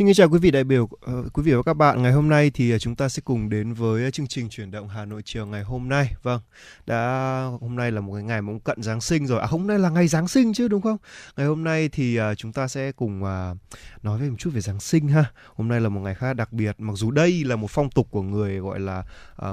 Xin kính chào quý vị đại biểu, ờ, quý vị và các bạn. Ngày hôm nay thì ờ, chúng ta sẽ cùng đến với ờ, chương trình chuyển động Hà Nội chiều ngày hôm nay. Vâng, đã hôm nay là một cái ngày cũng cận Giáng sinh rồi. À hôm nay là ngày Giáng sinh chứ đúng không? Ngày hôm nay thì chúng ta sẽ cùng nói về một chút về Giáng sinh ha. Hôm nay là một ngày khá đặc biệt. Mặc dù đây là một phong tục của người gọi là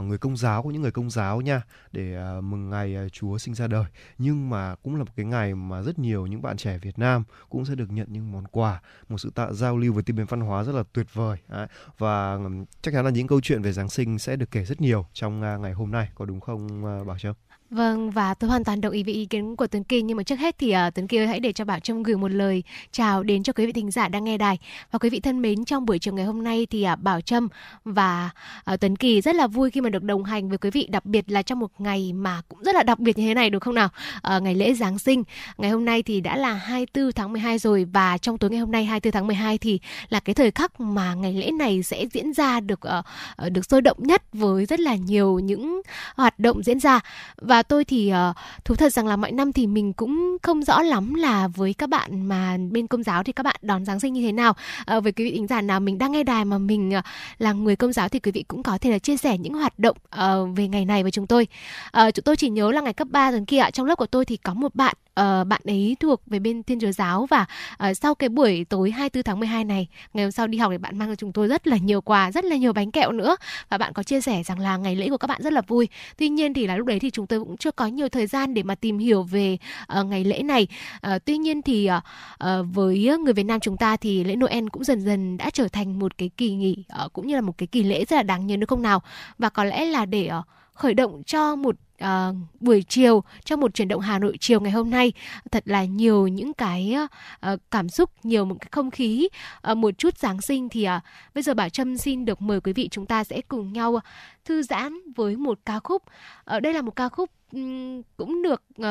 người công giáo của những người công giáo nha, để mừng ngày Chúa sinh ra đời. Nhưng mà cũng là một cái ngày mà rất nhiều những bạn trẻ Việt Nam cũng sẽ được nhận những món quà, một sự tạ giao lưu với tim văn hóa rất là tuyệt vời Đấy. và chắc chắn là những câu chuyện về Giáng sinh sẽ được kể rất nhiều trong à, ngày hôm nay, có đúng không à, Bảo châu Vâng và tôi hoàn toàn đồng ý với ý kiến của Tuấn Kỳ. Nhưng mà trước hết thì uh, Tuấn Kỳ ơi hãy để cho Bảo Trâm gửi một lời chào đến cho quý vị thính giả đang nghe đài. Và quý vị thân mến trong buổi chiều ngày hôm nay thì uh, Bảo Trâm và uh, Tuấn Kỳ rất là vui khi mà được đồng hành với quý vị đặc biệt là trong một ngày mà cũng rất là đặc biệt như thế này được không nào? Uh, ngày lễ Giáng sinh. Ngày hôm nay thì đã là 24 tháng 12 rồi. Và trong tối ngày hôm nay 24 tháng 12 thì là cái thời khắc mà ngày lễ này sẽ diễn ra được uh, được sôi động nhất với rất là nhiều những hoạt động diễn ra. Và và tôi thì uh, thú thật rằng là mọi năm thì mình cũng không rõ lắm là với các bạn mà bên công giáo thì các bạn đón giáng sinh như thế nào. Uh, với quý vị thính giả nào mình đang nghe đài mà mình uh, là người công giáo thì quý vị cũng có thể là chia sẻ những hoạt động uh, về ngày này với chúng tôi. Uh, chúng tôi chỉ nhớ là ngày cấp 3 tuần kia trong lớp của tôi thì có một bạn uh, bạn ấy thuộc về bên Thiên Chúa giáo và uh, sau cái buổi tối 24 tháng 12 này, ngày hôm sau đi học thì bạn mang cho chúng tôi rất là nhiều quà, rất là nhiều bánh kẹo nữa và bạn có chia sẻ rằng là ngày lễ của các bạn rất là vui. Tuy nhiên thì là lúc đấy thì chúng tôi cũng chưa có nhiều thời gian để mà tìm hiểu về uh, ngày lễ này. Uh, tuy nhiên thì uh, uh, với người Việt Nam chúng ta thì lễ Noel cũng dần dần đã trở thành một cái kỳ nghỉ uh, cũng như là một cái kỳ lễ rất là đáng nhớ nữa không nào? Và có lẽ là để uh, khởi động cho một à, buổi chiều cho một chuyển động Hà Nội chiều ngày hôm nay. Thật là nhiều những cái à, cảm xúc nhiều một cái không khí à, một chút Giáng sinh thì à, bây giờ Bảo Trâm xin được mời quý vị chúng ta sẽ cùng nhau thư giãn với một ca khúc. Ở đây là một ca khúc cũng được uh,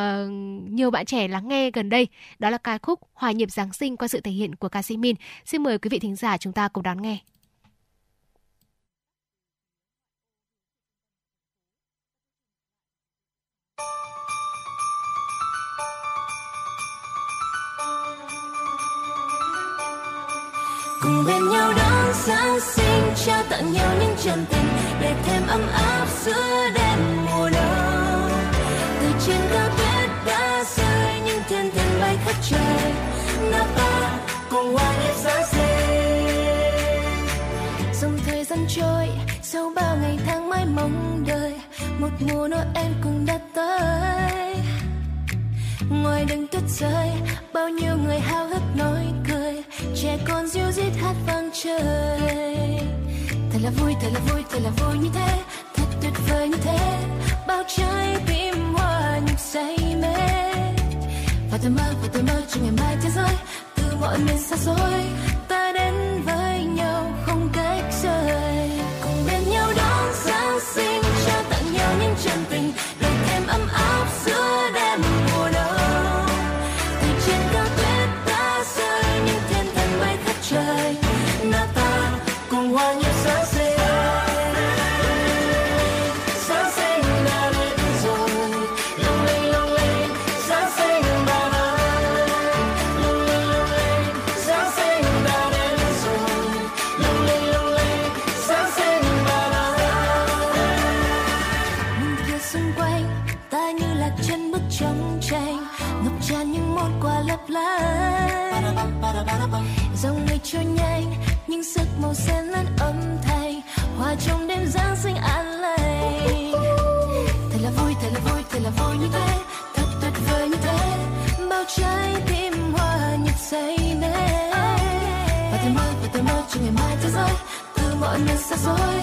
nhiều bạn trẻ lắng nghe gần đây. Đó là ca khúc Hòa nhịp Giáng sinh qua sự thể hiện của ca sĩ Min. Xin mời quý vị thính giả chúng ta cùng đón nghe. Cùng bên nhau đón giáng sinh, trao tặng nhau những chân tình để thêm ấm áp giữa đêm mùa đông. Từ trên cao tuyết đã rơi những thiên thần bay khắp trời nào ta cùng hoa nhịp giáng sinh. Dòng thời gian trôi, sau bao ngày tháng mãi mong đợi, một mùa noel cũng đã tới ngoài đường tuyết rơi bao nhiêu người háo hức nói cười, trẻ con diêu dít hát vang trời. Thật là vui, thật là vui, thật là vui như thế, thật tuyệt vời như thế. Bao trái tim hoa nhịp say mê. Và tôi mơ, và tôi mơ cho ngày mai thế giới, từ mọi miền xa xôi. Mọi miền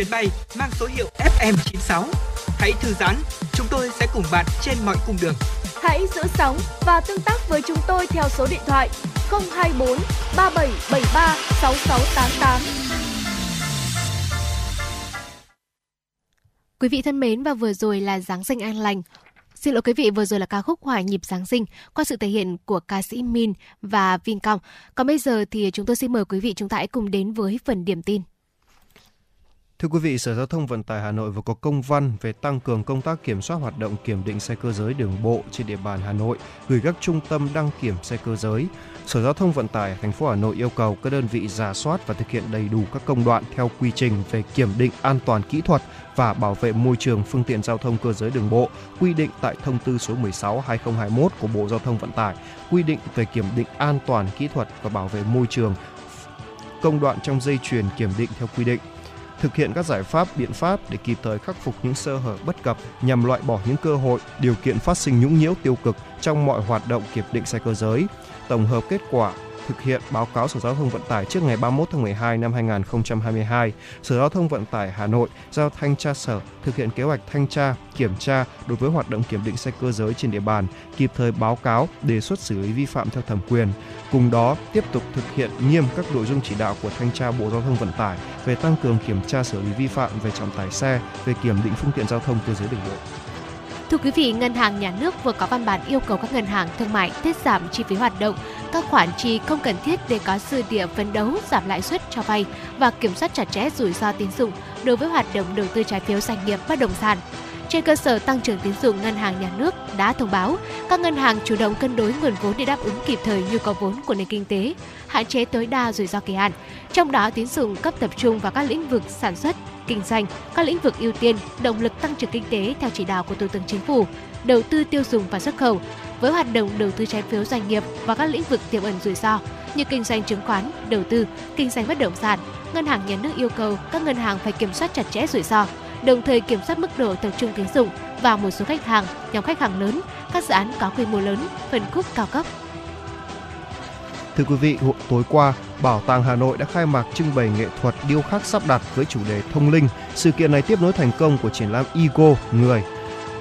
chuyến bay mang số hiệu FM96. Hãy thư giãn, chúng tôi sẽ cùng bạn trên mọi cung đường. Hãy giữ sóng và tương tác với chúng tôi theo số điện thoại 024 3773 6688. Quý vị thân mến và vừa rồi là Giáng sinh an lành. Xin lỗi quý vị, vừa rồi là ca khúc Hòa nhịp Giáng sinh qua sự thể hiện của ca sĩ Min và Vincom. Còn bây giờ thì chúng tôi xin mời quý vị chúng ta hãy cùng đến với phần điểm tin. Thưa quý vị, Sở Giao thông Vận tải Hà Nội vừa có công văn về tăng cường công tác kiểm soát hoạt động kiểm định xe cơ giới đường bộ trên địa bàn Hà Nội, gửi các trung tâm đăng kiểm xe cơ giới. Sở Giao thông Vận tải thành phố Hà Nội yêu cầu các đơn vị giả soát và thực hiện đầy đủ các công đoạn theo quy trình về kiểm định an toàn kỹ thuật và bảo vệ môi trường phương tiện giao thông cơ giới đường bộ quy định tại thông tư số 16/2021 của Bộ Giao thông Vận tải quy định về kiểm định an toàn kỹ thuật và bảo vệ môi trường công đoạn trong dây chuyền kiểm định theo quy định thực hiện các giải pháp, biện pháp để kịp thời khắc phục những sơ hở bất cập nhằm loại bỏ những cơ hội, điều kiện phát sinh nhũng nhiễu tiêu cực trong mọi hoạt động kiểm định xe cơ giới. Tổng hợp kết quả thực hiện báo cáo Sở Giao thông Vận tải trước ngày 31 tháng 12 năm 2022, Sở Giao thông Vận tải Hà Nội giao thanh tra sở thực hiện kế hoạch thanh tra, kiểm tra đối với hoạt động kiểm định xe cơ giới trên địa bàn, kịp thời báo cáo, đề xuất xử lý vi phạm theo thẩm quyền. Cùng đó, tiếp tục thực hiện nghiêm các nội dung chỉ đạo của thanh tra Bộ Giao thông Vận tải về tăng cường kiểm tra xử lý vi phạm về trọng tải xe, về kiểm định phương tiện giao thông cơ giới đường bộ. Thưa quý vị, Ngân hàng Nhà nước vừa có văn bản yêu cầu các ngân hàng thương mại tiết giảm chi phí hoạt động, các khoản chi không cần thiết để có dư địa phấn đấu giảm lãi suất cho vay và kiểm soát chặt chẽ rủi ro tín dụng đối với hoạt động đầu tư trái phiếu doanh nghiệp bất động sản. Trên cơ sở tăng trưởng tín dụng, Ngân hàng Nhà nước đã thông báo các ngân hàng chủ động cân đối nguồn vốn để đáp ứng kịp thời nhu cầu vốn của nền kinh tế, hạn chế tối đa rủi ro kỳ hạn. Trong đó, tín dụng cấp tập trung vào các lĩnh vực sản xuất, kinh doanh, các lĩnh vực ưu tiên, động lực tăng trưởng kinh tế theo chỉ đạo của Thủ tướng Chính phủ, đầu tư tiêu dùng và xuất khẩu, với hoạt động đầu tư trái phiếu doanh nghiệp và các lĩnh vực tiềm ẩn rủi ro như kinh doanh chứng khoán, đầu tư, kinh doanh bất động sản, ngân hàng nhà nước yêu cầu các ngân hàng phải kiểm soát chặt chẽ rủi ro, đồng thời kiểm soát mức độ tập trung tín dụng vào một số khách hàng, nhóm khách hàng lớn, các dự án có quy mô lớn, phân khúc cao cấp. Thưa quý vị, tối qua, Bảo tàng Hà Nội đã khai mạc trưng bày nghệ thuật điêu khắc sắp đặt với chủ đề thông linh. Sự kiện này tiếp nối thành công của triển lãm Ego Người.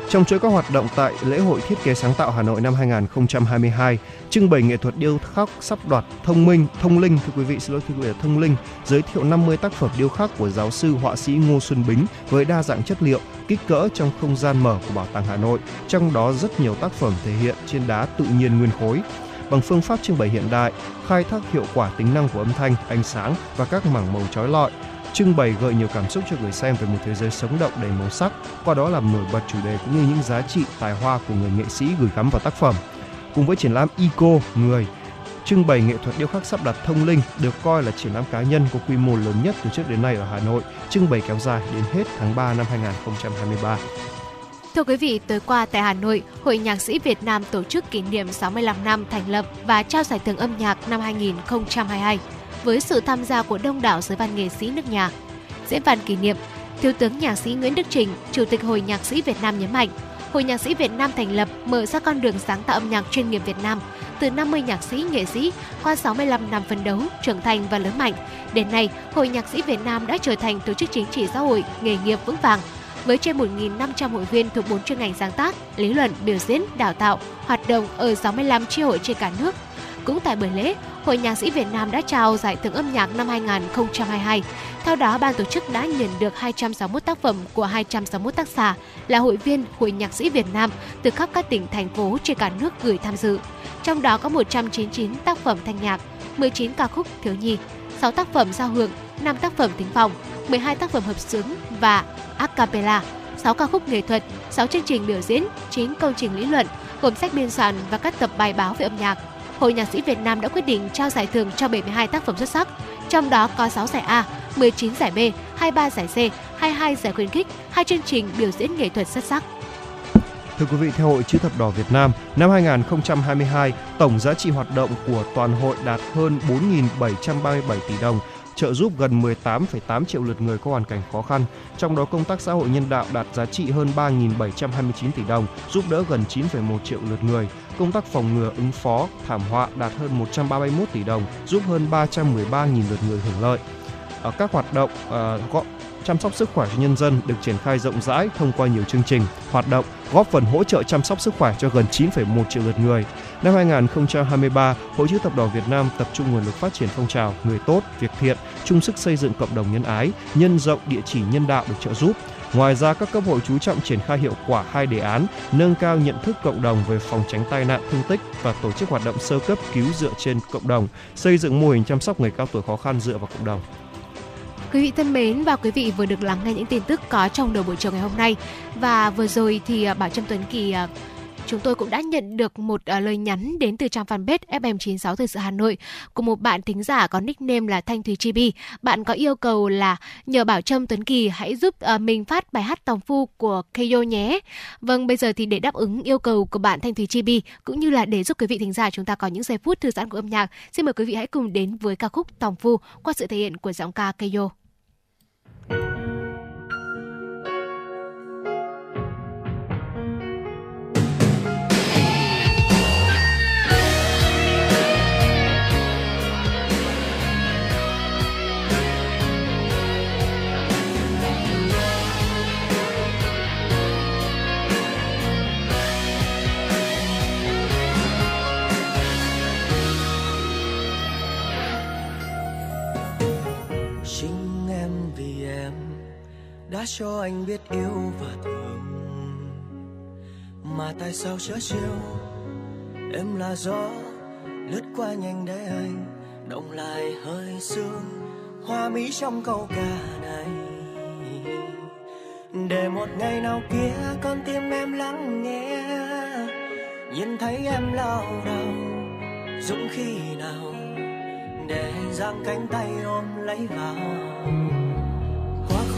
Trong chuỗi các hoạt động tại lễ hội thiết kế sáng tạo Hà Nội năm 2022, trưng bày nghệ thuật điêu khắc sắp đoạt thông minh, thông linh. Thưa quý vị, xin lỗi thưa quý vị, thông linh. Giới thiệu 50 tác phẩm điêu khắc của giáo sư họa sĩ Ngô Xuân Bính với đa dạng chất liệu, kích cỡ trong không gian mở của Bảo tàng Hà Nội, trong đó rất nhiều tác phẩm thể hiện trên đá tự nhiên nguyên khối. Bằng phương pháp trưng bày hiện đại, khai thác hiệu quả tính năng của âm thanh, ánh sáng và các mảng màu chói lọi. Trưng bày gợi nhiều cảm xúc cho người xem về một thế giới sống động đầy màu sắc, qua đó làm nổi bật chủ đề cũng như những giá trị tài hoa của người nghệ sĩ gửi gắm vào tác phẩm. Cùng với triển lãm Eco Người, trưng bày nghệ thuật điêu khắc sắp đặt thông linh được coi là triển lãm cá nhân có quy mô lớn nhất từ trước đến nay ở Hà Nội, trưng bày kéo dài đến hết tháng 3 năm 2023. Thưa quý vị, tối qua tại Hà Nội, Hội Nhạc sĩ Việt Nam tổ chức kỷ niệm 65 năm thành lập và trao giải thưởng âm nhạc năm 2022 với sự tham gia của đông đảo giới văn nghệ sĩ nước nhà. Diễn văn kỷ niệm, Thiếu tướng nhạc sĩ Nguyễn Đức Trình, Chủ tịch Hội Nhạc sĩ Việt Nam nhấn mạnh, Hội Nhạc sĩ Việt Nam thành lập mở ra con đường sáng tạo âm nhạc chuyên nghiệp Việt Nam từ 50 nhạc sĩ, nghệ sĩ qua 65 năm phấn đấu, trưởng thành và lớn mạnh. Đến nay, Hội Nhạc sĩ Việt Nam đã trở thành tổ chức chính trị xã hội nghề nghiệp vững vàng, với trên 1.500 hội viên thuộc 4 chuyên ngành sáng tác, lý luận, biểu diễn, đào tạo, hoạt động ở 65 chi hội trên cả nước. Cũng tại buổi lễ, Hội Nhạc sĩ Việt Nam đã trao giải thưởng âm nhạc năm 2022. Theo đó, ban tổ chức đã nhận được 261 tác phẩm của 261 tác giả là hội viên Hội Nhạc sĩ Việt Nam từ khắp các tỉnh, thành phố trên cả nước gửi tham dự. Trong đó có 199 tác phẩm thanh nhạc, 19 ca khúc thiếu nhi, 6 tác phẩm giao hưởng, 5 tác phẩm tính phòng, 12 tác phẩm hợp xướng và a cappella, 6 ca khúc nghệ thuật, 6 chương trình biểu diễn, 9 công trình lý luận, gồm sách biên soạn và các tập bài báo về âm nhạc. Hội Nhạc sĩ Việt Nam đã quyết định trao giải thưởng cho 72 tác phẩm xuất sắc, trong đó có 6 giải A, 19 giải B, 23 giải C, 22 giải khuyến khích, hai chương trình biểu diễn nghệ thuật xuất sắc. Thưa quý vị, theo Hội Chữ thập đỏ Việt Nam, năm 2022, tổng giá trị hoạt động của toàn hội đạt hơn 4.737 tỷ đồng, trợ giúp gần 18,8 triệu lượt người có hoàn cảnh khó khăn. Trong đó công tác xã hội nhân đạo đạt giá trị hơn 3.729 tỷ đồng, giúp đỡ gần 9,1 triệu lượt người. Công tác phòng ngừa ứng phó thảm họa đạt hơn 131 tỷ đồng, giúp hơn 313.000 lượt người hưởng lợi. Ở các hoạt động uh, chăm sóc sức khỏe cho nhân dân được triển khai rộng rãi thông qua nhiều chương trình, hoạt động, góp phần hỗ trợ chăm sóc sức khỏe cho gần 9,1 triệu lượt người. Năm 2023, Hội chữ thập đỏ Việt Nam tập trung nguồn lực phát triển phong trào người tốt, việc thiện, chung sức xây dựng cộng đồng nhân ái, nhân rộng địa chỉ nhân đạo được trợ giúp, Ngoài ra, các cấp hội chú trọng triển khai hiệu quả hai đề án nâng cao nhận thức cộng đồng về phòng tránh tai nạn thương tích và tổ chức hoạt động sơ cấp cứu dựa trên cộng đồng, xây dựng mô hình chăm sóc người cao tuổi khó khăn dựa vào cộng đồng. Quý vị thân mến và quý vị vừa được lắng nghe những tin tức có trong đầu buổi chiều ngày hôm nay và vừa rồi thì à, Bảo Trâm Tuấn Kỳ à, chúng tôi cũng đã nhận được một uh, lời nhắn đến từ trang fanpage FM96 Thời sự Hà Nội của một bạn thính giả có nickname là Thanh Thùy Chibi. Bạn có yêu cầu là nhờ Bảo Trâm Tuấn Kỳ hãy giúp uh, mình phát bài hát Tòng Phu của Keyo nhé. Vâng, bây giờ thì để đáp ứng yêu cầu của bạn Thanh Thùy Chibi cũng như là để giúp quý vị thính giả chúng ta có những giây phút thư giãn của âm nhạc, xin mời quý vị hãy cùng đến với ca khúc Tòng Phu qua sự thể hiện của giọng ca Keyo. Đã cho anh biết yêu và thương. Mà tại sao chớ chiêu em là gió, lướt qua nhanh để anh, động lại hơi sương. Hoa mỹ trong câu ca này. Để một ngày nào kia, con tim em lắng nghe. Nhìn thấy em lao đầu dũng khi nào. Để giang cánh tay ôm lấy vào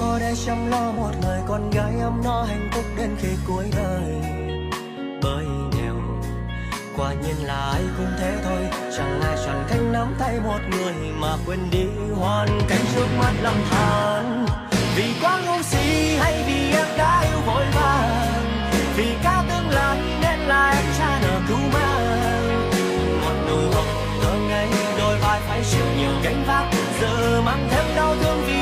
khó để chăm lo một người con gái ấm no hạnh phúc đến khi cuối đời. Bởi nghèo, quả nhiên là ai cũng thế thôi. Chẳng ai chọn cách nắm tay một người mà quên đi hoàn cảnh trước mắt lầm than. Vì quá ngu si hay vì em đã yêu vội vàng. Vì cả tương lai nên là em cha nợ cứu mang. Một nụ hồng thơ ngây, đôi vai phải chịu nhiều gánh vác. Giờ mang thêm đau thương vì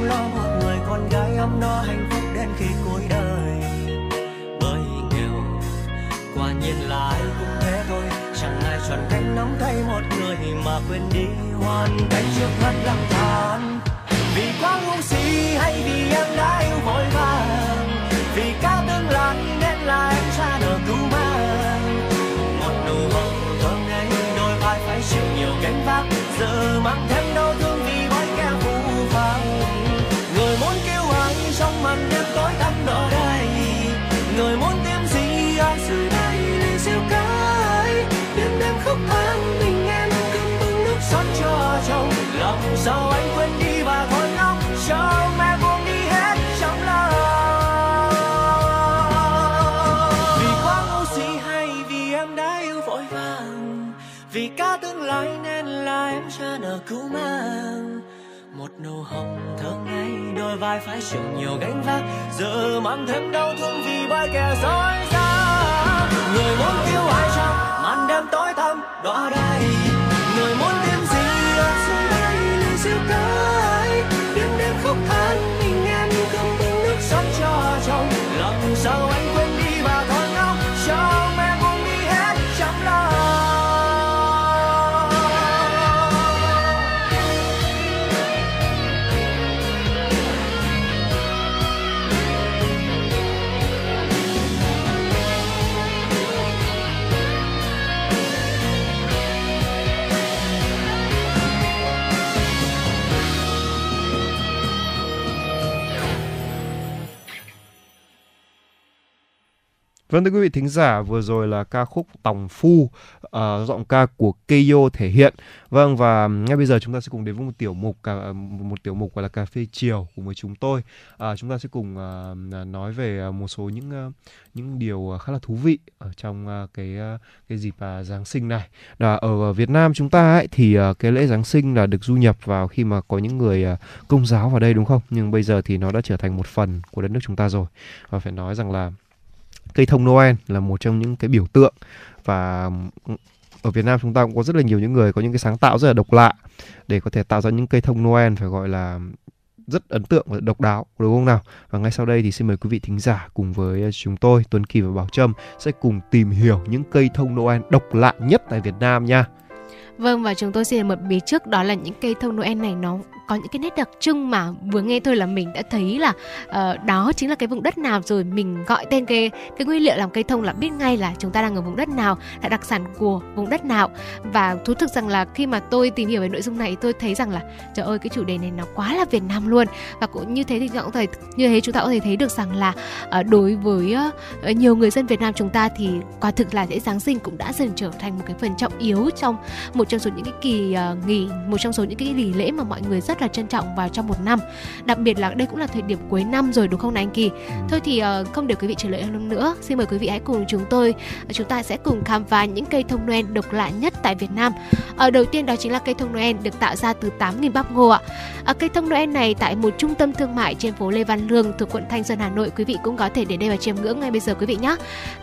không lo một người, con gái ấm no hạnh phúc đến khi cuối đời. Quả nhiên là ai cũng thế thôi. Chẳng ai chọn cách nắm tay một người mà quên đi hoàn cảnh trước mắt lặng thầm. Vàng nên là em cha nợ cứu mang. Một nụ hồng thơ ngây, đôi vai phải chịu nhiều gánh vác. Giờ mang thêm đau thương vì bao kẻ dối ra. người muốn yêu ai trong màn đêm tối thăm đọa đầy. Người muốn tìm gì ở dưới đây, lời siêu tới đêm đêm khóc than, mình em không bưng nước sóng cho chồng. Làm sao anh quên Vâng thưa quý vị thính giả, vừa rồi là ca khúc Tòng Phu, uh, giọng ca của Keio thể hiện. Vâng và ngay bây giờ chúng ta sẽ cùng đến với một tiểu mục cả một tiểu mục gọi là cà phê chiều cùng với chúng tôi. Uh, chúng ta sẽ cùng uh, nói về một số những uh, những điều khá là thú vị ở trong uh, cái uh, cái dịp uh, Giáng sinh này. Là ở Việt Nam chúng ta ấy, thì uh, cái lễ Giáng sinh là được du nhập vào khi mà có những người uh, công giáo vào đây đúng không? Nhưng bây giờ thì nó đã trở thành một phần của đất nước chúng ta rồi. Và phải nói rằng là cây thông Noel là một trong những cái biểu tượng và ở Việt Nam chúng ta cũng có rất là nhiều những người có những cái sáng tạo rất là độc lạ để có thể tạo ra những cây thông Noel phải gọi là rất ấn tượng và độc đáo, đúng không nào? Và ngay sau đây thì xin mời quý vị thính giả cùng với chúng tôi, Tuấn Kỳ và Bảo Trâm sẽ cùng tìm hiểu những cây thông Noel độc lạ nhất tại Việt Nam nha. Vâng và chúng tôi xin một bí trước đó là những cây thông Noel này nó có những cái nét đặc trưng mà vừa nghe thôi là mình đã thấy là uh, đó chính là cái vùng đất nào rồi mình gọi tên cái cái nguyên liệu làm cây thông là biết ngay là chúng ta đang ở vùng đất nào là đặc sản của vùng đất nào. Và thú thực rằng là khi mà tôi tìm hiểu về nội dung này tôi thấy rằng là trời ơi cái chủ đề này nó quá là Việt Nam luôn. Và cũng như thế thì cũng thể như thế chúng ta có thể thấy được rằng là uh, đối với uh, nhiều người dân Việt Nam chúng ta thì quả thực là lễ Giáng sinh cũng đã dần trở thành một cái phần trọng yếu trong một trong số những cái kỳ uh, nghỉ một trong số những cái nghỉ lễ mà mọi người rất là trân trọng vào trong một năm. Đặc biệt là đây cũng là thời điểm cuối năm rồi đúng không này anh Kỳ? Thôi thì uh, không để quý vị chờ đợi hơn nữa. Xin mời quý vị hãy cùng chúng tôi chúng ta sẽ cùng khám phá những cây thông Noel độc lạ nhất tại Việt Nam. Ở uh, đầu tiên đó chính là cây thông Noel được tạo ra từ 8.000 bắp ngô ạ. Uh, cây thông Noel này tại một trung tâm thương mại trên phố Lê Văn Lương thuộc quận Thanh Xuân Hà Nội quý vị cũng có thể đến đây và chiêm ngưỡng ngay bây giờ quý vị nhé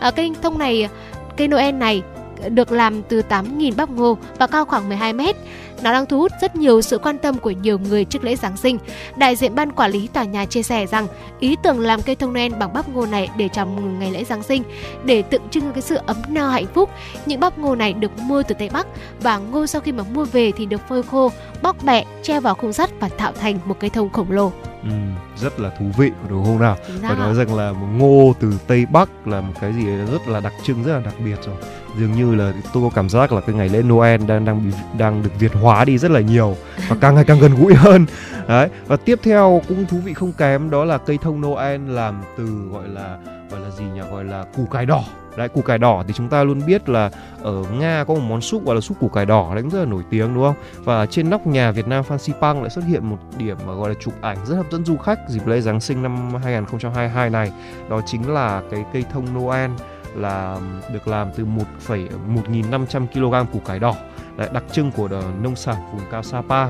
uh, cây thông này cây Noel này được làm từ 8.000 bắp ngô và cao khoảng 12 mét. Nó đang thu hút rất nhiều sự quan tâm của nhiều người trước lễ Giáng sinh. Đại diện ban quản lý tòa nhà chia sẻ rằng ý tưởng làm cây thông Noel bằng bắp ngô này để chào mừng ngày lễ Giáng sinh để tượng trưng cái sự ấm no hạnh phúc. Những bắp ngô này được mua từ Tây Bắc và ngô sau khi mà mua về thì được phơi khô, bóc bẹ, treo vào khung sắt và tạo thành một cây thông khổng lồ. Ừ, rất là thú vị đúng không nào? Phải nói rằng là ngô từ Tây Bắc là một cái gì rất là đặc trưng, rất là đặc biệt rồi dường như là tôi có cảm giác là cái ngày lễ Noel đang đang bị, đang được Việt hóa đi rất là nhiều và càng ngày càng gần gũi hơn. Đấy, và tiếp theo cũng thú vị không kém đó là cây thông Noel làm từ gọi là gọi là gì nhỉ? Gọi là củ cải đỏ. Đấy, củ cải đỏ thì chúng ta luôn biết là ở nga có một món súp gọi là súp củ cải đỏ, đấy cũng rất là nổi tiếng, đúng không? Và trên nóc nhà Việt Nam Fancy Pang lại xuất hiện một điểm mà gọi là chụp ảnh rất hấp dẫn du khách dịp lễ Giáng sinh năm 2022 này. Đó chính là cái cây thông Noel là được làm từ 1,1500 kg củ cải đỏ Đấy, đặc trưng của nông sản vùng cao Sapa.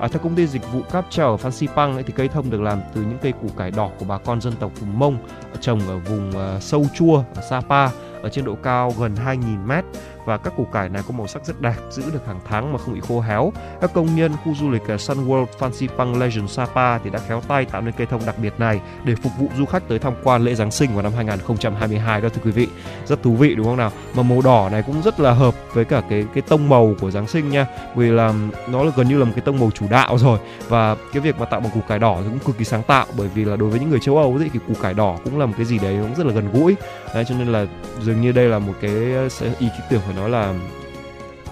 À, theo công ty dịch vụ cáp treo ở Phan Xipang ấy, thì cây thông được làm từ những cây củ cải đỏ của bà con dân tộc vùng Mông trồng ở vùng uh, sâu chua ở Sapa ở trên độ cao gần 2.000 mét và các củ cải này có màu sắc rất đẹp, giữ được hàng tháng mà không bị khô héo. Các công nhân khu du lịch ờ, Sun World Fancy Pang Legend Sapa thì đã khéo tay tạo nên cây thông đặc biệt này để phục vụ du khách tới tham quan lễ Giáng sinh vào năm 2022 đó thưa quý vị. Rất thú vị đúng không nào? Mà màu đỏ này cũng rất là hợp với cả cái cái tông màu của Giáng sinh nha. Vì là nó là gần như là một cái tông màu chủ đạo rồi và cái việc mà tạo bằng củ cải đỏ thì cũng cực kỳ sáng tạo bởi vì là đối với những người châu Âu thì củ cải đỏ cũng là một cái gì đấy cũng rất là gần gũi. Đấy, cho nên là dường như đây là một cái ờ, ý tưởng phải nói là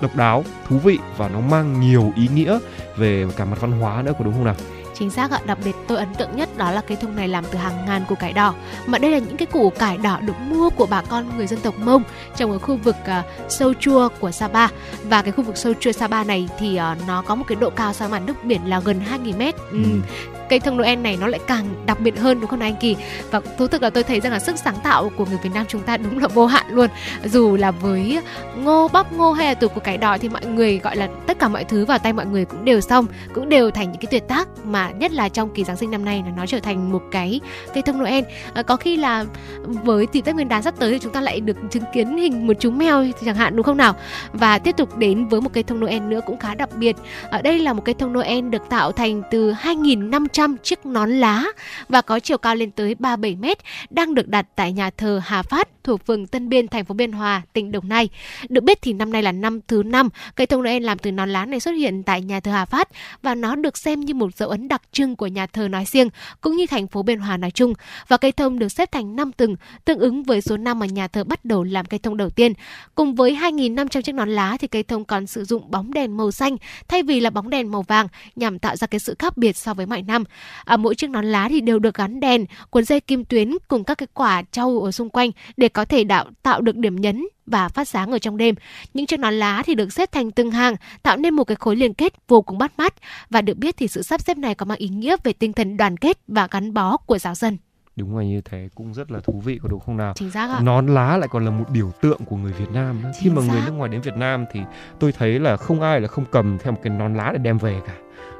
độc đáo, thú vị và nó mang nhiều ý nghĩa về cả mặt văn hóa nữa có đúng không nào? chính xác ạ đặc biệt tôi ấn tượng nhất đó là cây thông này làm từ hàng ngàn củ cải đỏ mà đây là những cái củ cải đỏ được mua của bà con người dân tộc mông trong ở khu vực uh, sâu chua của sapa và cái khu vực sâu chua sapa này thì uh, nó có một cái độ cao so mặt nước biển là gần 2.000 mét ừ. Ừ cây thông Noel này nó lại càng đặc biệt hơn đúng không anh Kỳ? Và thú thực là tôi thấy rằng là sức sáng tạo của người Việt Nam chúng ta đúng là vô hạn luôn. Dù là với ngô bắp ngô hay là từ của cải đỏ thì mọi người gọi là tất cả mọi thứ vào tay mọi người cũng đều xong cũng đều thành những cái tuyệt tác mà nhất là trong kỳ Giáng sinh năm nay là nó trở thành một cái cây thông Noel. À, có khi là với dịp Tết Nguyên đán sắp tới thì chúng ta lại được chứng kiến hình một chú mèo chẳng hạn đúng không nào? Và tiếp tục đến với một cây thông Noel nữa cũng khá đặc biệt. Ở đây là một cây thông Noel được tạo thành từ 2.500 100 chiếc nón lá và có chiều cao lên tới 37 mét đang được đặt tại nhà thờ Hà Phát thuộc phường Tân Biên, thành phố Biên Hòa, tỉnh Đồng Nai. Được biết thì năm nay là năm thứ năm cây thông Noel làm từ nón lá này xuất hiện tại nhà thờ Hà Phát và nó được xem như một dấu ấn đặc trưng của nhà thờ nói riêng cũng như thành phố Biên Hòa nói chung. Và cây thông được xếp thành 5 tầng, tương ứng với số năm mà nhà thờ bắt đầu làm cây thông đầu tiên. Cùng với 2.500 chiếc nón lá thì cây thông còn sử dụng bóng đèn màu xanh thay vì là bóng đèn màu vàng nhằm tạo ra cái sự khác biệt so với mọi năm. À, mỗi chiếc nón lá thì đều được gắn đèn, cuốn dây kim tuyến cùng các cái quả trâu ở xung quanh để có thể đạo tạo được điểm nhấn và phát sáng ở trong đêm. Những chiếc nón lá thì được xếp thành từng hàng, tạo nên một cái khối liên kết vô cùng bắt mắt. Và được biết thì sự sắp xếp này có mang ý nghĩa về tinh thần đoàn kết và gắn bó của giáo dân. Đúng là như thế cũng rất là thú vị có đúng không nào? Chính xác ạ. Nón lá lại còn là một biểu tượng của người Việt Nam. Khi Chính mà người xác. nước ngoài đến Việt Nam thì tôi thấy là không ai là không cầm theo một cái nón lá để đem về cả.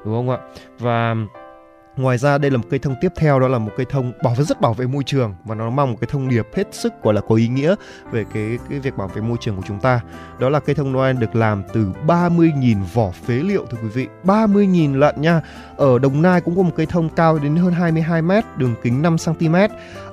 Đúng không ạ? Và Ngoài ra đây là một cây thông tiếp theo đó là một cây thông bảo vệ rất bảo vệ môi trường và nó mang một cái thông điệp hết sức gọi là có ý nghĩa về cái cái việc bảo vệ môi trường của chúng ta. Đó là cây thông Noel được làm từ 30.000 vỏ phế liệu thưa quý vị. 30.000 lận nha. Ở Đồng Nai cũng có một cây thông cao đến hơn 22 mét, đường kính 5 cm.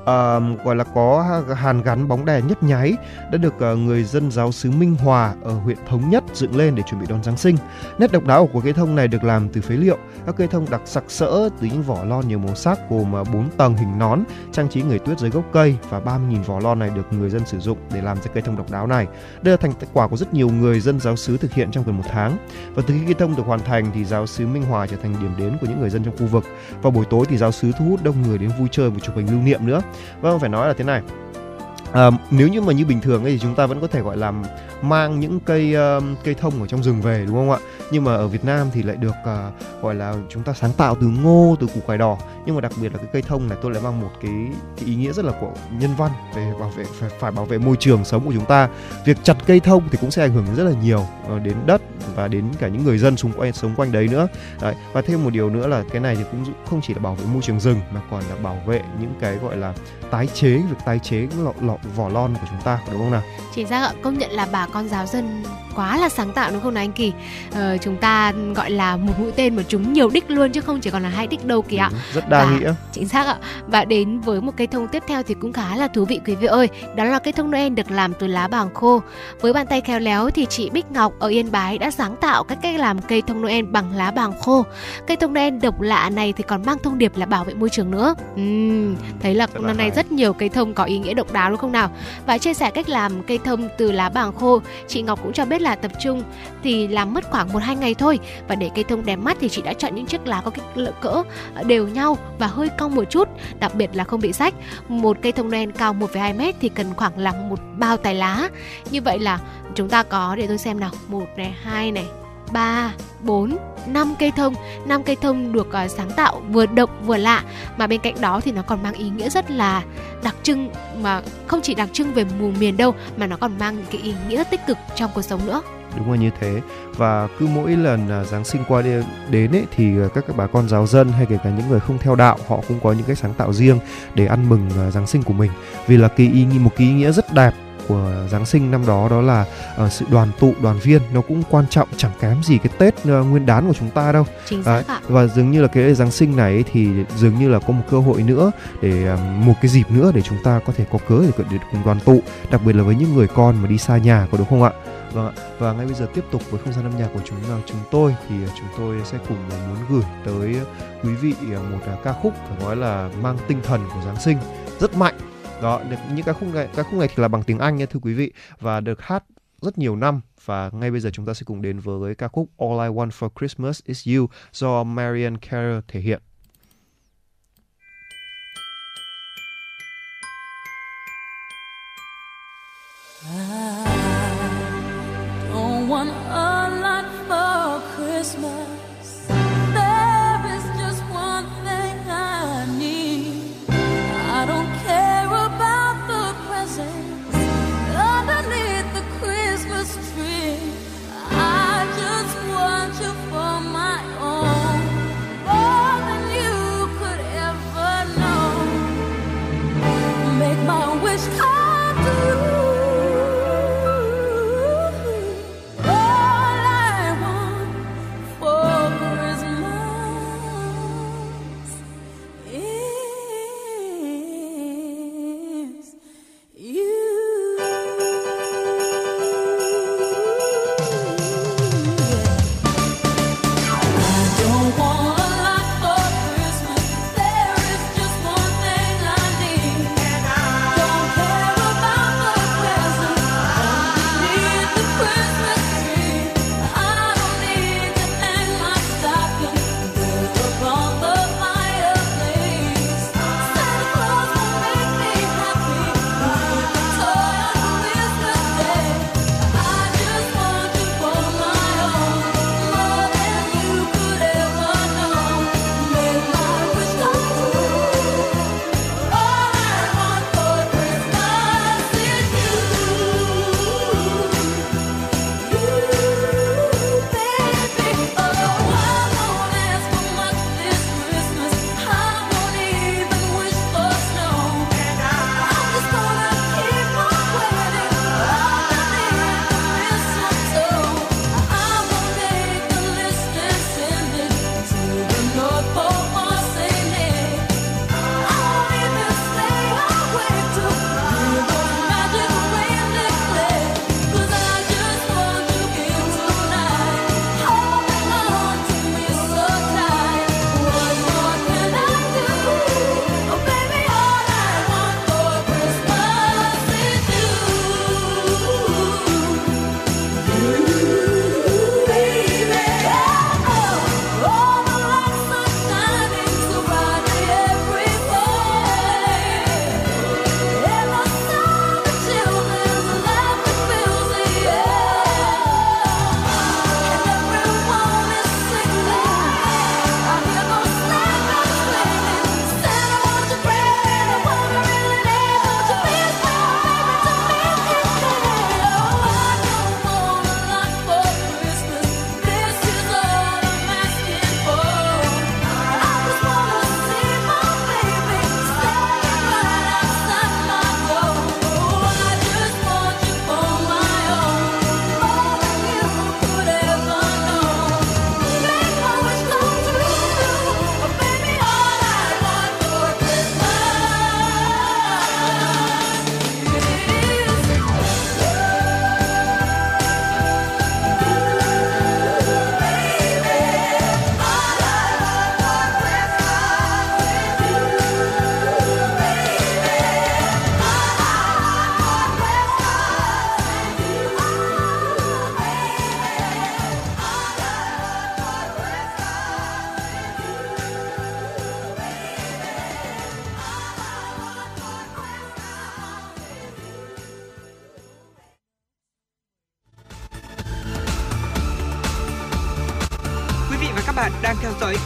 À, gọi là có hàn gắn bóng đèn nhấp nháy đã được ờ, người dân giáo xứ Minh Hòa ở huyện Thống Nhất dựng lên để chuẩn bị đón Giáng sinh. Nét độc đáo của cây thông này được làm từ phế liệu. Các cây thông đặc sặc sỡ từ những vỏ lon nhiều màu sắc gồm ờ, 4 tầng hình nón, trang trí người tuyết dưới gốc cây và 30.000 vỏ lon này được người dân sử dụng để làm ra cây thông độc đáo này. Đây là thành quả của rất nhiều người dân giáo xứ thực hiện trong gần một tháng. Và từ khi cây thông được hoàn thành thì giáo xứ Minh Hòa trở thành điểm đến của những người dân trong khu vực. Vào buổi tối thì giáo xứ thu hút đông người đến vui chơi và chụp hình lưu niệm nữa. Vâng, phải nói là thế này. À, nếu như mà như bình thường ấy thì chúng ta vẫn có thể gọi là mang những cây uh, cây thông ở trong rừng về đúng không ạ? Nhưng mà ở Việt Nam thì lại được uh, gọi là chúng ta sáng tạo từ ngô, từ củ cải đỏ. Nhưng mà đặc biệt là cái cây thông này tôi lại mang một cái, cái ý nghĩa rất là của nhân văn về bảo vệ phải, phải bảo vệ môi trường sống của chúng ta. Việc chặt cây thông thì cũng sẽ ảnh hưởng rất là nhiều ờ, đến đất và đến cả những người dân xung quanh sống quanh đấy nữa. Đấy. Và thêm một điều nữa là cái này thì cũng không chỉ là bảo vệ môi trường rừng mà còn là bảo vệ những cái gọi là tái chế việc tái chế lọ, lọ, vỏ lon của chúng ta đúng không nào? Chị ra ạ, công nhận là bà con giáo dân quá là sáng tạo đúng không nào anh Kỳ? Ờ, chúng ta gọi là một mũi tên mà chúng nhiều đích luôn chứ không chỉ còn là hai đích đâu kìa. Đúng, rất đa Và- nghĩa. Chính xác ạ. Và đến với một cây thông tiếp theo thì cũng khá là thú vị quý vị ơi. Đó là cây thông Noel được làm từ lá bàng khô. Với bàn tay khéo léo thì chị Bích Ngọc ở Yên Bái đã sáng tạo cách cách làm cây thông Noel bằng lá bàng khô. Cây thông Noel độc lạ này thì còn mang thông điệp là bảo vệ môi trường nữa. Ừm, thấy là Rất năm nay rất nhiều cây thông có ý nghĩa độc đáo đúng không nào? Và chia sẻ cách làm cây thông từ lá bàng khô, chị Ngọc cũng cho biết là tập trung thì làm mất khoảng 1 2 ngày thôi. Và để cây thông đẹp mắt thì chị đã chọn những chiếc lá có kích cỡ ờ, đều nhau và hơi cong một chút, đặc biệt là không bị rách. Một cây thông Noel cao 1,2 mét thì cần khoảng là một bao tài lá. Như vậy là chúng ta có để tôi xem nào, một này, hai này, ba, bốn, năm cây thông, năm cây thông được uh, sáng tạo vừa độc vừa lạ mà bên cạnh đó thì nó còn mang ý nghĩa rất là đặc trưng mà không chỉ đặc trưng về vùng miền đâu mà nó còn mang những cái ý nghĩa rất tích cực trong cuộc sống nữa. đúng là như thế. Và cứ mỗi lần à, Giáng sinh qua đi đến ấy thì các các bà con giáo dân hay kể cả những người không theo đạo họ cũng có những cái sáng tạo riêng để ăn mừng à, Giáng sinh của mình. Vì là kỳ ý nghĩa một kỳ ý nghĩa rất đẹp của Giáng sinh năm đó đó là à, sự đoàn tụ đoàn viên. Nó cũng quan trọng chẳng kém gì cái Tết à, Nguyên đán của chúng ta đâu. Chính xác ạ. và dường như là cái Giáng sinh này thì dường như là có một cơ hội nữa để à, một cái dịp nữa để chúng ta có thể có cớ để, để cùng đoàn tụ đặc biệt là với những người con mà đi xa nhà có đúng không ạ? Vâng ạ. Và ngay bây giờ tiếp tục với không gian âm nhạc của chúng à, chúng tôi thì à, chúng tôi sẽ cùng à, muốn gửi tới quý vị à, một à, ca khúc phải nói là mang tinh thần của Giáng sinh rất mạnh đó, được những ca khúc này, ca khúc này thì là bằng tiếng Anh nha, thưa quý vị, và được hát rất nhiều năm và ngay bây giờ chúng ta sẽ cùng đến với ca khúc All I Want for Christmas Is You do Marian Carey thể hiện.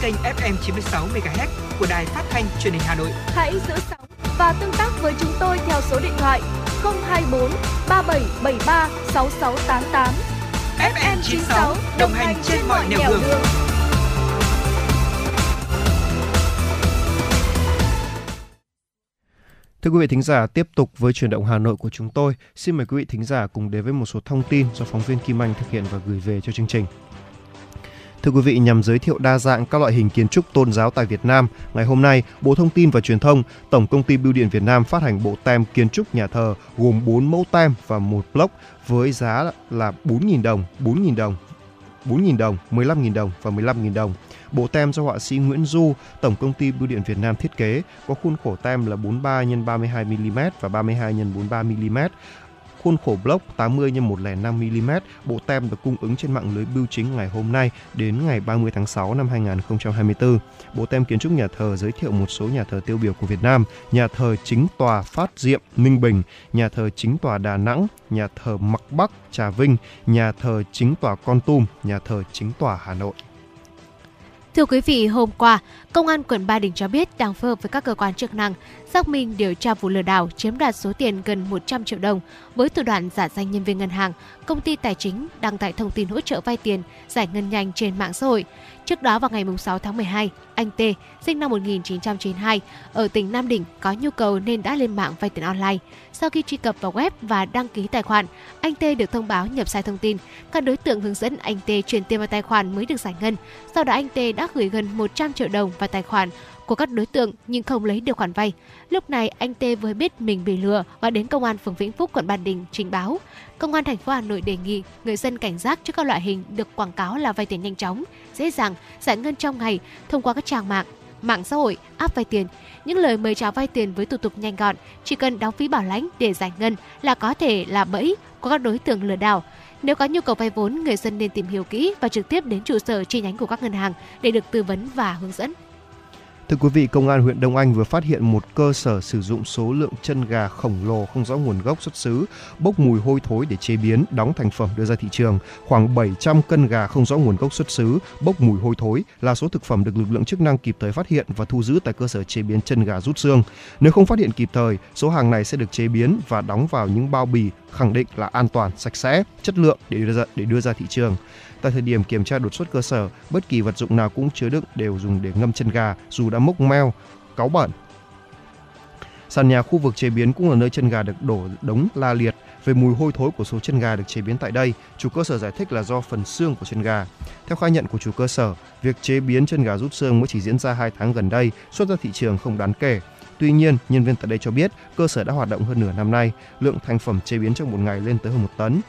Kênh FM 96 MHz của đài phát thanh truyền hình Hà Nội. Hãy giữ sóng và tương tác với chúng tôi theo số điện thoại 024 3773 6688. FM 96 đồng hành trên mọi nẻo đường. đường. Thưa quý vị thính giả, tiếp tục với chuyển động Hà Nội của chúng tôi. Xin mời quý vị thính giả cùng đến với một số thông tin do phóng viên Kim Anh thực hiện và gửi về cho chương trình. Thưa quý vị, nhằm giới thiệu đa dạng các loại hình kiến trúc tôn giáo tại Việt Nam, ngày hôm nay, Bộ Thông tin và Truyền thông, Tổng công ty Bưu điện Việt Nam phát hành bộ tem kiến trúc nhà thờ gồm 4 mẫu tem và một block với giá là 4.000 đồng, 4.000 đồng, 4.000 đồng, 15.000 đồng và 15.000 đồng. Bộ tem do họa sĩ Nguyễn Du, Tổng công ty Bưu điện Việt Nam thiết kế, có khuôn khổ tem là 43 x 32 mm và 32 x 43 mm, khuôn khổ block 80 x 105 mm. Bộ tem được cung ứng trên mạng lưới bưu chính ngày hôm nay đến ngày 30 tháng 6 năm 2024. Bộ tem kiến trúc nhà thờ giới thiệu một số nhà thờ tiêu biểu của Việt Nam, nhà thờ chính tòa Phát Diệm, Ninh Bình, nhà thờ chính tòa Đà Nẵng, nhà thờ Mặc Bắc, Trà Vinh, nhà thờ chính tòa Con Tum, nhà thờ chính tòa Hà Nội. Thưa quý vị, hôm qua, Công an quận Ba Đình cho biết đang phối hợp với các cơ quan chức năng xác minh điều tra vụ lừa đảo chiếm đoạt số tiền gần 100 triệu đồng với thủ đoạn giả danh nhân viên ngân hàng, công ty tài chính đăng tải thông tin hỗ trợ vay tiền, giải ngân nhanh trên mạng xã hội. Trước đó vào ngày 6 tháng 12, anh T, sinh năm 1992, ở tỉnh Nam Định có nhu cầu nên đã lên mạng vay tiền online. Sau khi truy cập vào web và đăng ký tài khoản, anh T được thông báo nhập sai thông tin. Các đối tượng hướng dẫn anh T chuyển tiền vào tài khoản mới được giải ngân. Sau đó anh T đã gửi gần 100 triệu đồng vào tài khoản của các đối tượng nhưng không lấy được khoản vay. Lúc này anh T mới biết mình bị lừa và đến công an phường Vĩnh Phúc quận Ba Đình trình báo. Công an thành phố Hà Nội đề nghị người dân cảnh giác trước các loại hình được quảng cáo là vay tiền nhanh chóng, dễ dàng, giải ngân trong ngày thông qua các trang mạng, mạng xã hội, app vay tiền. Những lời mời chào vay tiền với thủ tục nhanh gọn, chỉ cần đóng phí bảo lãnh để giải ngân là có thể là bẫy của các đối tượng lừa đảo. Nếu có nhu cầu vay vốn, người dân nên tìm hiểu kỹ và trực tiếp đến trụ sở chi nhánh của các ngân hàng để được tư vấn và hướng dẫn. Thưa quý vị, Công an huyện Đông Anh vừa phát hiện một cơ sở sử dụng số lượng chân gà khổng lồ không rõ nguồn gốc xuất xứ, bốc mùi hôi thối để chế biến, đóng thành phẩm đưa ra thị trường. Khoảng 700 cân gà không rõ nguồn gốc xuất xứ, bốc mùi hôi thối là số thực phẩm được lực lượng chức năng kịp thời phát hiện và thu giữ tại cơ sở chế biến chân gà rút xương. Nếu không phát hiện kịp thời, số hàng này sẽ được chế biến và đóng vào những bao bì khẳng định là an toàn, sạch sẽ, chất lượng để đưa ra để đưa ra thị trường. Tại thời điểm kiểm tra đột xuất cơ sở, bất kỳ vật dụng nào cũng chứa đựng đều dùng để ngâm chân gà dù đã mốc meo, cáu bẩn. Sàn nhà khu vực chế biến cũng là nơi chân gà được đổ đống la liệt. Về mùi hôi thối của số chân gà được chế biến tại đây, chủ cơ sở giải thích là do phần xương của chân gà. Theo khai nhận của chủ cơ sở, việc chế biến chân gà rút xương mới chỉ diễn ra 2 tháng gần đây, xuất ra thị trường không đáng kể. Tuy nhiên, nhân viên tại đây cho biết cơ sở đã hoạt động hơn nửa năm nay, lượng thành phẩm chế biến trong một ngày lên tới hơn một tấn.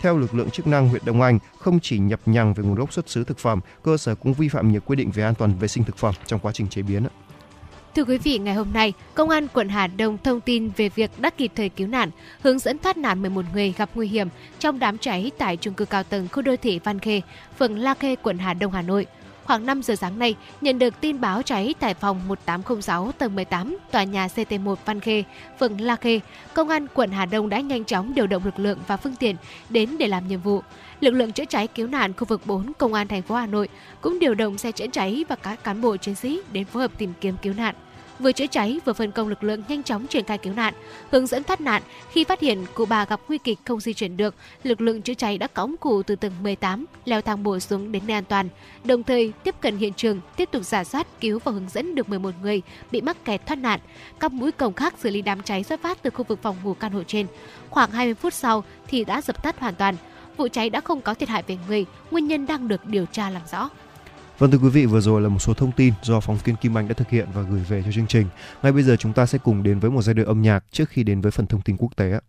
Theo lực lượng chức năng huyện Đông Anh, không chỉ nhập nhằng về nguồn gốc xuất xứ thực phẩm, cơ sở cũng vi phạm nhiều quy định về an toàn vệ sinh thực phẩm trong quá trình chế biến. Thưa quý vị, ngày hôm nay, Công an quận Hà Đông thông tin về việc đã kịp thời cứu nạn, hướng dẫn thoát nạn 11 người gặp nguy hiểm trong đám cháy tại chung cư cao tầng khu đô thị Văn Khê, phường La Khê, quận Hà Đông, Hà Nội. Khoảng 5 giờ sáng nay, nhận được tin báo cháy tại phòng 1806 tầng 18 tòa nhà CT1 Văn Khê, phường La Khê, công an quận Hà Đông đã nhanh chóng điều động lực lượng và phương tiện đến để làm nhiệm vụ. Lực lượng chữa cháy cứu nạn khu vực 4 công an thành phố Hà Nội cũng điều động xe chữa cháy và các cán bộ chiến sĩ đến phối hợp tìm kiếm cứu nạn vừa chữa cháy vừa phân công lực lượng nhanh chóng triển khai cứu nạn, hướng dẫn thoát nạn. Khi phát hiện cụ bà gặp nguy kịch không di chuyển được, lực lượng chữa cháy đã cõng cụ từ tầng 18 leo thang bộ xuống đến nơi an toàn, đồng thời tiếp cận hiện trường, tiếp tục giả soát cứu và hướng dẫn được 11 người bị mắc kẹt thoát nạn. Các mũi cổng khác xử lý đám cháy xuất phát từ khu vực phòng ngủ căn hộ trên. Khoảng 20 phút sau thì đã dập tắt hoàn toàn. Vụ cháy đã không có thiệt hại về người, nguyên nhân đang được điều tra làm rõ. Vâng thưa quý vị, vừa rồi là một số thông tin do phóng viên Kim Anh đã thực hiện và gửi về cho chương trình. Ngay bây giờ chúng ta sẽ cùng đến với một giai đoạn âm nhạc trước khi đến với phần thông tin quốc tế. ạ.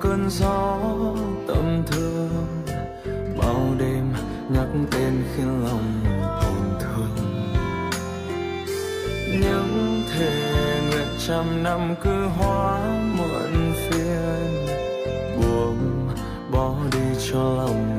cơn gió tâm thương. Bao đêm nhắc tên khiến lòng tổn thương. Những thề nguyện trăm năm cứ hóa muộn phiền. Buông bỏ đi cho lòng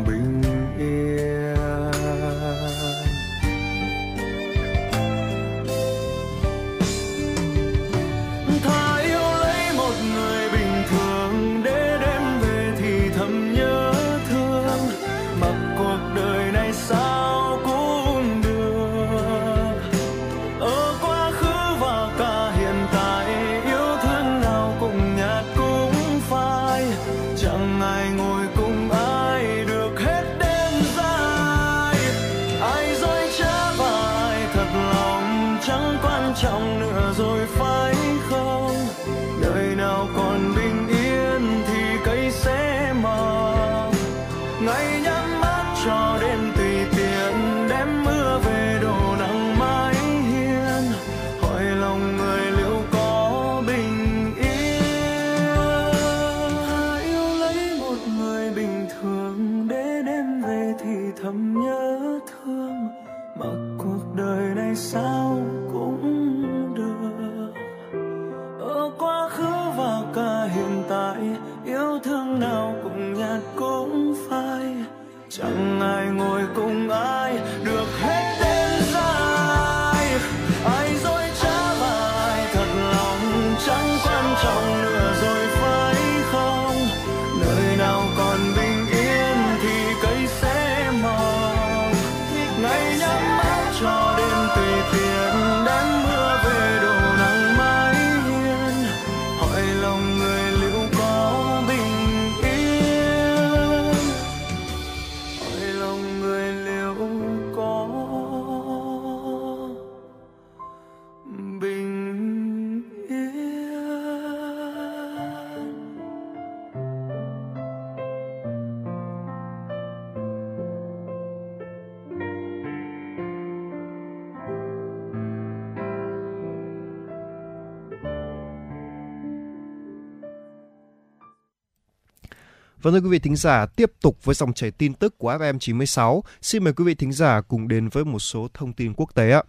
Và thưa quý vị thính giả, tiếp tục với dòng chảy tin tức của FM96, xin mời quý vị thính giả cùng đến với một số thông tin quốc tế ạ.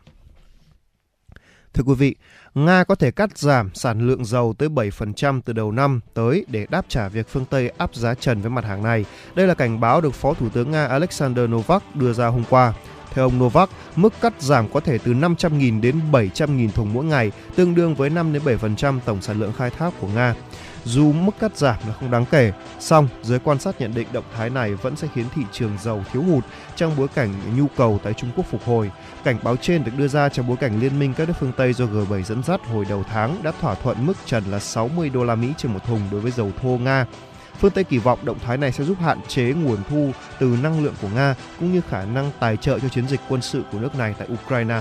Thưa quý vị, Nga có thể cắt giảm sản lượng dầu tới 7% từ đầu năm tới để đáp trả việc phương Tây áp giá trần với mặt hàng này. Đây là cảnh báo được Phó Thủ tướng Nga Alexander Novak đưa ra hôm qua. Theo ông Novak, mức cắt giảm có thể từ 500.000 đến 700.000 thùng mỗi ngày, tương đương với 5 đến 7% tổng sản lượng khai thác của Nga. Dù mức cắt giảm là không đáng kể, song giới quan sát nhận định động thái này vẫn sẽ khiến thị trường dầu thiếu hụt trong bối cảnh nhu cầu tại Trung Quốc phục hồi. Cảnh báo trên được đưa ra trong bối cảnh liên minh các nước phương Tây do G7 dẫn dắt hồi đầu tháng đã thỏa thuận mức trần là 60 đô la Mỹ trên một thùng đối với dầu thô Nga. Phương Tây kỳ vọng động thái này sẽ giúp hạn chế nguồn thu từ năng lượng của Nga cũng như khả năng tài trợ cho chiến dịch quân sự của nước này tại Ukraine.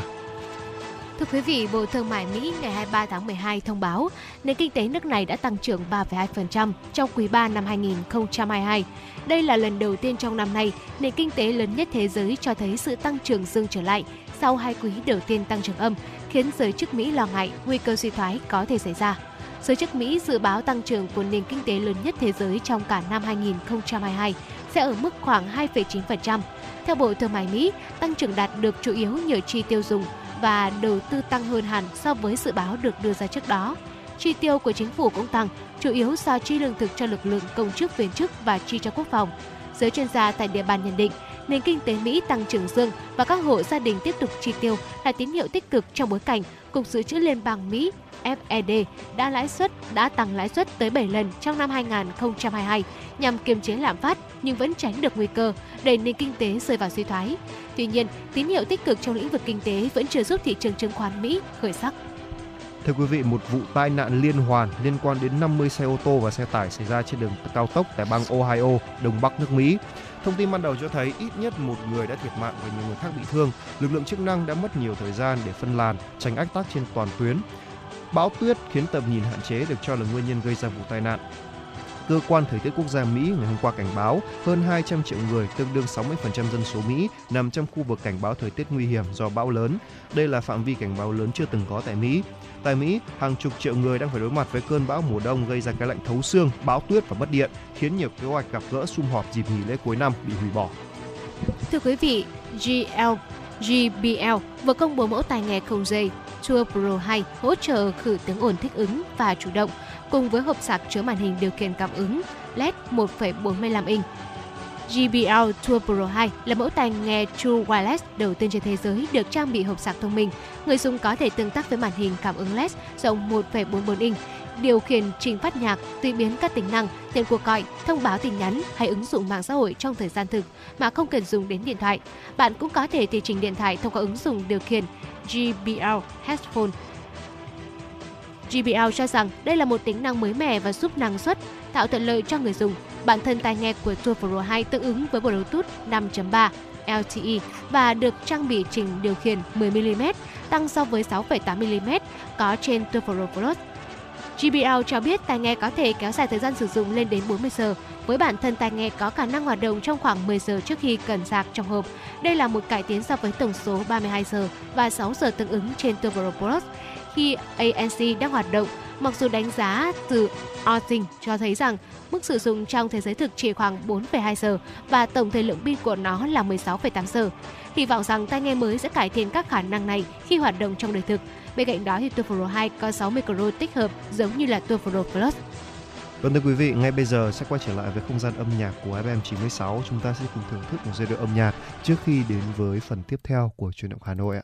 Thưa quý vị, Bộ Thương mại Mỹ ngày 23 tháng 12 thông báo nền kinh tế nước này đã tăng trưởng 3,2% trong quý 3 năm 2022. Đây là lần đầu tiên trong năm nay, nền kinh tế lớn nhất thế giới cho thấy sự tăng trưởng dương trở lại sau hai quý đầu tiên tăng trưởng âm, khiến giới chức Mỹ lo ngại nguy cơ suy thoái có thể xảy ra. Giới chức Mỹ dự báo tăng trưởng của nền kinh tế lớn nhất thế giới trong cả năm 2022 sẽ ở mức khoảng 2,9%. Theo Bộ Thương mại Mỹ, tăng trưởng đạt được chủ yếu nhờ chi tiêu dùng và đầu tư tăng hơn hẳn so với dự báo được đưa ra trước đó. Chi tiêu của chính phủ cũng tăng, chủ yếu do chi lương thực cho lực lượng công chức viên chức và chi cho quốc phòng. Giới chuyên gia tại địa bàn nhận định, nền kinh tế Mỹ tăng trưởng dương và các hộ gia đình tiếp tục chi tiêu là tín hiệu tích cực trong bối cảnh Cục Dự trữ Liên bang Mỹ Fed đã lãi suất đã tăng lãi suất tới 7 lần trong năm 2022 nhằm kiềm chế lạm phát nhưng vẫn tránh được nguy cơ đẩy nền kinh tế rơi vào suy thoái. Tuy nhiên, tín hiệu tích cực trong lĩnh vực kinh tế vẫn chưa giúp thị trường chứng khoán Mỹ khởi sắc. Thưa quý vị, một vụ tai nạn liên hoàn liên quan đến 50 xe ô tô và xe tải xảy ra trên đường cao tốc tại bang Ohio, đông bắc nước Mỹ. Thông tin ban đầu cho thấy ít nhất một người đã thiệt mạng và nhiều người khác bị thương. Lực lượng chức năng đã mất nhiều thời gian để phân làn, tránh ách tắc trên toàn tuyến. Bão tuyết khiến tầm nhìn hạn chế được cho là nguyên nhân gây ra vụ tai nạn. Cơ quan Thời tiết Quốc gia Mỹ ngày hôm qua cảnh báo hơn 200 triệu người, tương đương 60% dân số Mỹ, nằm trong khu vực cảnh báo thời tiết nguy hiểm do bão lớn. Đây là phạm vi cảnh báo lớn chưa từng có tại Mỹ. Tại Mỹ, hàng chục triệu người đang phải đối mặt với cơn bão mùa đông gây ra cái lạnh thấu xương, bão tuyết và mất điện, khiến nhiều kế hoạch gặp gỡ sum họp dịp nghỉ lễ cuối năm bị hủy bỏ. Thưa quý vị, GL GBL vừa công bố mẫu tai nghe không dây Tour Pro 2 hỗ trợ khử tiếng ồn thích ứng và chủ động, cùng với hộp sạc chứa màn hình điều khiển cảm ứng LED 1,45 inch. JBL Tour Pro 2 là mẫu tai nghe True Wireless đầu tiên trên thế giới được trang bị hộp sạc thông minh. Người dùng có thể tương tác với màn hình cảm ứng LED rộng 1,44 inch, điều khiển trình phát nhạc, tùy biến các tính năng, tiền cuộc gọi, thông báo tin nhắn hay ứng dụng mạng xã hội trong thời gian thực mà không cần dùng đến điện thoại. Bạn cũng có thể tùy chỉnh điện thoại thông qua ứng dụng điều khiển JBL Headphone. GBL cho rằng đây là một tính năng mới mẻ và giúp năng suất, tạo thuận lợi cho người dùng. Bản thân tai nghe của Tour Pro 2 tương ứng với Bluetooth 5.3 LTE và được trang bị trình điều khiển 10mm, tăng so với 6,8mm có trên Tour Pro Plus. JBL cho biết tai nghe có thể kéo dài thời gian sử dụng lên đến 40 giờ. Với bản thân tai nghe có khả năng hoạt động trong khoảng 10 giờ trước khi cần sạc trong hộp. Đây là một cải tiến so với tổng số 32 giờ và 6 giờ tương ứng trên Turbo Plus khi ANC đang hoạt động. Mặc dù đánh giá từ Arting cho thấy rằng mức sử dụng trong thế giới thực chỉ khoảng 4,2 giờ và tổng thời lượng pin của nó là 16,8 giờ. Hy vọng rằng tai nghe mới sẽ cải thiện các khả năng này khi hoạt động trong đời thực. Bên cạnh đó thì Tour Pro 2 có 6 micro tích hợp giống như là Tour Pro Plus. Vâng thưa quý vị, ngay bây giờ sẽ quay trở lại với không gian âm nhạc của FM 96. Chúng ta sẽ cùng thưởng thức một giai điệu âm nhạc trước khi đến với phần tiếp theo của truyền động Hà Nội ạ.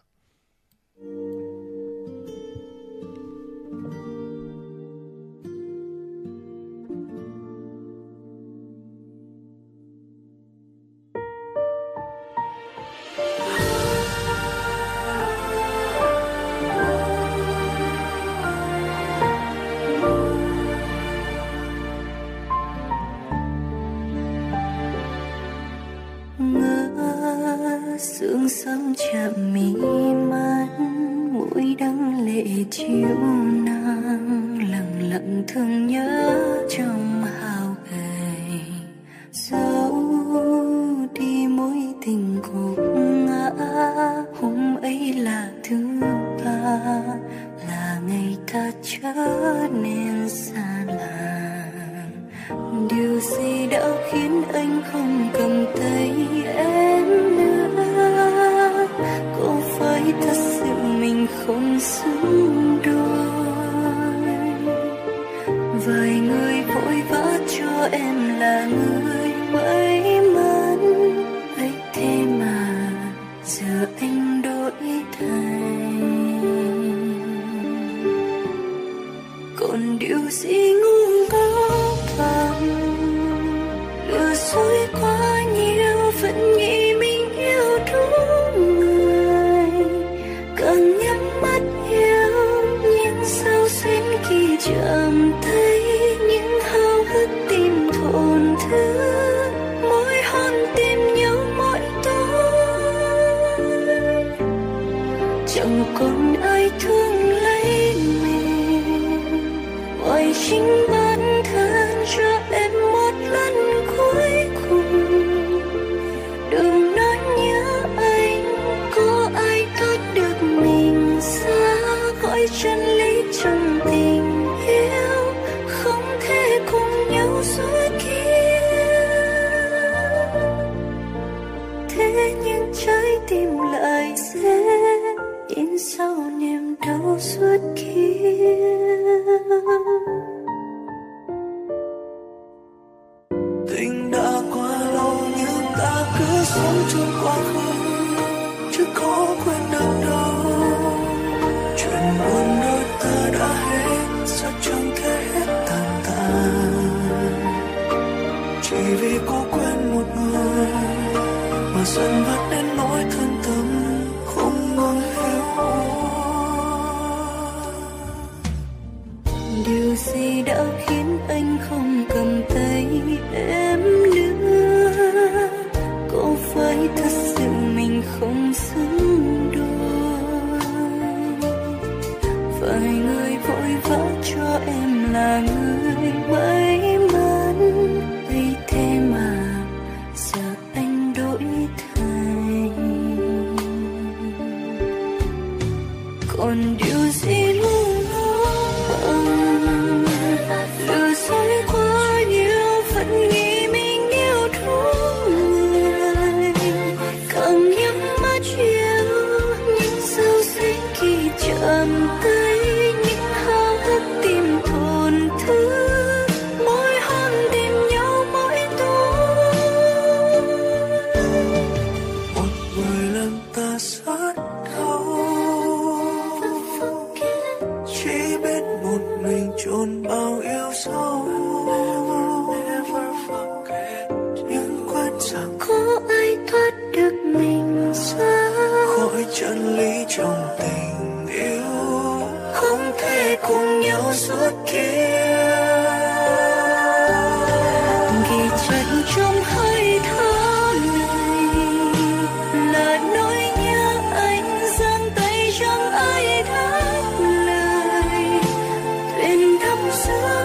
是。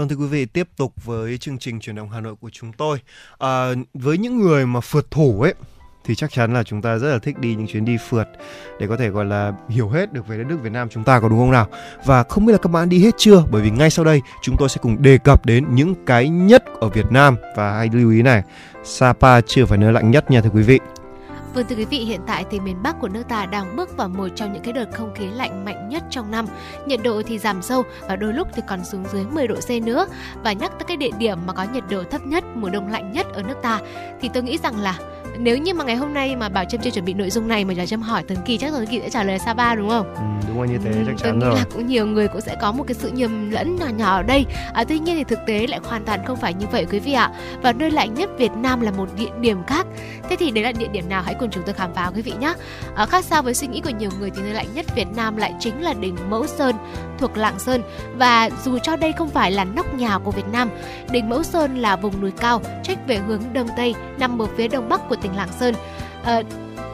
Vâng thưa quý vị, tiếp tục với chương trình truyền động Hà Nội của chúng tôi. À, với những người mà phượt thủ ấy thì chắc chắn là chúng ta rất là thích đi những chuyến đi phượt để có thể gọi là hiểu hết được về đất nước Việt Nam chúng ta có đúng không nào? Và không biết là các bạn đi hết chưa? Bởi vì ngay sau đây chúng tôi sẽ cùng đề cập đến những cái nhất ở Việt Nam và hãy lưu ý này, Sapa chưa phải nơi lạnh nhất nha thưa quý vị. Vâng thưa quý vị, hiện tại thì miền Bắc của nước ta đang bước vào một trong những cái đợt không khí lạnh mạnh nhất trong năm. Nhiệt độ thì giảm sâu và đôi lúc thì còn xuống dưới 10 độ C nữa. Và nhắc tới cái địa điểm mà có nhiệt độ thấp nhất, mùa đông lạnh nhất ở nước ta thì tôi nghĩ rằng là nếu như mà ngày hôm nay mà Bảo Trâm chưa chuẩn bị nội dung này mà Bảo Trâm hỏi Tuấn Kỳ chắc Tuấn Kỳ sẽ trả lời là Sapa đúng không? Ừ, đúng rồi như thế chắc chắn rồi. là cũng nhiều người cũng sẽ có một cái sự nhầm lẫn nhỏ nhỏ ở đây. À, tuy nhiên thì thực tế lại hoàn toàn không phải như vậy quý vị ạ. Và nơi lạnh nhất Việt Nam là một địa điểm khác. Thế thì đấy là địa điểm nào? Hãy cùng chúng tôi khám phá quý vị nhé à, khác xa với suy nghĩ của nhiều người thì nơi lạnh nhất Việt Nam lại chính là đỉnh Mẫu Sơn thuộc Lạng Sơn. Và dù cho đây không phải là nóc nhà của Việt Nam đỉnh Mẫu Sơn là vùng núi cao trách về hướng đông tây nằm ở phía đông bắc của tỉnh Lạng Sơn À,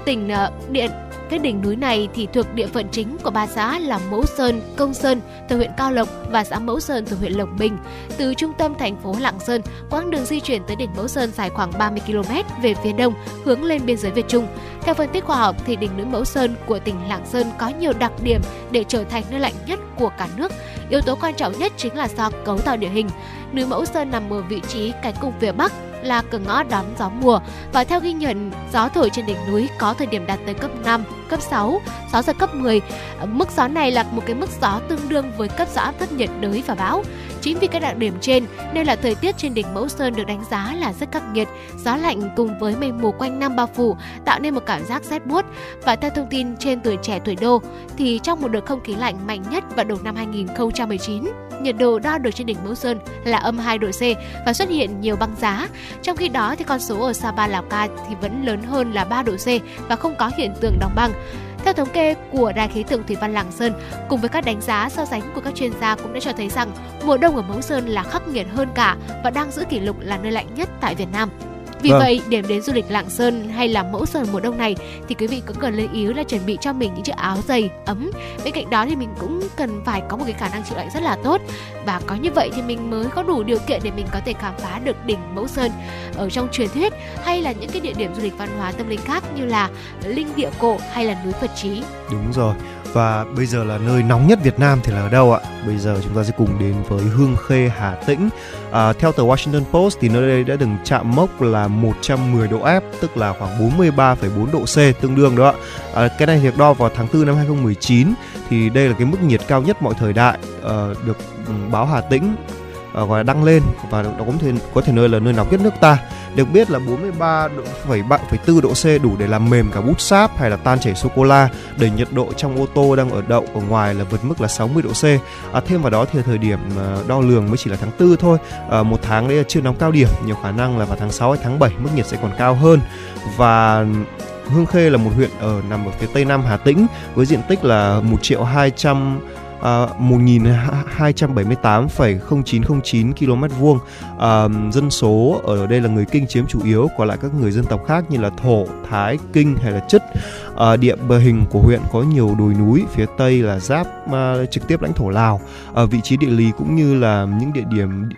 tỉnh ờ, điện cái đỉnh núi này thì thuộc địa phận chính của ba xã là Mẫu Sơn, Công Sơn từ huyện Cao Lộc và xã Mẫu Sơn từ huyện Lộc Bình. Từ trung tâm thành phố Lạng Sơn, quãng đường di chuyển tới đỉnh Mẫu Sơn dài khoảng 30 km về phía đông, hướng lên biên giới Việt Trung. Theo phân tích khoa học thì đỉnh núi Mẫu Sơn của tỉnh Lạng Sơn có nhiều đặc điểm để trở thành nơi lạnh nhất của cả nước. Yếu tố quan trọng nhất chính là do cấu tạo địa hình. Núi Mẫu Sơn nằm ở vị trí cánh cung phía bắc, là cửa ngõ đón gió mùa và theo ghi nhận gió thổi trên đỉnh núi có thời điểm đạt tới cấp 5, cấp 6, gió giật cấp 10. Mức gió này là một cái mức gió tương đương với cấp gió áp thấp nhiệt đới và bão. Chính vì các đặc điểm trên nên là thời tiết trên đỉnh Mẫu Sơn được đánh giá là rất khắc nghiệt, gió lạnh cùng với mây mù quanh năm bao phủ tạo nên một cảm giác rét buốt. Và theo thông tin trên tuổi trẻ tuổi đô thì trong một đợt không khí lạnh mạnh nhất vào đầu năm 2019, nhiệt độ đo được trên đỉnh Mẫu Sơn là âm 2 độ C và xuất hiện nhiều băng giá. Trong khi đó thì con số ở Sapa Lào Cai thì vẫn lớn hơn là 3 độ C và không có hiện tượng đóng băng. Theo thống kê của Đài khí tượng thủy văn Lạng Sơn, cùng với các đánh giá so sánh của các chuyên gia cũng đã cho thấy rằng mùa đông ở Mẫu Sơn là khắc nghiệt hơn cả và đang giữ kỷ lục là nơi lạnh nhất tại Việt Nam. Vì Vâng. vậy, điểm đến du lịch Lạng Sơn hay là Mẫu Sơn mùa đông này thì quý vị cũng cần lưu ý là chuẩn bị cho mình những chiếc áo dày ấm. Bên cạnh đó thì mình cũng cần phải có một cái khả năng chịu lạnh rất là tốt và có như vậy thì mình mới có đủ điều kiện để mình có thể khám phá được đỉnh Mẫu Sơn ở trong truyền thuyết hay là những cái địa điểm du lịch văn hóa tâm linh khác như là linh địa cổ hay là núi Phật Trí. Đúng rồi. Và bây giờ là nơi nóng nhất Việt Nam thì là ở đâu ạ? Bây giờ chúng ta sẽ cùng đến với Hương Khê, Hà Tĩnh. À, theo tờ Washington Post thì nơi đây đã từng chạm mốc là 110 độ F, tức là khoảng 43,4 độ C tương đương đó ạ. À, cái này được đo vào tháng 4 năm 2019 thì đây là cái mức nhiệt cao nhất mọi thời đại à, được ừ, báo Hà Tĩnh ờ, gọi là đăng lên và nó cũng thể có thể nơi là nơi nóng nhất nước ta. Được biết là 43,4 độ C đủ để làm mềm cả bút sáp hay là tan chảy sô cô la đẩy nhiệt độ trong ô tô đang ở đậu ở ngoài là vượt mức là 60 độ C. À, thêm vào đó thì thời điểm ờ, đo lường mới chỉ là tháng 4 thôi. À, một tháng đấy là chưa nóng cao điểm, nhiều khả năng là vào tháng 6 hay tháng 7 mức nhiệt sẽ còn cao hơn. Và Hương Khê là một huyện ở nằm ở phía tây nam Hà Tĩnh với diện tích là 1 triệu 200 Uh, 1.278,0909 km vuông. À, dân số ở đây là người Kinh chiếm chủ yếu còn lại các người dân tộc khác như là Thổ, Thái, Kinh hay là Chất à, địa bờ hình của huyện có nhiều đồi núi phía tây là giáp à, trực tiếp lãnh thổ Lào. Ở vị trí địa lý cũng như là những địa điểm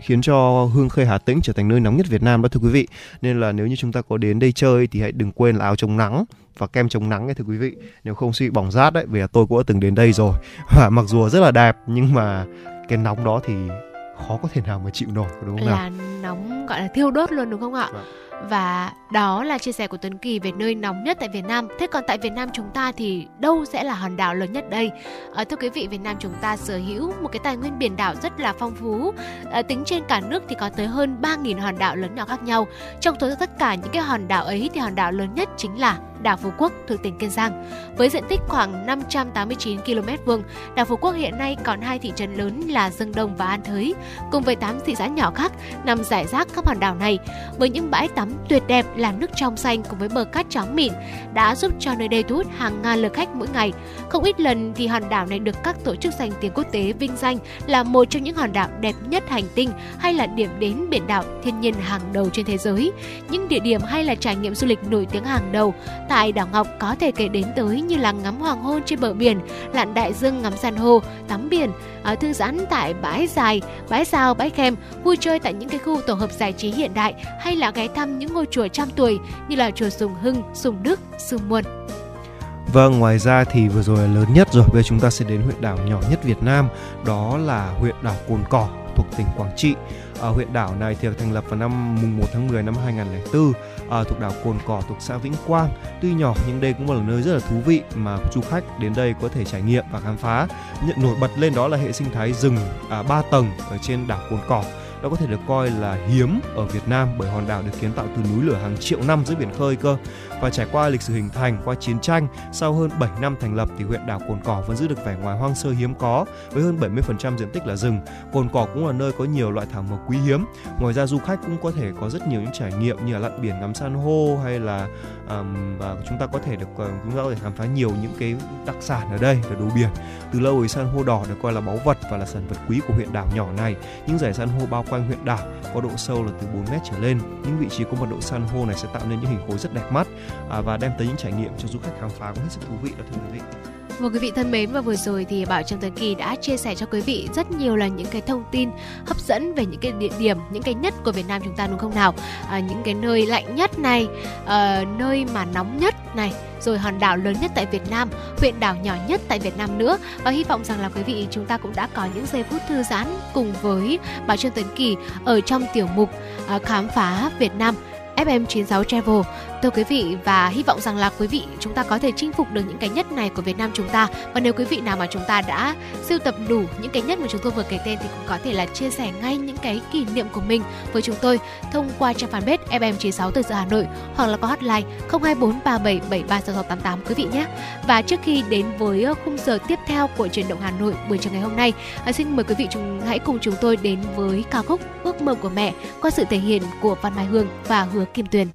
khiến cho Hương Khê Hà Tĩnh trở thành nơi nóng nhất Việt Nam đó thưa quý vị nên là nếu như chúng ta có đến đây chơi thì hãy đừng quên là áo chống nắng và kem chống nắng ấy thưa quý vị nếu không bị bỏng rát đấy vì là tôi cũng đã từng đến đây rồi và mặc dù rất là đẹp nhưng mà cái nóng đó thì khó có thể nào mà chịu nổi đúng không nào là nóng gọi là thiêu đốt luôn đúng không ạ? Vâng. Và đó là chia sẻ của Tuấn Kỳ về nơi nóng nhất tại Việt Nam. Thế còn tại Việt Nam chúng ta thì đâu sẽ là hòn đảo lớn nhất đây? À, thưa quý vị, Việt Nam chúng ta sở hữu một cái tài nguyên biển đảo rất là phong phú. À, tính trên cả nước thì có tới hơn 3.000 hòn đảo lớn nhỏ khác nhau. Trong số tất cả những cái hòn đảo ấy thì hòn đảo lớn nhất chính là đảo Phú Quốc thuộc tỉnh Kiên Giang. Với diện tích khoảng 589 km vuông, đảo Phú Quốc hiện nay còn hai thị trấn lớn là Dương Đông và An Thới, cùng với 8 thị xã nhỏ khác nằm rải rác khắp hòn đảo này. Với những bãi tắm tuyệt đẹp là nước trong xanh cùng với bờ cát trắng mịn đã giúp cho nơi đây thu hút hàng ngàn lượt khách mỗi ngày. Không ít lần thì hòn đảo này được các tổ chức danh tiếng quốc tế vinh danh là một trong những hòn đảo đẹp nhất hành tinh hay là điểm đến biển đảo thiên nhiên hàng đầu trên thế giới. Những địa điểm hay là trải nghiệm du lịch nổi tiếng hàng đầu tại đảo Ngọc có thể kể đến tới như là ngắm hoàng hôn trên bờ biển, lặn đại dương ngắm san hô, tắm biển, ở thư giãn tại bãi dài, bãi sao, bãi khem, vui chơi tại những cái khu tổ hợp giải trí hiện đại hay là ghé thăm những ngôi chùa trăm tuổi như là chùa Sùng Hưng, Sùng Đức, Sùng Muôn. Vâng, ngoài ra thì vừa rồi là lớn nhất rồi, bây giờ chúng ta sẽ đến huyện đảo nhỏ nhất Việt Nam, đó là huyện đảo Cồn Cỏ thuộc tỉnh Quảng Trị. Ở huyện đảo này thì được thành lập vào năm mùng 1 tháng 10 năm 2004 à, thuộc đảo Cồn Cỏ thuộc xã Vĩnh Quang. Tuy nhỏ nhưng đây cũng là nơi rất là thú vị mà du khách đến đây có thể trải nghiệm và khám phá. Nhận nổi bật lên đó là hệ sinh thái rừng à, 3 tầng ở trên đảo Cồn Cỏ. Đó có thể được coi là hiếm ở Việt Nam bởi hòn đảo được kiến tạo từ núi lửa hàng triệu năm dưới biển khơi cơ. Và trải qua lịch sử hình thành qua chiến tranh, sau hơn 7 năm thành lập thì huyện đảo Cồn Cỏ vẫn giữ được vẻ ngoài hoang sơ hiếm có với hơn 70% diện tích là rừng. Cồn Cỏ cũng là nơi có nhiều loại thảo mộc quý hiếm. Ngoài ra du khách cũng có thể có rất nhiều những trải nghiệm như là lặn biển ngắm san hô hay là um, và chúng ta có thể được ờ, chúng ta có thể khám phá nhiều những cái đặc sản ở đây ở đồ biển. Từ lâu thì san hô đỏ được coi là báu vật và là sản vật quý của huyện đảo nhỏ này. Những dải san hô bao quanh huyện đảo có độ sâu là từ 4 mét trở lên. Những vị trí có mật độ san hô này sẽ tạo nên những hình khối rất đẹp mắt à, và đem tới những trải nghiệm cho du khách khám phá cũng hết sức thú vị đó thưa quý vị. Vâng quý vị thân mến và vừa rồi thì Bảo Trâm Tuấn Kỳ đã chia sẻ cho quý vị rất nhiều là những cái thông tin hấp dẫn về những cái địa điểm, những cái nhất của Việt Nam chúng ta đúng không nào? À, những cái nơi lạnh nhất này, à, nơi mà nóng nhất này, rồi hòn đảo lớn nhất tại Việt Nam, huyện đảo nhỏ nhất tại Việt Nam nữa và hy vọng rằng là quý vị chúng ta cũng đã có những giây phút thư giãn cùng với Bảo Trâm Tuấn Kỳ ở trong tiểu mục à, khám phá Việt Nam FM96 Travel. Thưa quý vị và hy vọng rằng là quý vị chúng ta có thể chinh phục được những cái nhất này của Việt Nam chúng ta. Và nếu quý vị nào mà chúng ta đã sưu tập đủ những cái nhất mà chúng tôi vừa kể tên thì cũng có thể là chia sẻ ngay những cái kỷ niệm của mình với chúng tôi thông qua trang fanpage FM96 từ giờ Hà Nội hoặc là có hotline 02437736688 quý vị nhé. Và trước khi đến với ờ, khung giờ tiếp theo của truyền động Hà Nội buổi chiều ngày hôm nay, ờ, xin mời quý vị chúng hãy cùng chúng tôi đến với ca khúc Ước mơ của mẹ qua sự thể hiện của Văn Mai Hương và Hứa Kim Tuyền.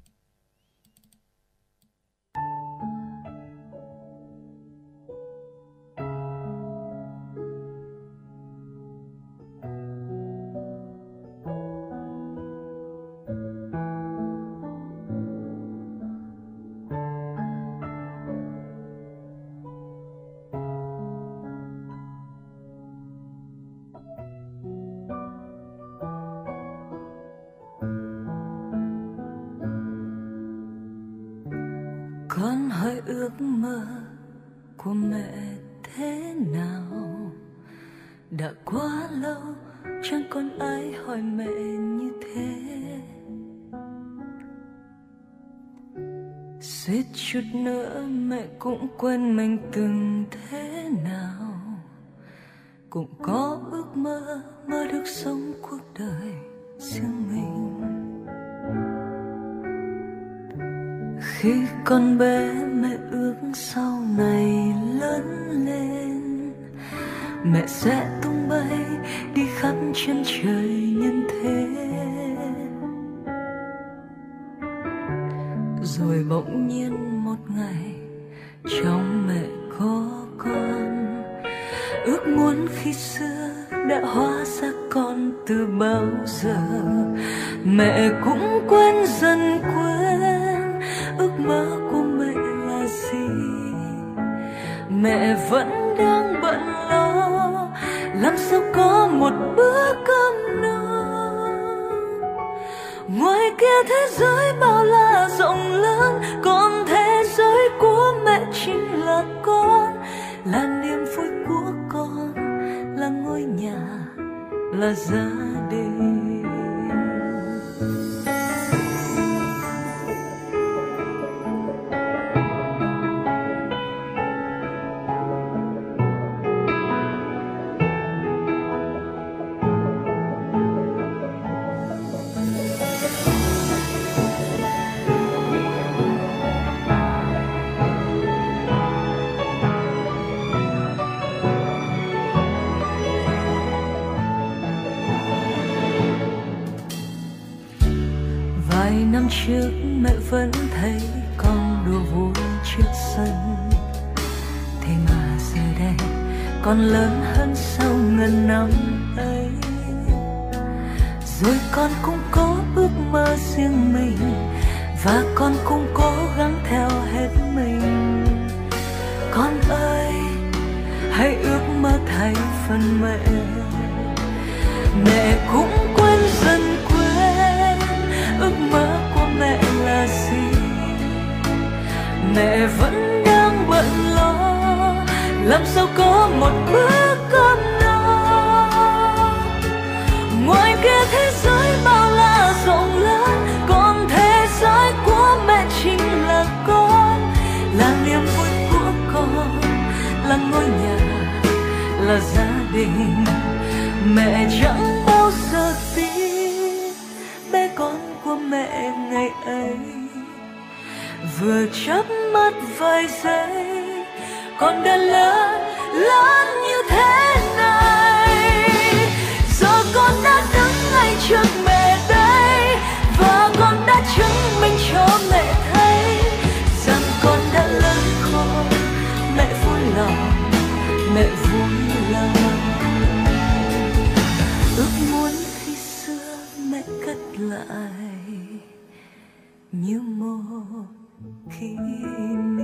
Chút nữa mẹ cũng quên mình từng thế nào. Cũng có ước mơ mơ được sống cuộc đời riêng mình. Khi con bé mẹ ước sau này lớn lên, mẹ sẽ tung bay đi khắp chân trời nhân thế. Rồi bỗng nhiên một ngày trong mẹ có con. Ước muốn khi xưa đã hóa ra con từ bao giờ. Mẹ cũng quên dần quên, ước mơ của mẹ là gì? Mẹ vẫn đang bận lo, làm sao có một bữa cơm no? Ngoài kia thế giới bao la rộng lớn, còn thế giới của mẹ chính là con. Là niềm vui của con, là ngôi nhà, là gia đình. Năm trước mẹ vẫn thấy con đùa vui trước sân. Thế mà giờ đây, con lớn hơn sau ngần năm ấy. Rồi con cũng có ước mơ riêng mình, và con cũng cố gắng theo hết mình. Con ơi, hãy ước mơ thay phần mẹ. Mẹ cũng mẹ vẫn đang bận lo. Làm sao có một bữa cơm no ngoài kia thế giới bao la rộng lớn, còn thế giới của mẹ chính là con. Là niềm vui của con, là ngôi nhà, là gia đình. Mẹ chẳng bao giờ tin, bé con của mẹ ngày ấy vừa chớp mắt vài giây con đã lớn lớn như thế này. Giờ con đã đứng ngay trước mẹ đây, và con đã chứng minh cho mẹ thấy rằng con đã lớn khôn mẹ vui lòng, mẹ vui lòng. Ước muốn khi xưa mẹ cất lại như một kỷ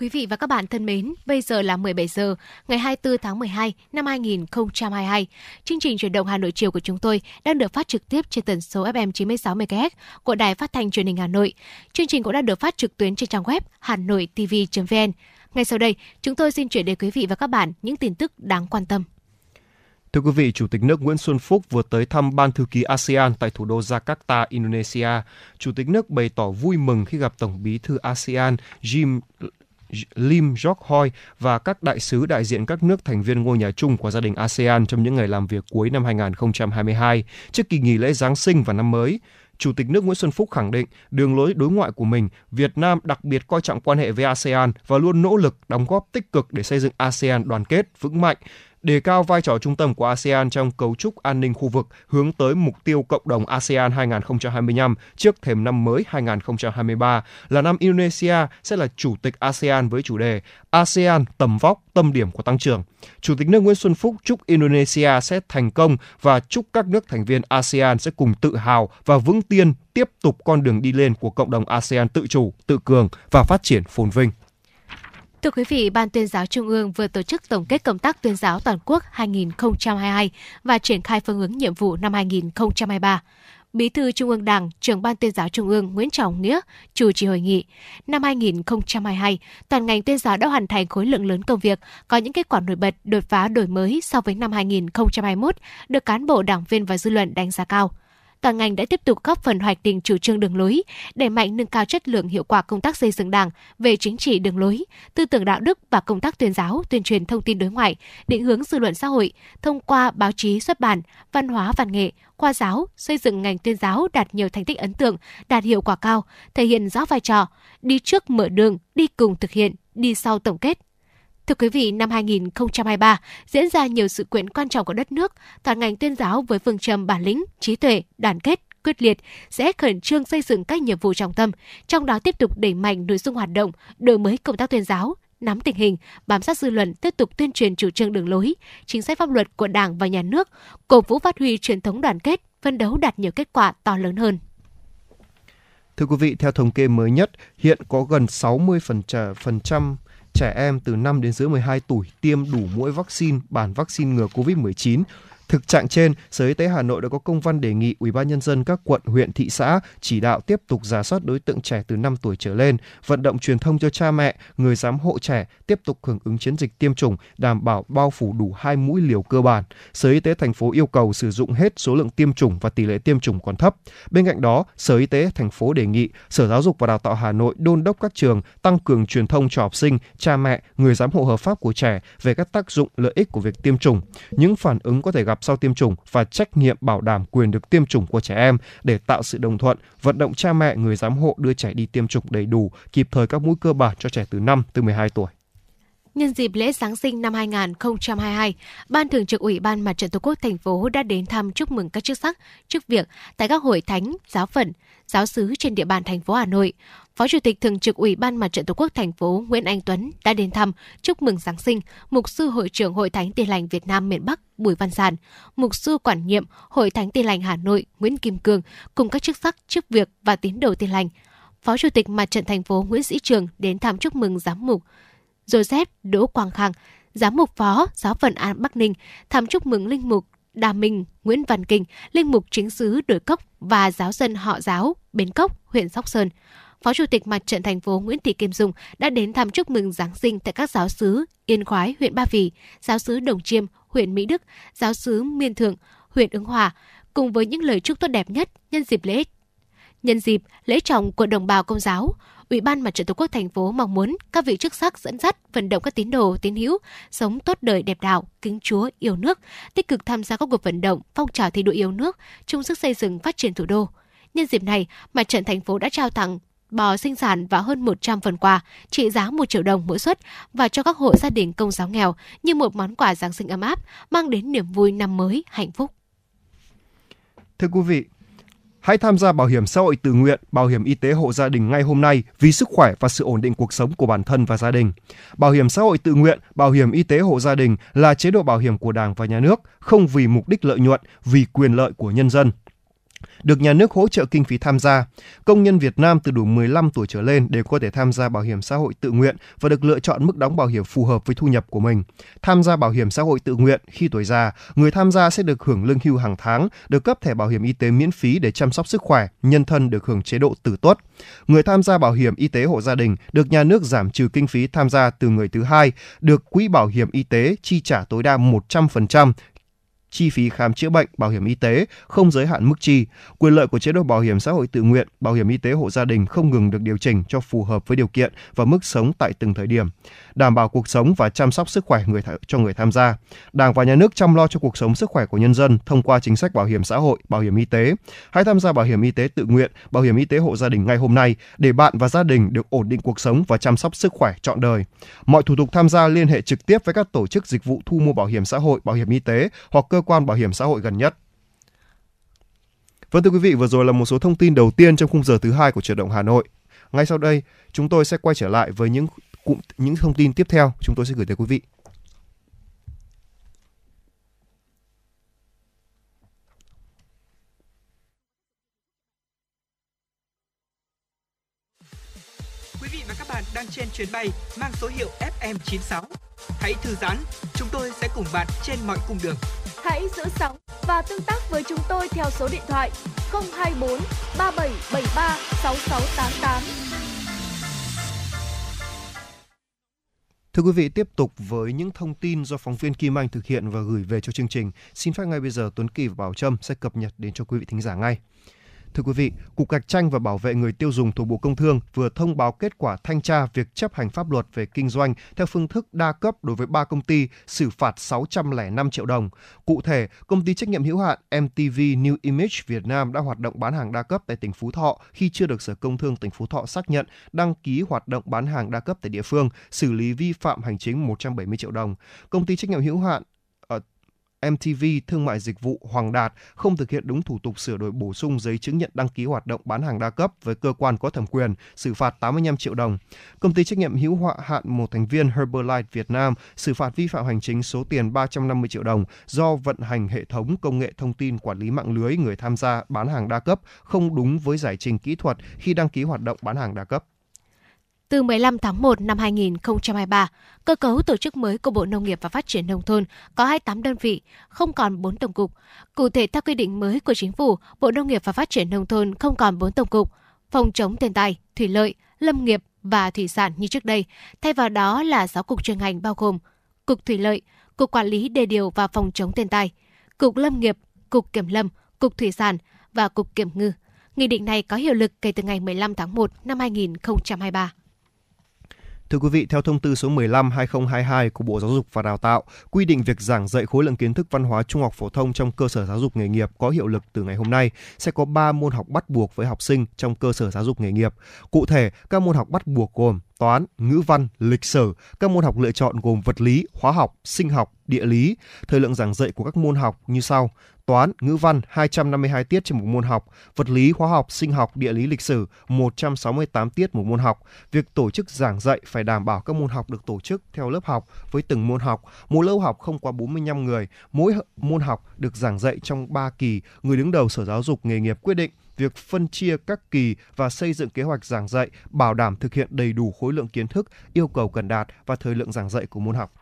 Quý vị và các bạn thân mến, bây giờ là 17 giờ ngày 24 tháng 12 năm 2022. Chương trình chuyển động Hà Nội chiều của chúng tôi đang được phát trực tiếp trên tần số FM 96 MHz của Đài Phát thanh Truyền hình Hà Nội. Chương trình cũng đã được phát trực tuyến trên trang web hanoitv.vn. Ngay sau đây, chúng tôi xin chuyển đến quý vị và các bạn những tin tức đáng quan tâm. Thưa quý vị, Chủ tịch nước Nguyễn Xuân Phúc vừa tới thăm Ban thư ký ASEAN tại thủ đô Jakarta, Indonesia. Chủ tịch nước bày tỏ vui mừng khi gặp Tổng bí thư ASEAN Jim Lim Jok Hoi và các đại sứ đại diện các nước thành viên ngôi nhà chung của gia đình ASEAN trong những ngày làm việc cuối năm 2022 trước kỳ nghỉ lễ Giáng sinh và năm mới. Chủ tịch nước Nguyễn Xuân Phúc khẳng định đường lối đối ngoại của mình, Việt Nam đặc biệt coi trọng quan hệ với ASEAN và luôn nỗ lực đóng góp tích cực để xây dựng ASEAN đoàn kết, vững mạnh, đề cao vai trò trung tâm của ASEAN trong cấu trúc an ninh khu vực hướng tới mục tiêu cộng đồng ASEAN 2025 trước thềm năm mới 2023 là năm Indonesia sẽ là chủ tịch ASEAN với chủ đề ASEAN tầm vóc, tâm điểm của tăng trưởng. Chủ tịch nước Nguyễn Xuân Phúc chúc Indonesia sẽ thành công và chúc các nước thành viên ASEAN sẽ cùng tự hào và vững tiên tiếp tục con đường đi lên của cộng đồng ASEAN tự chủ, tự cường và phát triển phồn vinh. Thưa quý vị, Ban tuyên giáo Trung ương vừa tổ chức tổng kết công tác tuyên giáo toàn quốc 2022 và triển khai phương hướng nhiệm vụ năm 2023. Bí thư Trung ương Đảng, trưởng Ban tuyên giáo Trung ương Nguyễn Trọng Nghĩa chủ trì hội nghị. Năm 2022, toàn ngành tuyên giáo đã hoàn thành khối lượng lớn công việc, có những kết quả nổi bật, đột phá đổi mới so với năm 2021, được cán bộ, đảng viên và dư luận đánh giá cao toàn ngành đã tiếp tục góp phần hoạch định chủ trương đường lối, đẩy mạnh nâng cao chất lượng hiệu quả công tác xây dựng Đảng về chính trị đường lối, tư tưởng đạo đức và công tác tuyên giáo, tuyên truyền thông tin đối ngoại, định hướng dư luận xã hội thông qua báo chí xuất bản, văn hóa văn nghệ, khoa giáo, xây dựng ngành tuyên giáo đạt nhiều thành tích ấn tượng, đạt hiệu quả cao, thể hiện rõ vai trò đi trước mở đường, đi cùng thực hiện, đi sau tổng kết, Thưa quý vị, năm 2023 diễn ra nhiều sự kiện quan trọng của đất nước, toàn ngành tuyên giáo với phương châm bản lĩnh, trí tuệ, đoàn kết, quyết liệt sẽ khẩn trương xây dựng các nhiệm vụ trọng tâm, trong đó tiếp tục đẩy mạnh nội dung hoạt động, đổi mới công tác tuyên giáo, nắm tình hình, bám sát dư luận, tiếp tục tuyên truyền chủ trương đường lối, chính sách pháp luật của Đảng và Nhà nước, cổ vũ phát huy truyền thống đoàn kết, phân đấu đạt nhiều kết quả to lớn hơn. Thưa quý vị, theo thống kê mới nhất, hiện có gần 60% phần trăm trẻ em từ 5 đến dưới 12 tuổi tiêm đủ mũi vaccine, bản vaccine ngừa COVID-19 Thực trạng trên, Sở Y tế Hà Nội đã có công văn đề nghị Ủy ban nhân dân các quận, huyện, thị xã chỉ đạo tiếp tục giả soát đối tượng trẻ từ 5 tuổi trở lên, vận động truyền thông cho cha mẹ, người giám hộ trẻ tiếp tục hưởng ứng chiến dịch tiêm chủng, đảm bảo bao phủ đủ hai mũi liều cơ bản. Sở Y tế thành phố yêu cầu sử dụng hết số lượng tiêm chủng và tỷ lệ tiêm chủng còn thấp. Bên cạnh đó, Sở Y tế thành phố đề nghị Sở Giáo dục và Đào tạo Hà Nội đôn đốc các trường tăng cường truyền thông cho học sinh, cha mẹ, người giám hộ hợp pháp của trẻ về các tác dụng lợi ích của việc tiêm chủng. Những phản ứng có thể gặp sau tiêm chủng và trách nhiệm bảo đảm quyền được tiêm chủng của trẻ em để tạo sự đồng thuận, vận động cha mẹ, người giám hộ đưa trẻ đi tiêm chủng đầy đủ, kịp thời các mũi cơ bản cho trẻ từ 5 từ 12 tuổi. Nhân dịp lễ Giáng sinh năm 2022, Ban Thường trực Ủy ban Mặt trận Tổ quốc thành phố đã đến thăm chúc mừng các chức sắc, chức việc tại các hội thánh, giáo phận, giáo sứ trên địa bàn thành phố Hà Nội. Phó Chủ tịch Thường trực Ủy ban Mặt trận Tổ quốc thành phố Nguyễn Anh Tuấn đã đến thăm chúc mừng Giáng sinh Mục sư Hội trưởng Hội Thánh Tin lành Việt Nam miền Bắc Bùi Văn Giản, Mục sư quản nhiệm Hội Thánh Tin lành Hà Nội Nguyễn Kim Cương cùng các chức sắc, chức việc và tín đồ Tin lành. Phó Chủ tịch Mặt trận thành phố Nguyễn Sĩ Trường đến thăm chúc mừng giám mục Joseph Đỗ Quang Khang, giám mục phó giáo phận An Bắc Ninh thăm chúc mừng linh mục Đà Minh, Nguyễn Văn Kinh, linh mục chính sứ Đồi Cốc và giáo dân họ giáo Bến Cốc, huyện Sóc Sơn. Phó Chủ tịch Mặt trận thành phố Nguyễn Thị Kim Dung đã đến thăm chúc mừng Giáng sinh tại các giáo sứ Yên Khoái, huyện Ba Vì, giáo sứ Đồng Chiêm, huyện Mỹ Đức, giáo sứ Miên Thượng, huyện Ứng Hòa, cùng với những lời chúc tốt đẹp nhất nhân dịp lễ. Nhân dịp lễ trọng của đồng bào công giáo, Ủy ban Mặt trận Tổ quốc thành phố mong muốn các vị chức sắc dẫn dắt, vận động các tín đồ, tín hữu sống tốt đời đẹp đạo, kính Chúa, yêu nước, tích cực tham gia các cuộc vận động, phong trào thi đua yêu nước, chung sức xây dựng phát triển thủ đô. Nhân dịp này, Mặt trận thành phố đã trao tặng bò sinh sản và hơn 100 phần quà trị giá 1 triệu đồng mỗi suất và cho các hộ gia đình công giáo nghèo như một món quà Giáng sinh ấm áp mang đến niềm vui năm mới hạnh phúc. Thưa quý vị, Hãy tham gia bảo hiểm xã hội tự nguyện, bảo hiểm y tế hộ gia đình ngay hôm nay vì sức khỏe và sự ổn định cuộc sống của bản thân và gia đình. Bảo hiểm xã hội tự nguyện, bảo hiểm y tế hộ gia đình là chế độ bảo hiểm của Đảng và Nhà nước, không vì mục đích lợi nhuận, vì quyền lợi của nhân dân được nhà nước hỗ trợ kinh phí tham gia. Công nhân Việt Nam từ đủ 15 tuổi trở lên đều có thể tham gia bảo hiểm xã hội tự nguyện và được lựa chọn mức đóng bảo hiểm phù hợp với thu nhập của mình. Tham gia bảo hiểm xã hội tự nguyện khi tuổi già, người tham gia sẽ được hưởng lương hưu hàng tháng, được cấp thẻ bảo hiểm y tế miễn phí để chăm sóc sức khỏe, nhân thân được hưởng chế độ tử tuất. Người tham gia bảo hiểm y tế hộ gia đình được nhà nước giảm trừ kinh phí tham gia từ người thứ hai, được quỹ bảo hiểm y tế chi trả tối đa 100% chi phí khám chữa bệnh, bảo hiểm y tế, không giới hạn mức chi. Quyền lợi của chế độ bảo hiểm xã hội tự nguyện, bảo hiểm y tế hộ gia đình không ngừng được điều chỉnh cho phù hợp với điều kiện và mức sống tại từng thời điểm, đảm bảo cuộc sống và chăm sóc sức khỏe người th- cho người tham gia. Đảng và nhà nước chăm lo cho cuộc sống sức khỏe của nhân dân thông qua chính sách bảo hiểm xã hội, bảo hiểm y tế. Hãy tham gia bảo hiểm y tế tự nguyện, bảo hiểm y tế hộ gia đình ngay hôm nay để bạn và gia đình được ổn định cuộc sống và chăm sóc sức khỏe trọn đời. Mọi thủ tục tham gia liên hệ trực tiếp với các tổ chức dịch vụ thu mua bảo hiểm xã hội, bảo hiểm y tế hoặc cơ quan bảo hiểm xã hội gần nhất. Vâng thưa quý vị, vừa rồi là một số thông tin đầu tiên trong khung giờ thứ hai của chuyển động Hà Nội. Ngay sau đây, chúng tôi sẽ quay trở lại với những cụm những thông tin tiếp theo chúng tôi sẽ gửi tới quý vị. Quý vị và các bạn đang trên chuyến bay mang số hiệu FM96. Hãy thư giãn, chúng tôi sẽ cùng bạn trên mọi cung đường. Hãy giữ sóng và tương tác với chúng tôi theo số điện thoại 024 3773 6688. Thưa quý vị, tiếp tục với những thông tin do phóng viên Kim Anh thực hiện và gửi về cho chương trình. Xin phép ngay bây giờ Tuấn Kỳ và Bảo Trâm sẽ cập nhật đến cho quý vị thính giả ngay. Thưa quý vị, Cục cạnh tranh và Bảo vệ người tiêu dùng thuộc Bộ Công Thương vừa thông báo kết quả thanh tra việc chấp hành pháp luật về kinh doanh theo phương thức đa cấp đối với 3 công ty xử phạt 605 triệu đồng. Cụ thể, công ty trách nhiệm hữu hạn MTV New Image Việt Nam đã hoạt động bán hàng đa cấp tại tỉnh Phú Thọ khi chưa được Sở Công Thương tỉnh Phú Thọ xác nhận đăng ký hoạt động bán hàng đa cấp tại địa phương, xử lý vi phạm hành chính 170 triệu đồng. Công ty trách nhiệm hữu hạn MTV Thương mại Dịch vụ Hoàng Đạt không thực hiện đúng thủ tục sửa đổi bổ sung giấy chứng nhận đăng ký hoạt động bán hàng đa cấp với cơ quan có thẩm quyền, xử phạt 85 triệu đồng. Công ty trách nhiệm hữu hạn một thành viên Herbalife Việt Nam xử phạt vi phạm hành chính số tiền 350 triệu đồng do vận hành hệ thống công nghệ thông tin quản lý mạng lưới người tham gia bán hàng đa cấp không đúng với giải trình kỹ thuật khi đăng ký hoạt động bán hàng đa cấp. Từ 15 tháng 1 năm 2023, cơ cấu tổ chức mới của Bộ Nông nghiệp và Phát triển Nông thôn có 28 đơn vị, không còn 4 tổng cục. Cụ thể, theo quy định mới của Chính phủ, Bộ Nông nghiệp và Phát triển Nông thôn không còn 4 tổng cục, phòng chống thiên tai, thủy lợi, lâm nghiệp và thủy sản như trước đây. Thay vào đó là 6 cục chuyên ngành bao gồm Cục Thủy lợi, Cục Quản lý Đề điều và Phòng chống thiên tai, Cục Lâm nghiệp, Cục Kiểm lâm, Cục Thủy sản và Cục Kiểm ngư. Nghị định này có hiệu lực kể từ ngày 15 tháng 1 năm 2023. Thưa quý vị, theo thông tư số 15/2022 của Bộ Giáo dục và Đào tạo, quy định việc giảng dạy khối lượng kiến thức văn hóa trung học phổ thông trong cơ sở giáo dục nghề nghiệp có hiệu lực từ ngày hôm nay sẽ có 3 môn học bắt buộc với học sinh trong cơ sở giáo dục nghề nghiệp. Cụ thể, các môn học bắt buộc gồm toán, ngữ văn, lịch sử, các môn học lựa chọn gồm vật lý, hóa học, sinh học, địa lý. Thời lượng giảng dạy của các môn học như sau: toán, ngữ văn 252 tiết trên một môn học, vật lý, hóa học, sinh học, địa lý, lịch sử 168 tiết một môn học. Việc tổ chức giảng dạy phải đảm bảo các môn học được tổ chức theo lớp học với từng môn học. Mỗi lớp học không quá 45 người, mỗi môn học được giảng dạy trong 3 kỳ. Người đứng đầu Sở Giáo dục nghề nghiệp quyết định việc phân chia các kỳ và xây dựng kế hoạch giảng dạy bảo đảm thực hiện đầy đủ khối lượng kiến thức, yêu cầu cần đạt và thời lượng giảng dạy của môn học.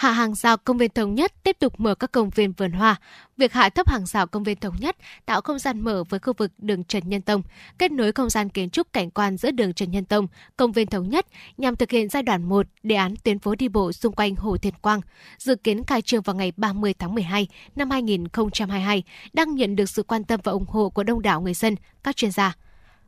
Hạ hàng rào công viên thống nhất tiếp tục mở các công viên vườn hoa. Việc hạ thấp hàng rào công viên thống nhất tạo không gian mở với khu vực đường Trần Nhân Tông, kết nối không gian kiến trúc cảnh quan giữa đường Trần Nhân Tông, công viên thống nhất nhằm thực hiện giai đoạn 1 đề án tuyến phố đi bộ xung quanh Hồ Thiền Quang, dự kiến khai trương vào ngày 30 tháng 12 năm 2022, đang nhận được sự quan tâm và ủng hộ của đông đảo người dân, các chuyên gia.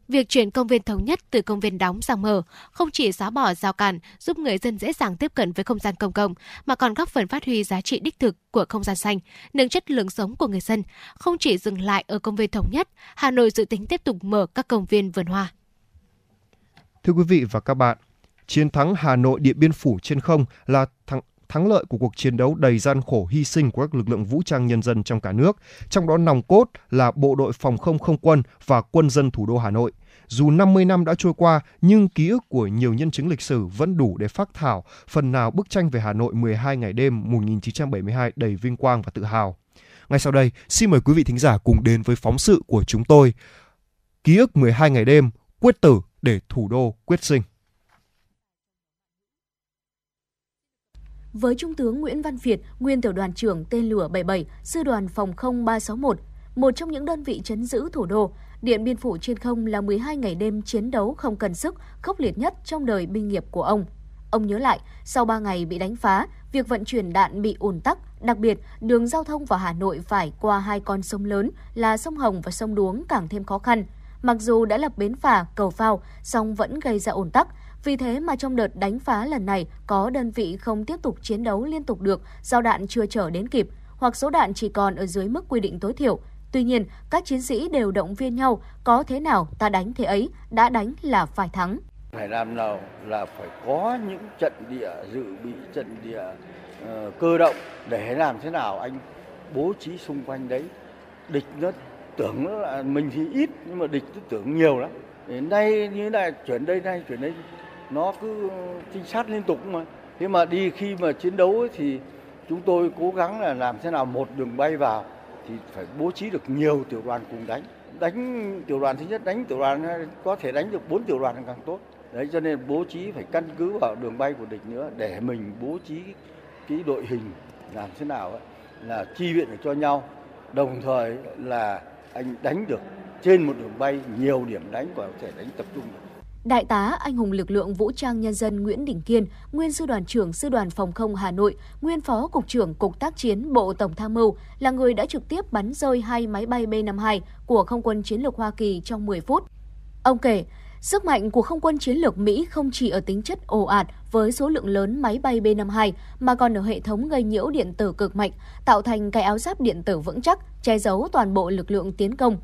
Việc chuyển công viên thống nhất từ công viên đóng sang mở không chỉ xóa bỏ rào cản giúp người dân dễ dàng tiếp cận với không gian công cộng mà còn góp phần phát huy giá trị đích thực của không gian xanh, nâng chất lượng sống của người dân. Không chỉ dừng lại ở công viên thống nhất, Hà Nội dự tính tiếp tục mở các công viên vườn hoa. Thưa quý vị và các bạn, chiến thắng Hà Nội Điện Biên Phủ trên không là thắng thắng lợi của cuộc chiến đấu đầy gian khổ hy sinh của các lực lượng vũ trang nhân dân trong cả nước, trong đó nòng cốt là bộ đội phòng không không quân và quân dân thủ đô Hà Nội. Dù 50 năm đã trôi qua, nhưng ký ức của nhiều nhân chứng lịch sử vẫn đủ để phác thảo phần nào bức tranh về Hà Nội 12 ngày đêm 1972 đầy vinh quang và tự hào. Ngay sau đây, xin mời quý vị thính giả cùng đến với phóng sự của chúng tôi. Ký ức 12 ngày đêm, quyết tử để thủ đô quyết sinh. Với Trung tướng Nguyễn Văn Việt, nguyên tiểu đoàn trưởng tên lửa 77, sư đoàn phòng không 361, một trong những đơn vị chấn giữ thủ đô, Điện Biên Phủ trên không là 12 ngày đêm chiến đấu không cần sức, khốc liệt nhất trong đời binh nghiệp của ông. Ông nhớ lại, sau 3 ngày bị đánh phá, việc vận chuyển đạn bị ùn tắc, đặc biệt đường giao thông vào Hà Nội phải qua hai con sông lớn là sông Hồng và sông Đuống càng thêm khó khăn. Mặc dù đã lập bến phà, cầu phao, song vẫn gây ra ùn tắc. Vì thế mà trong đợt đánh phá lần này, có đơn vị không tiếp tục chiến đấu liên tục được do đạn chưa trở đến kịp, hoặc số đạn chỉ còn ở dưới mức quy định tối thiểu. Tuy nhiên, các chiến sĩ đều động viên nhau, có thế nào ta đánh thế ấy, đã đánh là phải thắng. Phải làm nào là phải có những trận địa dự bị trận địa uh, cơ động để làm thế nào anh bố trí xung quanh đấy. Địch nó tưởng là mình thì ít nhưng mà địch nó tưởng nhiều lắm. Đến nay như này chuyển đây nay chuyển đây nó cứ trinh sát liên tục mà. Thế mà đi khi mà chiến đấu ấy, thì chúng tôi cố gắng là làm thế nào một đường bay vào thì phải bố trí được nhiều tiểu đoàn cùng đánh. Đánh tiểu đoàn thứ nhất đánh tiểu đoàn có thể đánh được bốn tiểu đoàn càng tốt. Đấy cho nên bố trí phải căn cứ vào đường bay của địch nữa để mình bố trí cái đội hình làm thế nào ấy, là chi viện được cho nhau. Đồng thời là anh đánh được trên một đường bay nhiều điểm đánh và có thể đánh tập trung được. Đại tá anh hùng lực lượng vũ trang nhân dân Nguyễn Đình Kiên, nguyên sư đoàn trưởng sư đoàn phòng không Hà Nội, nguyên phó cục trưởng cục tác chiến Bộ Tổng tham mưu là người đã trực tiếp bắn rơi hai máy bay B-52 của không quân chiến lược Hoa Kỳ trong 10 phút. Ông kể, Sức mạnh của không quân chiến lược Mỹ không chỉ ở tính chất ồ ạt với số lượng lớn máy bay B-52 mà còn ở hệ thống gây nhiễu điện tử cực mạnh, tạo thành cái áo giáp điện tử vững chắc, che giấu toàn bộ lực lượng tiến công.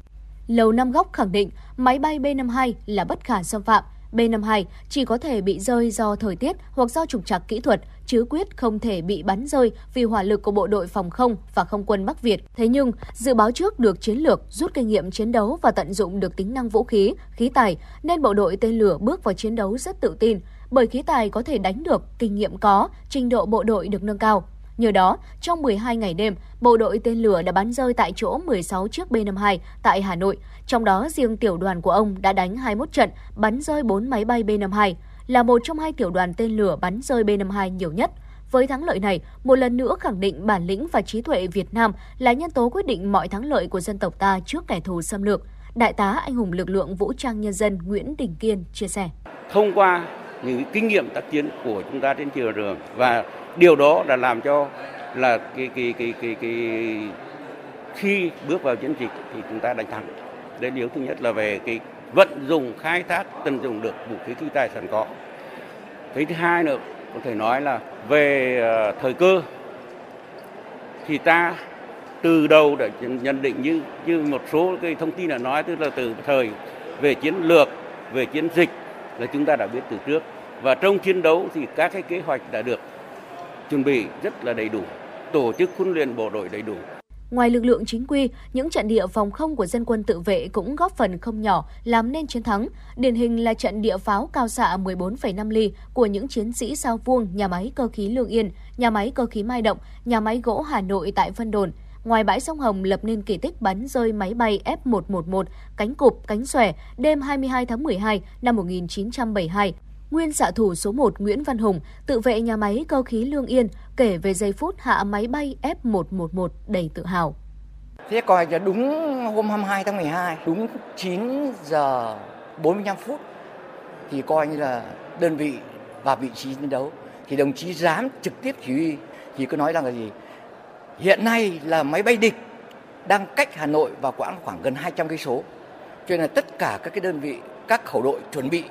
Lầu Năm Góc khẳng định máy bay B-52 là bất khả xâm phạm. B-52 chỉ có thể bị rơi do thời tiết hoặc do trục trặc kỹ thuật, chứ quyết không thể bị bắn rơi vì hỏa lực của bộ đội phòng không và không quân Bắc Việt. Thế nhưng, dự báo trước được chiến lược, rút kinh nghiệm chiến đấu và tận dụng được tính năng vũ khí, khí tài, nên bộ đội tên lửa bước vào chiến đấu rất tự tin, bởi khí tài có thể đánh được, kinh nghiệm có, trình độ bộ đội được nâng cao. Nhờ đó, trong 12 ngày đêm, bộ đội tên lửa đã bắn rơi tại chỗ 16 chiếc B-52 tại Hà Nội. Trong đó, riêng tiểu đoàn của ông đã đánh 21 trận, bắn rơi 4 máy bay B-52, là một trong hai tiểu đoàn tên lửa bắn rơi B-52 nhiều nhất. Với thắng lợi này, một lần nữa khẳng định bản lĩnh và trí tuệ Việt Nam là nhân tố quyết định mọi thắng lợi của dân tộc ta trước kẻ thù xâm lược. Đại tá anh hùng lực lượng vũ trang nhân dân Nguyễn Đình Kiên chia sẻ. Thông qua những kinh nghiệm tác chiến của chúng ta trên trường và điều đó đã làm cho là cái cái cái cái, cái khi bước vào chiến dịch thì chúng ta đánh thắng. Đến điều thứ nhất là về cái vận dụng khai thác tận dụng được vũ khí khí tài sẵn có. Cái thứ hai nữa có thể nói là về ờ, thời cơ thì ta từ đầu đã nhận định như như một số cái thông tin đã nói tức là từ thời về chiến lược về chiến dịch là chúng ta đã biết từ trước và trong chiến đấu thì các cái kế hoạch đã được chuẩn bị rất là đầy đủ, tổ chức huấn luyện bộ đội đầy đủ. Ngoài lực lượng chính quy, những trận địa phòng không của dân quân tự vệ cũng góp phần không nhỏ làm nên chiến thắng. Điển hình là trận địa pháo cao xạ 14,5 ly của những chiến sĩ sao vuông nhà máy cơ khí Lương Yên, nhà máy cơ khí Mai Động, nhà máy gỗ Hà Nội tại Vân Đồn. Ngoài bãi sông Hồng lập nên kỳ tích bắn rơi máy bay F-111 cánh cụp, cánh xòe đêm 22 tháng 12 năm 1972 Nguyên xạ thủ số 1 Nguyễn Văn Hùng, tự vệ nhà máy cơ khí Lương Yên, kể về giây phút hạ máy bay F111 đầy tự hào. Thế coi là đúng hôm 22 tháng 12, đúng 9 giờ 45 phút thì coi như là đơn vị và vị trí chiến đấu. Thì đồng chí dám trực tiếp chỉ huy thì cứ nói rằng là gì? Hiện nay là máy bay địch đang cách Hà Nội và quãng khoảng gần 200 cây số cho nên là tất cả các cái đơn vị các khẩu đội chuẩn bị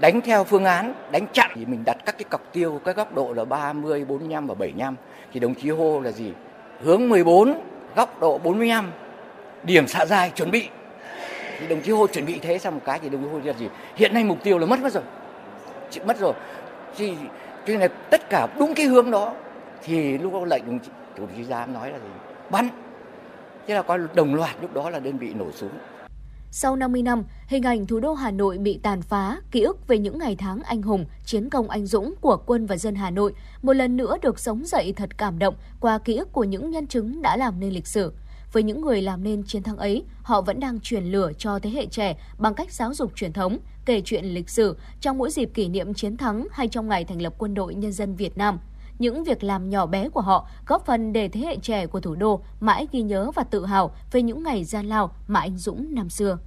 đánh theo phương án đánh chặn thì mình đặt các cái cọc tiêu các góc độ là 30, 45 và 75 thì đồng chí hô là gì? Hướng 14, góc độ 45, điểm xạ dài chuẩn bị. Thì đồng chí hô chuẩn bị thế xong một cái thì đồng chí hô là gì? Hiện nay mục tiêu là mất mất rồi. chị Mất rồi. Thì cho nên là tất cả đúng cái hướng đó thì lúc đó lệnh đồng chí chủ tịch giám nói là gì bắn thế là có đồng loạt lúc đó là đơn vị nổ súng Sau 50 năm, hình ảnh thủ đô Hà Nội bị tàn phá, ký ức về những ngày tháng anh hùng, chiến công anh dũng của quân và dân Hà Nội một lần nữa được sống dậy thật cảm động qua ký ức của những nhân chứng đã làm nên lịch sử. Với những người làm nên chiến thắng ấy, họ vẫn đang truyền lửa cho thế hệ trẻ bằng cách giáo dục truyền thống, kể chuyện lịch sử trong mỗi dịp kỷ niệm chiến thắng hay trong ngày thành lập Quân đội Nhân dân Việt Nam. Những việc làm nhỏ bé của họ góp phần để thế hệ trẻ của thủ đô mãi ghi nhớ và tự hào về những ngày gian lao mà anh Dũng năm xưa.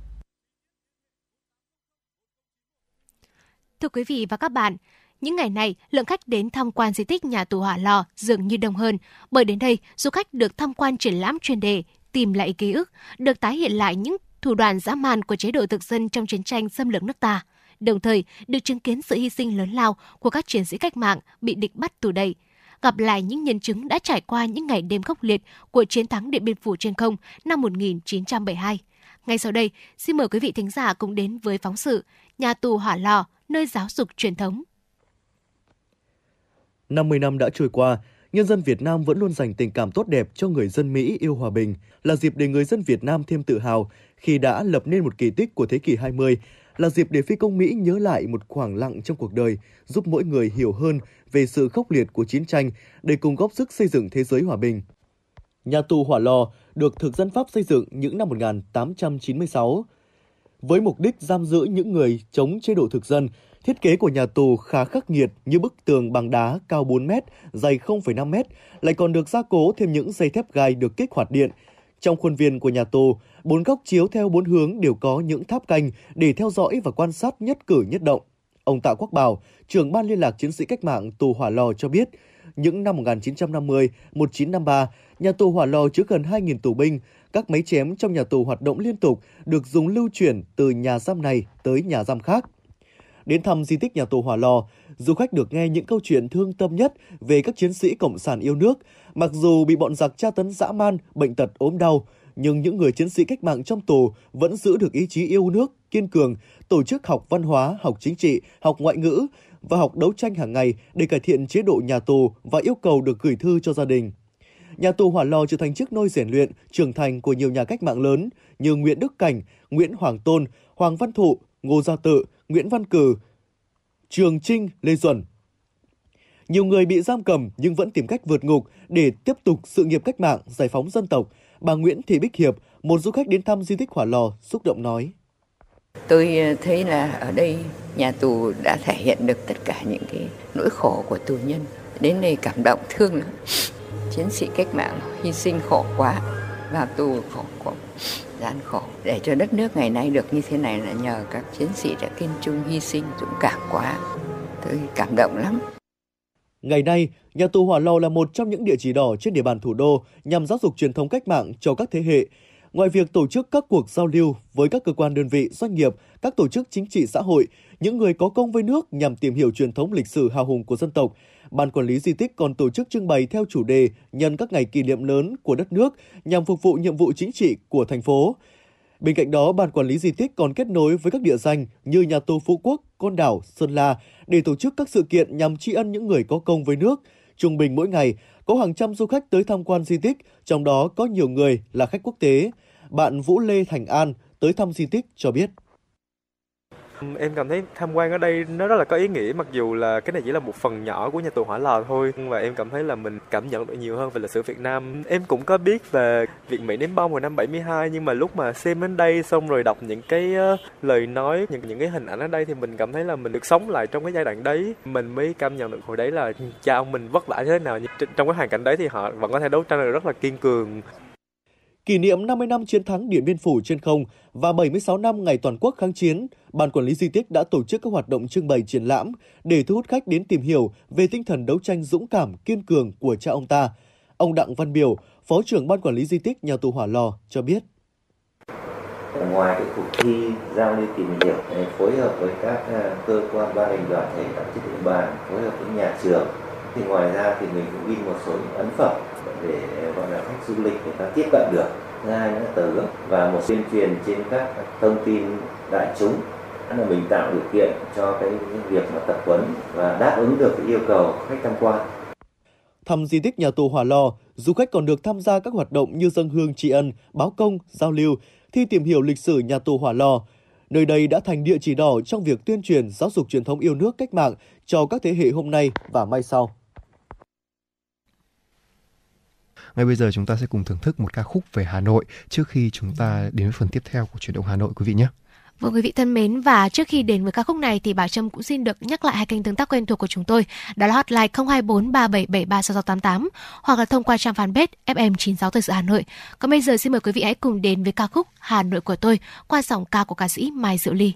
Thưa quý vị và các bạn, những ngày này, lượng khách đến tham quan di tích nhà tù Hỏa Lò dường như đông hơn, bởi đến đây, du khách được tham quan triển lãm chuyên đề tìm lại ký ức, được tái hiện lại những thủ đoạn dã man của chế độ thực dân trong chiến tranh xâm lược nước ta. Đồng thời, được chứng kiến sự hy sinh lớn lao của các chiến sĩ cách mạng bị địch bắt tù đầy, gặp lại những nhân chứng đã trải qua những ngày đêm khốc liệt của chiến thắng Điện Biên Phủ trên không năm 1972. Ngay sau đây, xin mời quý vị thính giả cùng đến với phóng sự Nhà tù Hỏa Lò, nơi giáo dục truyền thống. 50 năm đã trôi qua, nhân dân Việt Nam vẫn luôn dành tình cảm tốt đẹp cho người dân Mỹ yêu hòa bình, là dịp để người dân Việt Nam thêm tự hào khi đã lập nên một kỳ tích của thế kỷ 20, là dịp để phi công Mỹ nhớ lại một khoảng lặng trong cuộc đời, giúp mỗi người hiểu hơn về sự khốc liệt của chiến tranh để cùng góp sức xây dựng thế giới hòa bình. Nhà tù Hỏa Lò được thực dân Pháp xây dựng những năm 1896 với mục đích giam giữ những người chống chế độ thực dân. Thiết kế của nhà tù khá khắc nghiệt như bức tường bằng đá cao 4 mét, dày 0,5 mét, lại còn được gia cố thêm những dây thép gai được kích hoạt điện. Trong khuôn viên của nhà tù, bốn góc chiếu theo bốn hướng đều có những tháp canh để theo dõi và quan sát nhất cử nhất động. Ông Tạ Quốc Bảo, trưởng ban liên lạc chiến sĩ cách mạng tù Hỏa Lò cho biết, những năm 1950, 1953, nhà tù Hỏa Lò chứa gần 2.000 tù binh. Các máy chém trong nhà tù hoạt động liên tục, được dùng lưu chuyển từ nhà giam này tới nhà giam khác. Đến thăm di tích nhà tù Hỏa Lò, du khách được nghe những câu chuyện thương tâm nhất về các chiến sĩ cộng sản yêu nước. Mặc dù bị bọn giặc tra tấn dã man, bệnh tật ốm đau, nhưng những người chiến sĩ cách mạng trong tù vẫn giữ được ý chí yêu nước, kiên cường, tổ chức học văn hóa, học chính trị, học ngoại ngữ và học đấu tranh hàng ngày để cải thiện chế độ nhà tù và yêu cầu được gửi thư cho gia đình. Nhà tù Hỏa Lò trở thành chiếc nôi rèn luyện, trưởng thành của nhiều nhà cách mạng lớn như Nguyễn Đức Cảnh, Nguyễn Hoàng Tôn, Hoàng Văn Thụ, Ngô Gia Tự, Nguyễn Văn Cử, Trường Trinh, Lê Duẩn. Nhiều người bị giam cầm nhưng vẫn tìm cách vượt ngục để tiếp tục sự nghiệp cách mạng, giải phóng dân tộc. Bà Nguyễn Thị Bích Hiệp, một du khách đến thăm di tích Hỏa Lò, xúc động nói. Tôi ờ, thấy là ở đây nhà tù đã thể hiện được tất cả những cái nỗi khổ của tù nhân. Đến đây cảm động thương lắm. Chiến sĩ cách mạng hy sinh khổ quá, vào tù khổ khổ gian khổ để cho đất nước ngày nay được như thế này là nhờ các chiến sĩ đã kiên trung hy sinh dũng cảm quá tôi cảm động lắm Ngày nay, nhà tù Hỏa Lò là một trong những địa chỉ đỏ trên địa bàn thủ đô nhằm giáo dục truyền thống cách mạng cho các thế hệ. Ngoài việc tổ chức các cuộc giao lưu với các cơ quan đơn vị, doanh nghiệp, các tổ chức chính trị xã hội, những người có công với nước nhằm tìm hiểu truyền thống lịch sử hào hùng của dân tộc, Ban quản lý di tích còn tổ chức trưng bày theo chủ đề nhân các ngày kỷ niệm lớn của đất nước nhằm phục vụ nhiệm vụ chính trị của thành phố. Bên cạnh đó, Ban quản lý di tích còn kết nối với các địa danh như nhà tù Phú Quốc, Côn Đảo, Sơn La để tổ chức các sự kiện nhằm tri ân những người có công với nước. Trung bình mỗi ngày, có hàng trăm du khách tới tham quan di tích, trong đó có nhiều người là khách quốc tế. Bạn Vũ Lê Thành An tới thăm di tích cho biết. Em cảm thấy tham quan ở đây nó rất là có ý nghĩa mặc dù là cái này chỉ là một phần nhỏ của nhà tù Hỏa Lò thôi và em cảm thấy là mình cảm nhận được nhiều hơn về lịch sử Việt Nam. Em cũng có biết về việc Mỹ ném bom hồi năm 72 nhưng mà lúc mà xem đến đây xong rồi đọc những cái ờ, lời nói những những cái hình ảnh ở đây thì mình cảm thấy là mình được sống lại trong cái giai đoạn đấy. Mình mới cảm nhận được hồi đấy là cha ông mình vất vả như thế nào trong cái hoàn cảnh đấy thì họ vẫn có thể đấu tranh được rất là kiên cường. Kỷ niệm 50 năm chiến thắng Điện Biên Phủ trên không và 76 năm ngày toàn quốc kháng chiến, Ban Quản lý Di tích đã tổ chức các hoạt động trưng bày triển lãm để thu hút khách đến tìm hiểu về tinh thần đấu tranh dũng cảm, kiên cường của cha ông ta. Ông Đặng Văn Biểu, Phó trưởng Ban Quản lý Di tích nhà tù Hỏa Lò cho biết. Ngoài cái cuộc thi giao lưu tìm hiểu, phối hợp với các ờ, cơ quan ban ngành đoàn thể tổ chức địa bàn, phối hợp với nhà trường, thì ngoài ra thì mình cũng in một số những ấn phẩm để ờ, gọi là khách du lịch người ta tiếp cận được thứ hai nữa tờ gốc và một tuyên truyền trên các thông tin đại chúng là mình tạo điều kiện cho cái, việc mà tập huấn và đáp ứng được cái yêu cầu khách tham quan Thăm di tích nhà tù Hỏa Lò, du khách còn được tham gia các hoạt động như dâng hương tri ân, báo công, giao lưu, thi tìm hiểu lịch sử nhà tù Hỏa Lò. Nơi đây đã thành địa chỉ đỏ trong việc tuyên truyền giáo dục truyền thống yêu nước cách mạng cho các thế hệ hôm nay và mai sau. Ngay bây giờ chúng ta sẽ cùng thưởng thức một ca khúc về Hà Nội trước khi chúng ta đến với phần tiếp theo của chuyển động Hà Nội quý vị nhé. Vâng quý vị thân mến, và trước khi đến với ca khúc này thì bà Trâm cũng xin được nhắc lại hai kênh tương tác quen thuộc của chúng tôi, đó là hotline 024 3773 6688 hoặc là thông qua trang fanpage FM96 Thời sự Hà Nội. Còn bây giờ xin mời quý vị hãy cùng đến với ca khúc Hà Nội của tôi qua giọng ca của ca sĩ Mai Diệu Ly.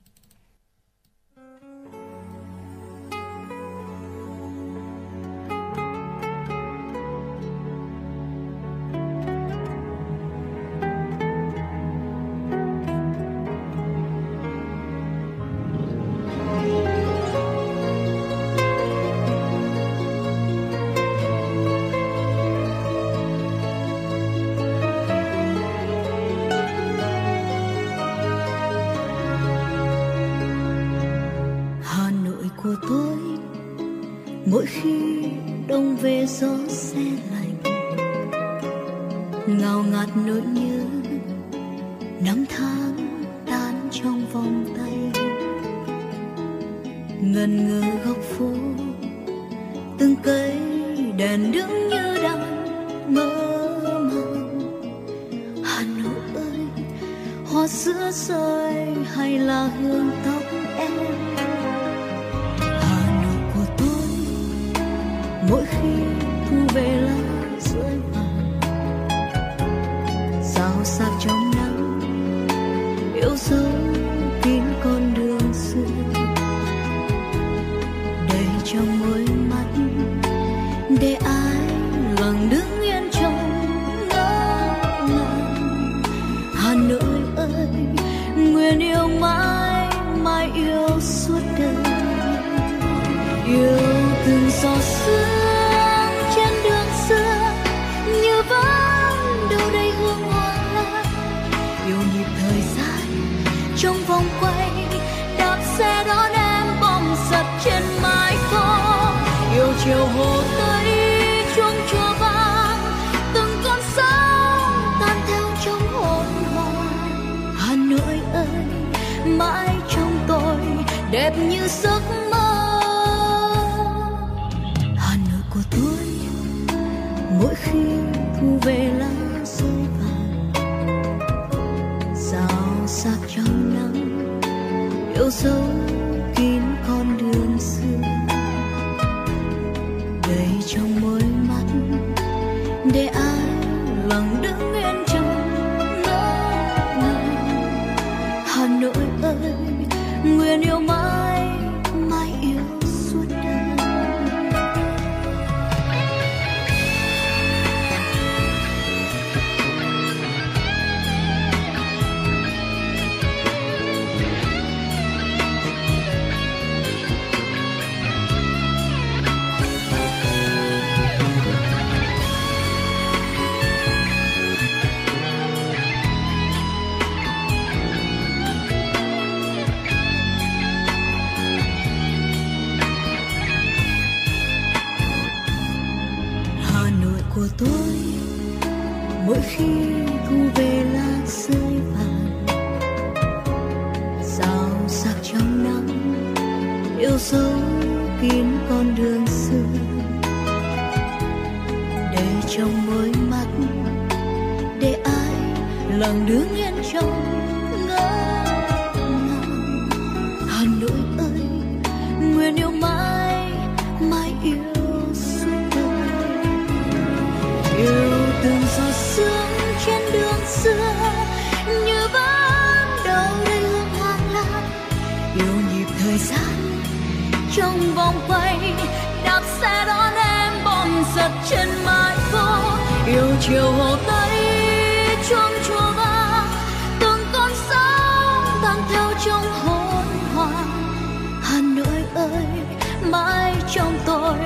mãi trong tôi,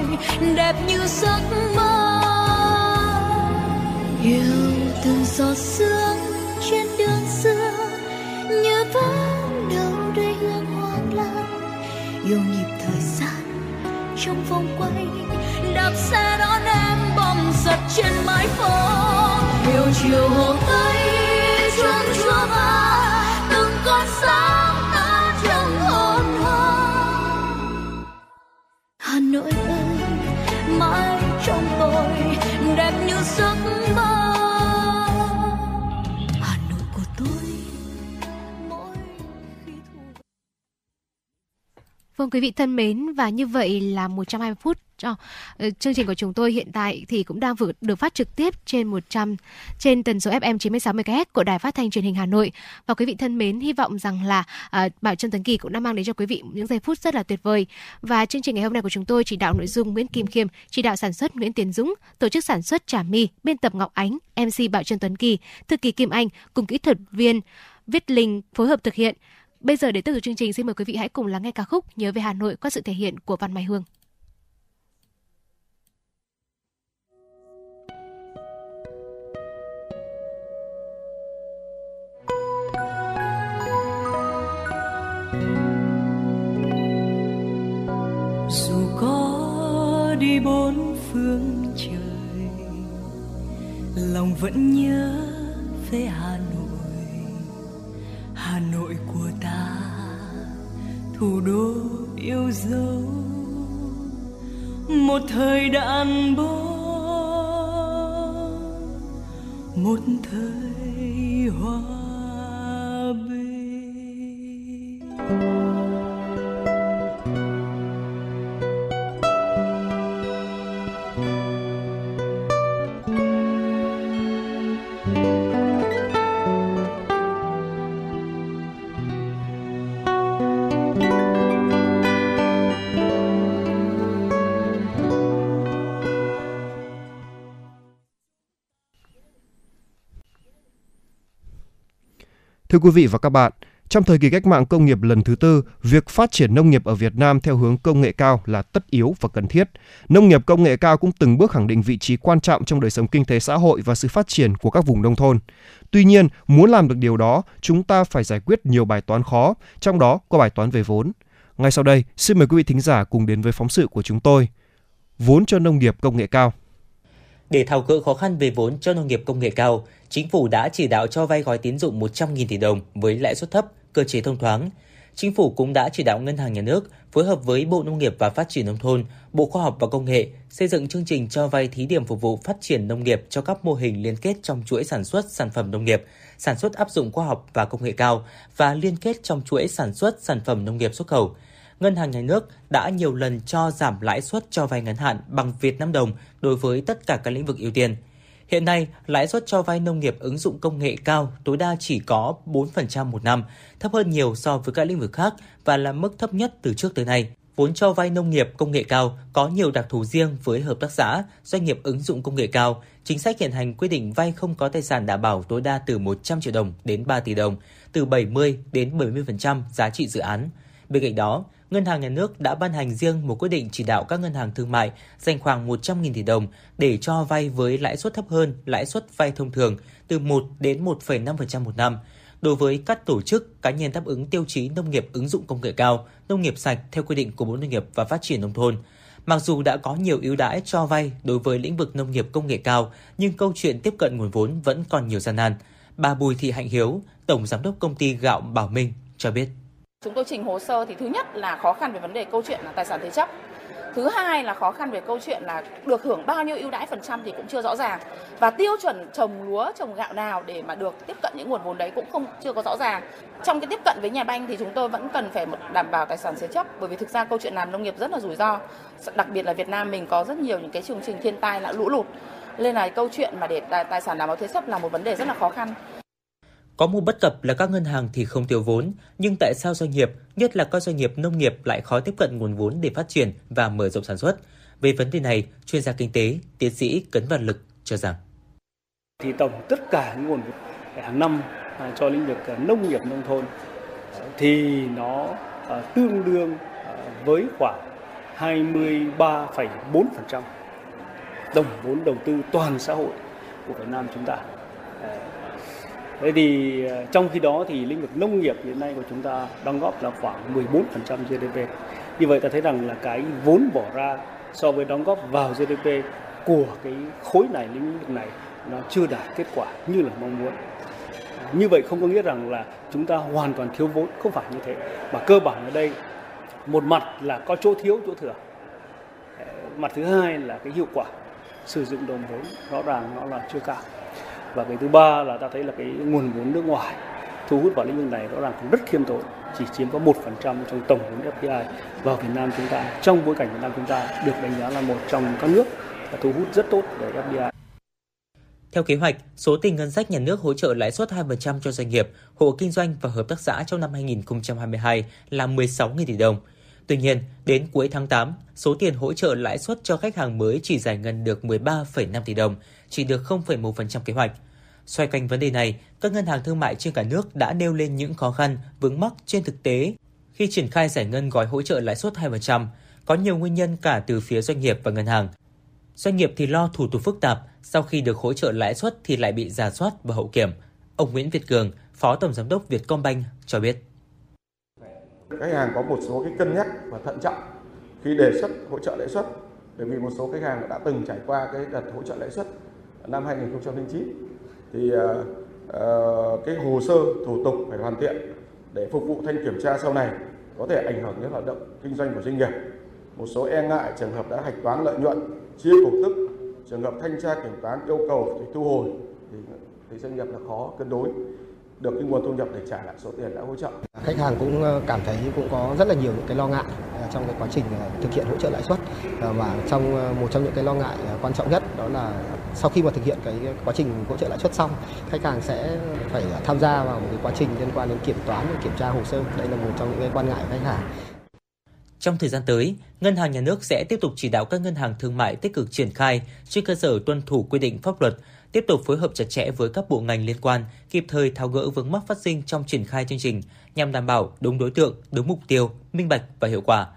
đẹp như giấc mơ. Yêu từng giọt sương trên đường xưa như vẫn đâu đây hương hoang lan yêu nhịp thời gian trong vòng quay, đạp xe đón em bom giật trên mái phố yêu chiều hồ tây Vâng quý vị thân mến và như vậy là 120 phút cho oh, chương trình của chúng tôi hiện tại thì cũng đang vừa được phát trực tiếp trên 100 trên tần số FM 96 MHz của Đài Phát thanh Truyền hình Hà Nội. Và quý vị thân mến, hy vọng rằng là uh, Bảo Trân Tấn Kỳ cũng đã mang đến cho quý vị những giây phút rất là tuyệt vời. Và chương trình ngày hôm nay của chúng tôi chỉ đạo nội dung Nguyễn Kim Khiêm, chỉ đạo sản xuất Nguyễn Tiến Dũng, tổ chức sản xuất Trà My, biên tập Ngọc Ánh, MC Bảo Trân Tuấn Kỳ, thư ký Kim Anh cùng kỹ thuật viên Viết Linh phối hợp thực hiện. Bây giờ để tiếp tục chương trình, xin mời quý vị hãy cùng lắng nghe ca khúc Nhớ về Hà Nội qua sự thể hiện của Văn Mai Hương. dù có đi bốn phương trời lòng vẫn nhớ về hà nội hà nội của thủ đô yêu dấu một thời đàn bố một thời hoa. Thưa quý vị và các bạn, trong thời kỳ cách mạng công nghiệp lần thứ tư, việc phát triển nông nghiệp ở Việt Nam theo hướng công nghệ cao là tất yếu và cần thiết. Nông nghiệp công nghệ cao cũng từng bước khẳng định vị trí quan trọng trong đời sống kinh tế xã hội và sự phát triển của các vùng nông thôn. Tuy nhiên, muốn làm được điều đó, chúng ta phải giải quyết nhiều bài toán khó, trong đó có bài toán về vốn. Ngay sau đây, xin mời quý vị thính giả cùng đến với phóng sự của chúng tôi. Vốn cho nông nghiệp công nghệ cao. Để tháo gỡ khó khăn về vốn cho nông nghiệp công nghệ cao, Chính phủ đã chỉ đạo cho vay gói tín dụng 100.000 tỷ đồng với lãi suất thấp, cơ chế thông thoáng. Chính phủ cũng đã chỉ đạo Ngân hàng Nhà nước phối hợp với Bộ Nông nghiệp và Phát triển Nông thôn, Bộ Khoa học và Công nghệ xây dựng chương trình cho vay thí điểm phục vụ phát triển nông nghiệp cho các mô hình liên kết trong chuỗi sản xuất sản phẩm nông nghiệp, sản xuất áp dụng khoa học và công nghệ cao và liên kết trong chuỗi sản xuất sản phẩm nông nghiệp xuất khẩu. Ngân hàng Nhà nước đã nhiều lần cho giảm lãi suất cho vay ngắn hạn bằng Việt Nam đồng đối với tất cả các lĩnh vực ưu tiên. Hiện nay, lãi suất cho vay nông nghiệp ứng dụng công nghệ cao tối đa chỉ có 4% một năm, thấp hơn nhiều so với các lĩnh vực khác và là mức thấp nhất từ trước tới nay. Vốn cho vay nông nghiệp công nghệ cao có nhiều đặc thù riêng với hợp tác xã, doanh nghiệp ứng dụng công nghệ cao. Chính sách hiện hành quy định vay không có tài sản đảm bảo tối đa từ 100 triệu đồng đến 3 tỷ đồng, từ 70 đến 70% giá trị dự án. Bên cạnh đó, Ngân hàng Nhà nước đã ban hành riêng một quyết định chỉ đạo các ngân hàng thương mại dành khoảng 100.000 tỷ đồng để cho vay với lãi suất thấp hơn lãi suất vay thông thường từ 1 đến 1,5% một năm. Đối với các tổ chức cá nhân đáp ứng tiêu chí nông nghiệp ứng dụng công nghệ cao, nông nghiệp sạch theo quy định của Bộ Nông nghiệp và Phát triển nông thôn. Mặc dù đã có nhiều ưu đãi cho vay đối với lĩnh vực nông nghiệp công nghệ cao, nhưng câu chuyện tiếp cận nguồn vốn vẫn còn nhiều gian nan. Bà Bùi Thị Hạnh Hiếu, Tổng Giám đốc Công ty Gạo Bảo Minh cho biết. Chúng tôi trình hồ sơ thì thứ nhất là khó khăn về vấn đề câu chuyện là tài sản thế chấp. Thứ hai là khó khăn về câu chuyện là được hưởng bao nhiêu ưu đãi phần trăm thì cũng chưa rõ ràng. Và tiêu chuẩn trồng lúa, trồng gạo nào để mà được tiếp cận những nguồn vốn đấy cũng không chưa có rõ ràng. Trong cái tiếp cận với nhà banh thì chúng tôi vẫn cần phải đảm bảo tài sản thế chấp bởi vì thực ra câu chuyện làm nông nghiệp rất là rủi ro. Đặc biệt là Việt Nam mình có rất nhiều những cái chương trình thiên tai là lũ lụt. Nên là câu chuyện mà để tài sản đảm bảo thế chấp là một vấn đề rất là khó khăn. Có một bất cập là các ngân hàng thì không tiêu vốn, nhưng tại sao doanh nghiệp, nhất là các doanh nghiệp nông nghiệp lại khó tiếp cận nguồn vốn để phát triển và mở rộng sản xuất? Về vấn đề này, chuyên gia kinh tế, tiến sĩ Cấn Văn Lực cho rằng thì tổng tất cả những nguồn vốn hàng năm à, cho lĩnh vực à, nông nghiệp nông thôn thì nó à, tương đương với khoảng 23,4% tổng vốn đầu tư toàn xã hội của Việt Nam chúng ta. Thế thì ờ, trong khi đó thì lĩnh vực nông nghiệp hiện nay của chúng ta đóng góp là khoảng 14% GDP. Như vậy ta thấy rằng là cái vốn bỏ ra so với đóng góp vào GDP của cái khối này lĩnh vực này nó chưa đạt kết quả như là mong muốn. Như vậy không có nghĩa rằng là chúng ta hoàn toàn thiếu vốn, không phải như thế. Mà cơ bản ở đây một mặt là có chỗ thiếu chỗ thừa. Ờ, mặt thứ hai là cái hiệu quả sử dụng đồng vốn rõ ràng nó là chưa cao. Và cái thứ ba là ta thấy là cái nguồn vốn nước ngoài thu hút vào lĩnh vực này rõ ràng cũng rất khiêm tốn chỉ chiếm có 1% trong tổng vốn FDI vào Việt Nam chúng ta trong bối cảnh Việt Nam chúng ta được đánh giá là một trong các nước thu hút rất tốt về FDI. Theo kế hoạch, số tiền ngân sách nhà nước hỗ trợ lãi suất 2% cho doanh nghiệp, hộ kinh doanh và hợp tác xã trong năm 2022 là 16.000 tỷ đồng. Tuy nhiên, đến cuối tháng 8, số tiền hỗ trợ lãi suất cho khách hàng mới chỉ giải ngân được 13,5 tỷ đồng, chỉ được 0,1% kế hoạch. Xoay quanh vấn đề này, các ngân hàng thương mại trên cả nước đã nêu lên những khó khăn, vướng mắc trên thực tế khi triển khai giải ngân gói hỗ trợ lãi suất 2%, có nhiều nguyên nhân cả từ phía doanh nghiệp và ngân hàng. Doanh nghiệp thì lo thủ tục phức tạp, sau khi được hỗ trợ lãi suất thì lại bị giả soát và hậu kiểm. Ông Nguyễn Việt Cường, Phó Tổng Giám đốc Vietcombank cho biết. Khách hàng có một số cái cân nhắc và thận trọng khi đề xuất hỗ trợ lãi suất bởi vì một số khách hàng đã từng trải qua cái đợt hỗ trợ lãi suất năm 2009 thì uh, uh, cái hồ sơ thủ tục phải hoàn thiện để phục vụ thanh kiểm tra sau này có thể ảnh hưởng đến hoạt động kinh doanh của doanh nghiệp. Một số e ngại trường hợp đã hạch toán lợi nhuận, chia cổ tức, trường hợp thanh tra kiểm toán yêu cầu thì thu hồi thì, thì doanh nghiệp là khó cân đối được cái nguồn thu nhập để trả lại số tiền đã hỗ trợ. Khách hàng cũng ờ, cảm thấy cũng có rất là nhiều những cái lo ngại trong cái quá trình thực hiện hỗ trợ lãi suất và trong một trong những cái lo ngại quan trọng nhất đó là sau khi mà thực hiện cái quá trình hỗ trợ lãi suất xong khách hàng sẽ phải tham gia vào một cái quá trình liên quan đến kiểm toán và kiểm tra hồ sơ đây là một trong những cái quan ngại của khách hàng trong thời gian tới, Ngân hàng Nhà nước sẽ tiếp tục chỉ đạo các ngân hàng thương mại tích cực triển khai trên cơ sở tuân thủ quy định pháp luật, tiếp tục phối hợp chặt chẽ với các bộ ngành liên quan, kịp thời tháo gỡ vướng mắc phát sinh trong triển khai chương trình nhằm đảm bảo đúng đối tượng, đúng mục tiêu, minh bạch và hiệu quả.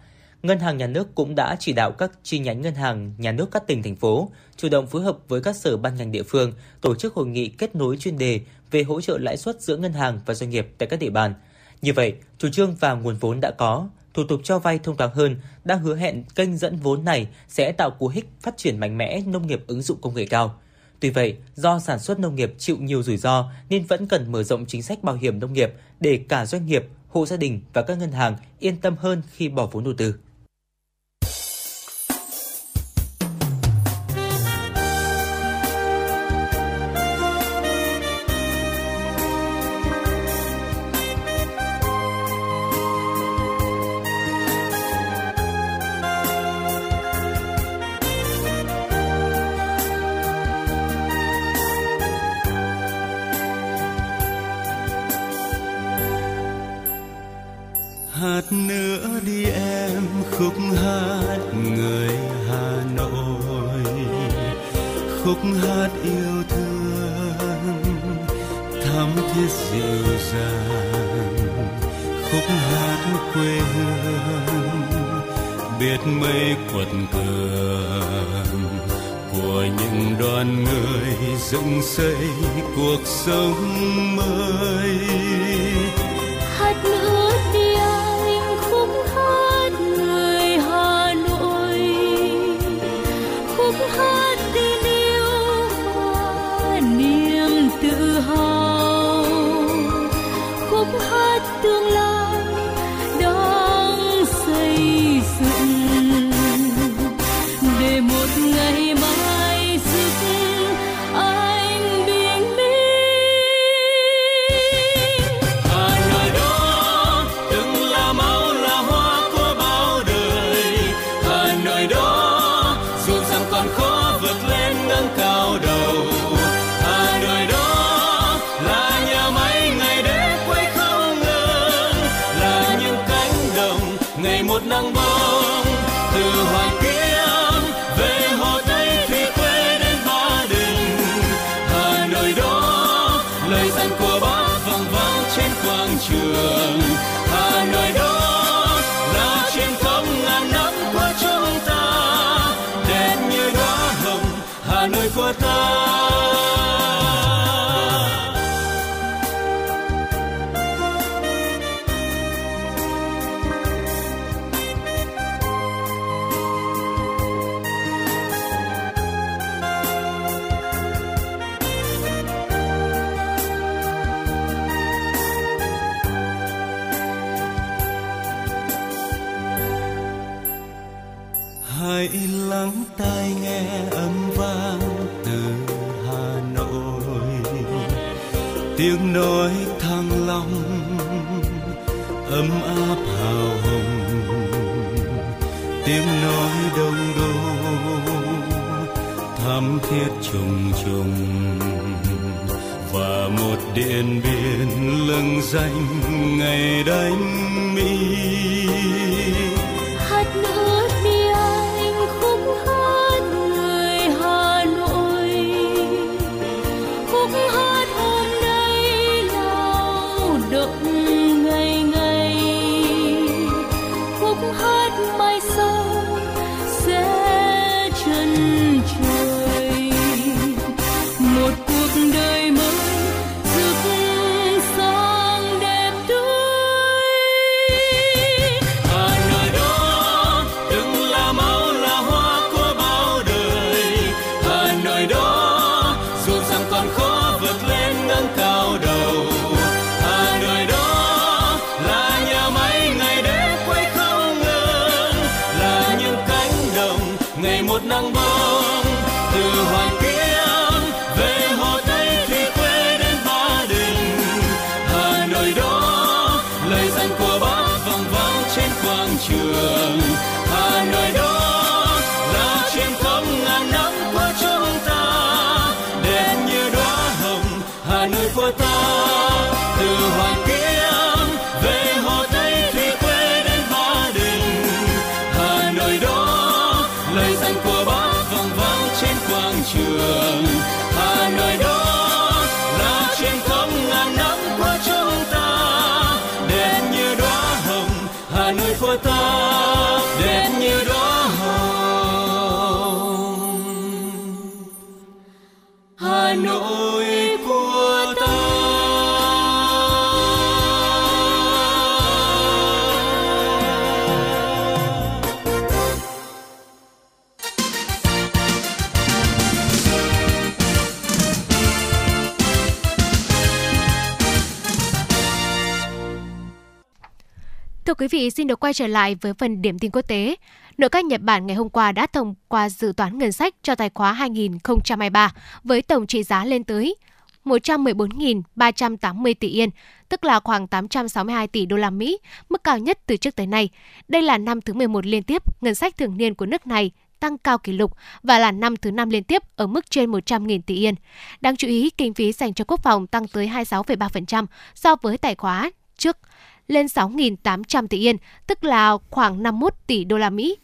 Ngân hàng Nhà nước cũng đã chỉ đạo các chi nhánh ngân hàng nhà nước các tỉnh thành phố chủ động phối hợp với các sở ban ngành địa phương tổ chức hội nghị kết nối chuyên đề về hỗ trợ lãi suất giữa ngân hàng và doanh nghiệp tại các địa bàn. Như vậy, chủ trương và nguồn vốn đã có, thủ tục cho vay thông thoáng hơn, đang hứa hẹn kênh dẫn vốn này sẽ tạo cú hích phát triển mạnh mẽ nông nghiệp ứng dụng công nghệ cao. Tuy vậy, do sản xuất nông nghiệp chịu nhiều rủi ro nên vẫn cần mở rộng chính sách bảo hiểm nông nghiệp để cả doanh nghiệp, hộ gia đình và các ngân hàng yên tâm hơn khi bỏ vốn đầu tư. Quay trở lại với phần điểm tin quốc tế. Nội các Nhật Bản ngày hôm qua đã thông qua dự toán ngân sách cho tài khóa 2023 với tổng trị giá lên tới 114.380 tỷ yên, tức là khoảng 862 tỷ đô la Mỹ, mức cao nhất từ trước tới nay. Đây là năm thứ 11 liên tiếp ngân sách thường niên của nước này tăng cao kỷ lục và là năm thứ năm liên tiếp ở mức trên 100.000 tỷ yên. Đáng chú ý, kinh phí dành cho quốc phòng tăng tới 26,3% so với tài khóa trước lên 6.800 tỷ yên, tức là khoảng 51 tỷ đô la Mỹ.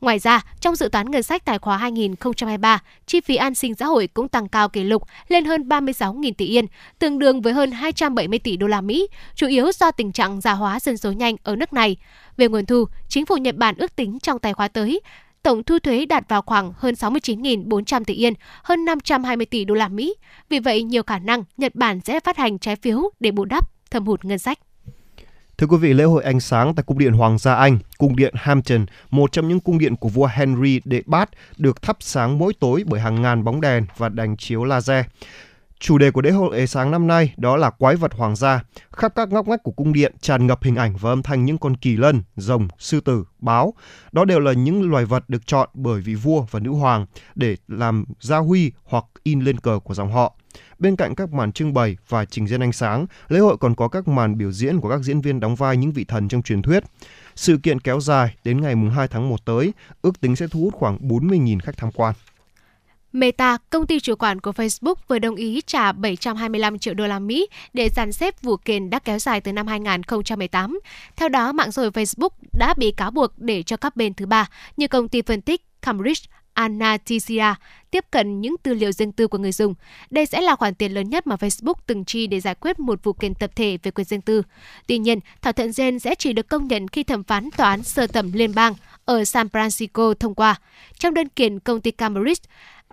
Ngoài ra, trong dự toán ngân sách tài khóa 2023, chi phí an sinh xã hội cũng tăng cao kỷ lục lên hơn 36.000 tỷ yên, tương đương với hơn 270 tỷ đô la Mỹ, chủ yếu do tình trạng già hóa dân số nhanh ở nước này. Về nguồn thu, chính phủ Nhật Bản ước tính trong tài khóa tới, tổng thu thuế đạt vào khoảng hơn 69.400 tỷ yên, hơn 520 tỷ đô la Mỹ. Vì vậy, nhiều khả năng Nhật Bản sẽ phát hành trái phiếu để bù đắp thâm hụt ngân sách. Thưa quý vị, lễ hội ánh sáng tại Cung điện Hoàng gia Anh, Cung điện Hampton, một trong những cung điện của vua Henry đệ Bát, được thắp sáng mỗi tối bởi hàng ngàn bóng đèn và đèn chiếu laser. Chủ đề của lễ hội ánh sáng năm nay đó là quái vật hoàng gia. Khắp các ngóc ngách của cung điện tràn ngập hình ảnh và âm thanh những con kỳ lân, rồng, sư tử, báo. Đó đều là những loài vật được chọn bởi vị vua và nữ hoàng để làm gia huy hoặc in lên cờ của dòng họ. Bên cạnh các màn trưng bày và trình diễn ánh sáng, lễ hội còn có các màn biểu diễn của các diễn viên đóng vai những vị thần trong truyền thuyết. Sự kiện kéo dài đến ngày 2 tháng 1 tới, ước tính sẽ thu hút khoảng 40.000 khách tham quan. Meta, công ty chủ quản của Facebook vừa đồng ý trả 725 triệu đô la Mỹ để dàn xếp vụ kiện đã kéo dài từ năm 2018. Theo đó, mạng xã hội Facebook đã bị cáo buộc để cho các bên thứ ba như công ty phân tích Cambridge Analytica tiếp cận những tư liệu riêng tư của người dùng. Đây sẽ là khoản tiền lớn nhất mà Facebook từng chi để giải quyết một vụ kiện tập thể về quyền riêng tư. Tuy nhiên, thỏa thuận trên sẽ chỉ được công nhận khi thẩm phán tòa án sơ thẩm liên bang ở San Francisco thông qua. Trong đơn kiện công ty Cambridge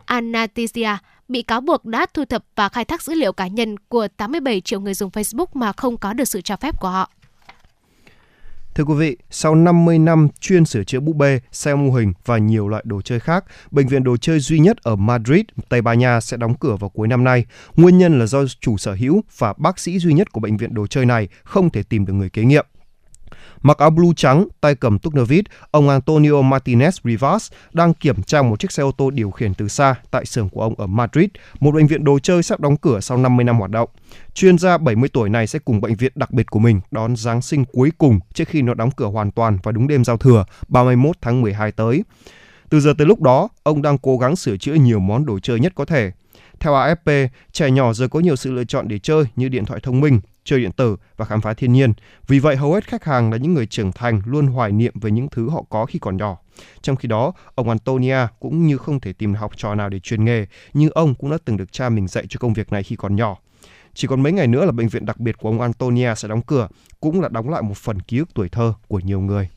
Anastasia, bị cáo buộc đã thu thập và khai thác dữ liệu cá nhân của 87 triệu người dùng Facebook mà không có được sự cho phép của họ. Thưa quý vị, sau 50 năm chuyên sửa chữa búp bê, xe mô hình và nhiều loại đồ chơi khác, bệnh viện đồ chơi duy nhất ở Madrid, Tây Ban Nha sẽ đóng cửa vào cuối năm nay. Nguyên nhân là do chủ sở hữu và bác sĩ duy nhất của bệnh viện đồ chơi này không thể tìm được người kế nhiệm. Mặc áo blue trắng, tay cầm túc nơ vít, ông Antonio Martinez Rivas đang kiểm tra một chiếc xe ô tô điều khiển từ xa tại xưởng của ông ở Madrid, một bệnh viện đồ chơi sắp đóng cửa sau 50 năm hoạt động. Chuyên gia 70 tuổi này sẽ cùng bệnh viện đặc biệt của mình đón Giáng sinh cuối cùng trước khi nó đóng cửa hoàn toàn vào đúng đêm giao thừa 31 tháng 12 tới. Từ giờ tới lúc đó, ông đang cố gắng sửa chữa nhiều món đồ chơi nhất có thể. Theo AFP, trẻ nhỏ giờ có nhiều sự lựa chọn để chơi như điện thoại thông minh, chơi điện tử và khám phá thiên nhiên. Vì vậy, hầu hết khách hàng là những người trưởng thành luôn hoài niệm về những thứ họ có khi còn nhỏ. Trong khi đó, ông Antonia cũng như không thể tìm học trò nào để truyền nghề, như ông cũng đã từng được cha mình dạy cho công việc này khi còn nhỏ. Chỉ còn mấy ngày nữa là bệnh viện đặc biệt của ông Antonia sẽ đóng cửa, cũng là đóng lại một phần ký ức tuổi thơ của nhiều người.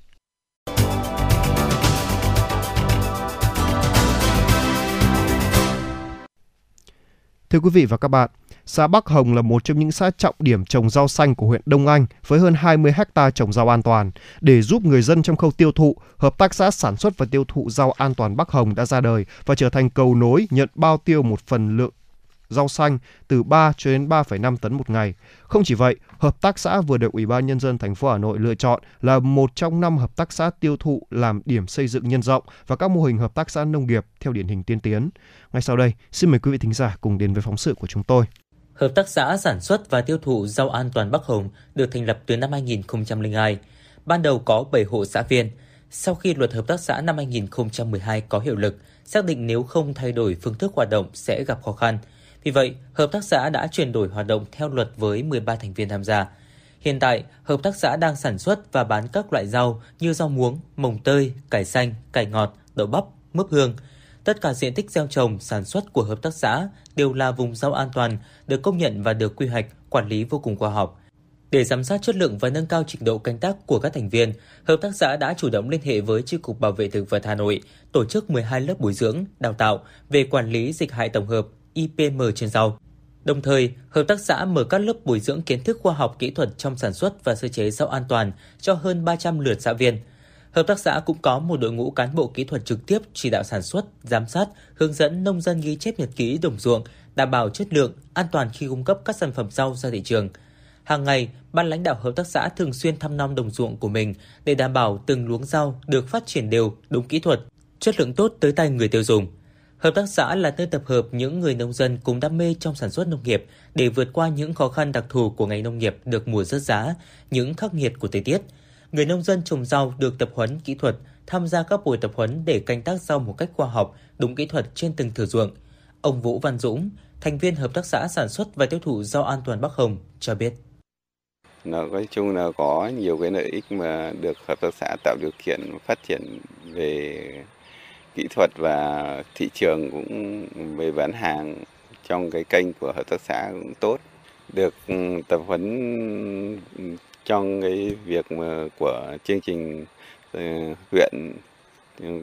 Thưa quý vị và các bạn, xã Bắc Hồng là một trong những xã trọng điểm trồng rau xanh của huyện Đông Anh với hơn 20 hecta trồng rau an toàn. Để giúp người dân trong khâu tiêu thụ, Hợp tác xã sản xuất và tiêu thụ rau an toàn Bắc Hồng đã ra đời và trở thành cầu nối nhận bao tiêu một phần lượng rau xanh từ 3 cho đến 3,5 tấn một ngày. Không chỉ vậy, hợp tác xã vừa được Ủy ban nhân dân thành phố Hà Nội lựa chọn là một trong năm hợp tác xã tiêu thụ làm điểm xây dựng nhân rộng và các mô hình hợp tác xã nông nghiệp theo điển hình tiên tiến. Ngay sau đây, xin mời quý vị thính giả cùng đến với phóng sự của chúng tôi. Hợp tác xã sản xuất và tiêu thụ rau an toàn Bắc Hồng được thành lập từ năm 2002. Ban đầu có 7 hộ xã viên. Sau khi luật hợp tác xã năm 2012 có hiệu lực, xác định nếu không thay đổi phương thức hoạt động sẽ gặp khó khăn – vì vậy, hợp tác xã đã chuyển đổi hoạt động theo luật với 13 thành viên tham gia. Hiện tại, hợp tác xã đang sản xuất và bán các loại rau như rau muống, mồng tơi, cải xanh, cải ngọt, đậu bắp, mướp hương. Tất cả diện tích gieo trồng, sản xuất của hợp tác xã đều là vùng rau an toàn, được công nhận và được quy hoạch, quản lý vô cùng khoa học. Để giám sát chất lượng và nâng cao trình độ canh tác của các thành viên, hợp tác xã đã chủ động liên hệ với Chi cục Bảo vệ thực vật Hà Nội, tổ chức 12 lớp bồi dưỡng, đào tạo về quản lý dịch hại tổng hợp IPM trên rau. Đồng thời, hợp tác xã mở các lớp bồi dưỡng kiến thức khoa học kỹ thuật trong sản xuất và sơ chế rau an toàn cho hơn 300 lượt xã viên. Hợp tác xã cũng có một đội ngũ cán bộ kỹ thuật trực tiếp chỉ đạo sản xuất, giám sát, hướng dẫn nông dân ghi chép nhật ký đồng ruộng, đảm bảo chất lượng, an toàn khi cung cấp các sản phẩm rau ra thị trường. Hàng ngày, ban lãnh đạo hợp tác xã thường xuyên thăm nom đồng ruộng của mình để đảm bảo từng luống rau được phát triển đều, đúng kỹ thuật, chất lượng tốt tới tay người tiêu dùng. Hợp tác xã là nơi tập hợp những người nông dân cùng đam mê trong sản xuất nông nghiệp để vượt qua những khó khăn đặc thù của ngành nông nghiệp được mùa rớt giá, những khắc nghiệt của thời tiết. Người nông dân trồng rau được tập huấn kỹ thuật, tham gia các buổi tập huấn để canh tác rau một cách khoa học, đúng kỹ thuật trên từng thửa ruộng. Ông Vũ Văn Dũng, thành viên hợp tác xã sản xuất và tiêu thụ rau an toàn Bắc Hồng cho biết. Nó nói chung là có nhiều cái lợi ích mà được hợp tác xã tạo điều kiện phát triển về kỹ thuật và thị trường cũng về bán hàng trong cái kênh của hợp tác xã cũng tốt được ừ, tập huấn trong cái việc mà của chương trình ờ, huyện ừ,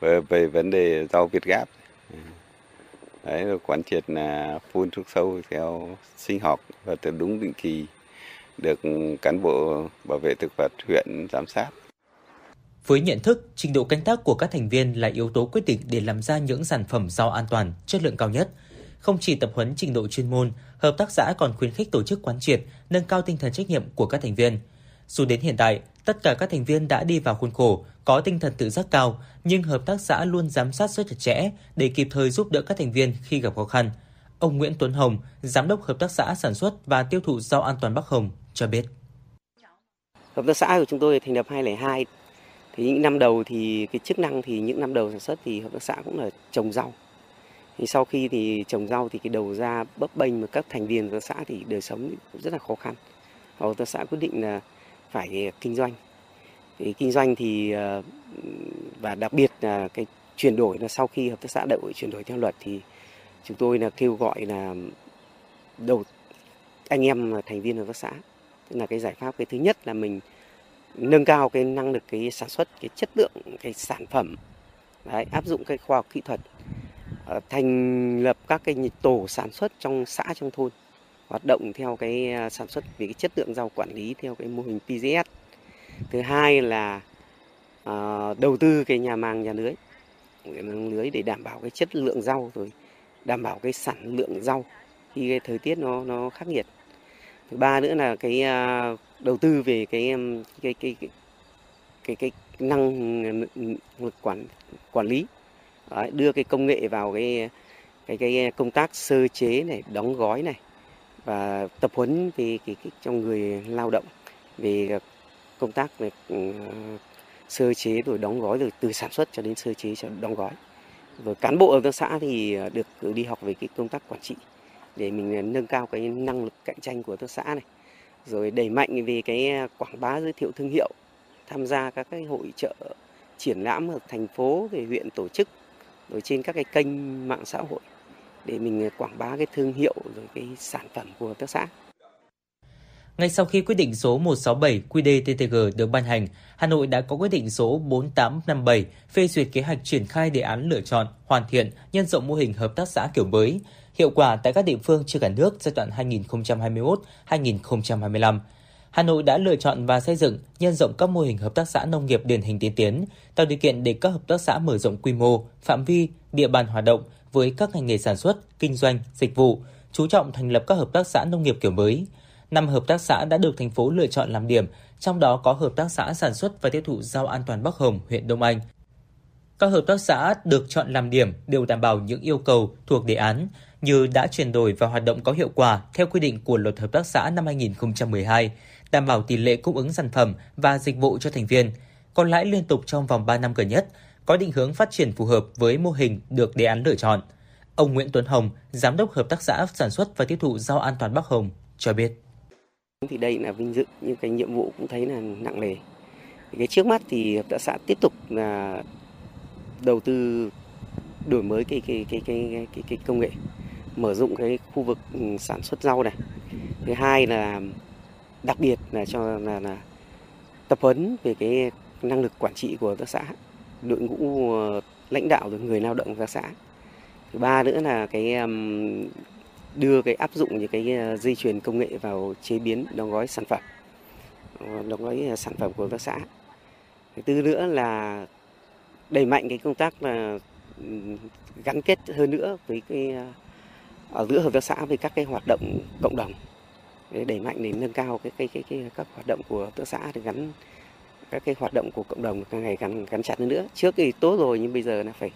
về, về vấn đề rau Việt Gáp đấy là quán triệt là phun thuốc sâu theo sinh học và từ đúng định kỳ được cán bộ bảo vệ thực vật huyện giám sát với nhận thức, trình độ canh tác của các thành viên là yếu tố quyết định để làm ra những sản phẩm rau an toàn, chất lượng cao nhất. Không chỉ tập huấn trình độ chuyên môn, hợp tác xã còn khuyến khích tổ chức quán triệt, nâng cao tinh thần trách nhiệm của các thành viên. Dù đến hiện tại, tất cả các thành viên đã đi vào khuôn khổ, có tinh thần tự giác cao, nhưng hợp tác xã luôn giám sát rất chặt chẽ để kịp thời giúp đỡ các thành viên khi gặp khó khăn. Ông Nguyễn Tuấn Hồng, giám đốc hợp tác xã sản xuất và tiêu thụ rau an toàn Bắc Hồng cho biết. Hợp tác xã của chúng tôi thành lập 2002 thì những năm đầu thì cái chức năng thì những năm đầu sản xuất thì hợp tác xã cũng là trồng rau thì sau khi thì trồng rau thì cái đầu ra bấp bênh mà các thành viên của xã thì đời sống rất là khó khăn. Hợp tác xã quyết định là phải à, kinh doanh. Thì kinh doanh thì à, và đặc biệt là cái chuyển đổi là sau khi hợp tác xã đậu chuyển đổi theo luật thì chúng tôi là kêu gọi là đầu anh em thành viên hợp tác xã. Tức là cái giải pháp cái thứ nhất là mình nâng cao cái năng lực cái sản xuất cái chất lượng cái sản phẩm. Đấy, áp dụng cái khoa học kỹ thuật. Ờ, thành lập các cái tổ sản xuất trong xã trong thôn hoạt động theo cái ờ, sản xuất về cái chất lượng rau quản lý theo cái mô hình PGS thứ hai là uh, đầu tư cái nhà màng nhà lưới nhà màng lưới để đảm bảo cái chất lượng rau rồi đảm bảo cái sản lượng rau khi cái thời tiết nó nó khắc nghiệt. Thứ ba nữa là cái đầu tư về cái cái cái cái cái, cái năng lực quản quản lý. Đấy, đưa cái công nghệ vào cái cái cái công tác sơ chế này đóng gói này và tập huấn về cái, cái trong người lao động về công tác về ừ, sơ chế rồi đóng gói rồi từ sản xuất cho đến sơ chế cho đóng gói. Rồi cán bộ ở các xã thì ờ, được đi học về cái công tác quản trị để mình ờ, nâng cao cái năng lực cạnh tranh của các xã này. Rồi đẩy mạnh về cái ờ, quảng bá giới thiệu thương hiệu tham gia các cái hội trợ triển lãm ở thành phố về huyện tổ chức rồi trên các cái kênh mạng xã hội để mình à, quảng bá cái thương hiệu rồi cái sản phẩm của hợp tác xã. Ngay sau khi quyết định số 167 QĐ-TTG được ban hành, Hà Nội đã có quyết định số 4857 phê duyệt kế hoạch triển khai đề án lựa chọn, hoàn thiện, nhân rộng mô hình hợp tác xã kiểu mới, hiệu quả tại các địa phương trên cả nước giai đoạn 2021-2025. Hà Nội đã lựa chọn và xây dựng, nhân rộng các mô hình hợp tác xã nông nghiệp điển hình tiên tiến, tạo điều kiện để các hợp tác xã mở rộng quy mô, phạm vi, địa bàn hoạt động với các ngành nghề sản xuất, kinh doanh, dịch vụ, chú trọng thành lập các hợp tác xã nông nghiệp kiểu mới. Năm hợp tác xã đã được thành phố lựa chọn làm điểm, trong đó có hợp tác xã sản xuất và tiêu thụ rau an toàn Bắc Hồng, huyện Đông Anh. Các hợp tác xã được chọn làm điểm đều đảm bảo những yêu cầu thuộc đề án, như đã chuyển đổi và hoạt động có hiệu quả theo quy định của Luật Hợp tác xã năm 2012, đảm bảo tỷ lệ cung ứng sản phẩm và dịch vụ cho thành viên, có lãi liên tục trong vòng 3 năm gần nhất, có định hướng phát triển phù hợp với mô hình được đề án lựa chọn. Ông Nguyễn Tuấn Hồng, Giám đốc Hợp tác xã sản xuất và tiêu thụ rau an toàn Bắc Hồng cho biết. Thì đây là vinh dự nhưng cái nhiệm vụ cũng thấy là nặng nề. Cái trước mắt thì hợp tác xã tiếp tục là đầu tư đổi mới cái cái cái cái cái, cái công nghệ mở rộng cái khu vực ừ, sản xuất rau này thứ hai là đặc biệt là cho là, là tập huấn về cái năng lực quản trị của các xã đội ngũ ờ, lãnh đạo rồi người lao động các xã. Thứ ba nữa là cái đưa cái áp dụng những cái ờ, dây chuyền công nghệ vào chế biến đóng gói sản phẩm ờ, đóng gói sản phẩm của các xã. Thứ tư nữa là đẩy mạnh cái công tác là gắn kết hơn nữa với cái ở giữa hợp tác xã với các cái hoạt động cộng đồng đẩy mạnh để nâng cao cái cái cái, cái các hoạt động của hợp tác xã để gắn các cái hoạt động của cộng đồng càng ngày càng gắn chặt hơn nữa trước thì tốt rồi nhưng bây giờ là phải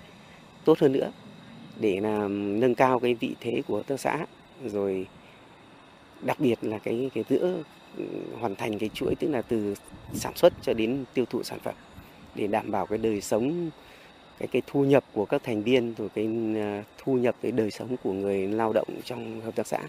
tốt hơn nữa để là nâng cao cái vị thế của hợp tác xã rồi đặc biệt là cái cái giữa ừ, hoàn thành cái chuỗi tức là từ sản xuất cho đến tiêu thụ sản phẩm để đảm bảo cái đời sống cái cái thu nhập của các thành viên rồi cái ừ, thu nhập cái đời sống của người lao động trong hợp tác xã.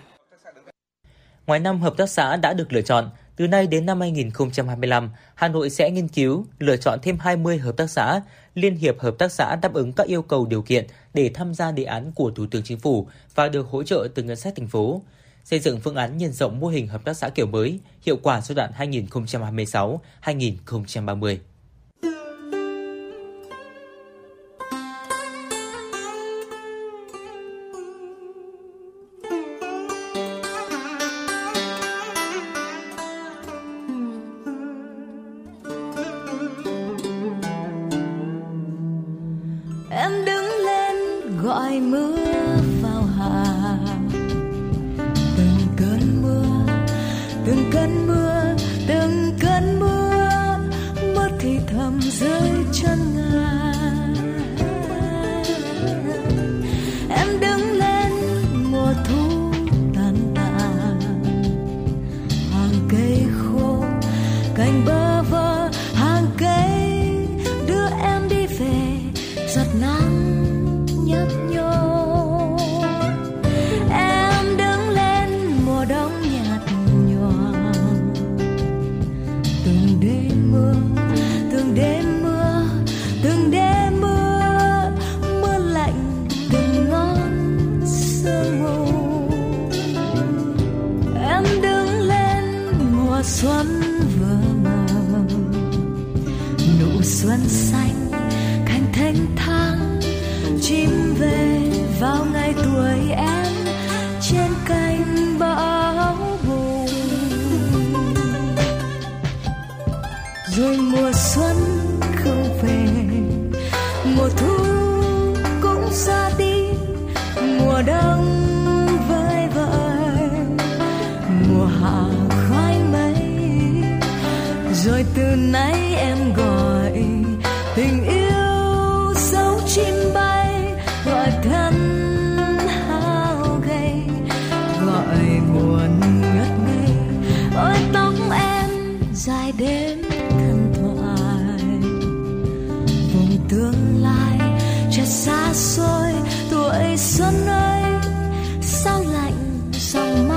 Ngoài năm hợp tác xã đã được lựa chọn, từ nay đến năm 2025, Hà Nội sẽ nghiên cứu lựa chọn thêm 20 hợp tác xã, liên hiệp hợp tác xã đáp ứng các yêu cầu điều kiện để tham gia đề án của Thủ tướng Chính phủ và được hỗ trợ từ ngân sách thành phố. Xây dựng phương án nhân rộng mô hình hợp tác xã kiểu mới, hiệu quả giai đoạn 2026-2030. Xa xôi tuổi xuân ơi sao lạnh dòng mắt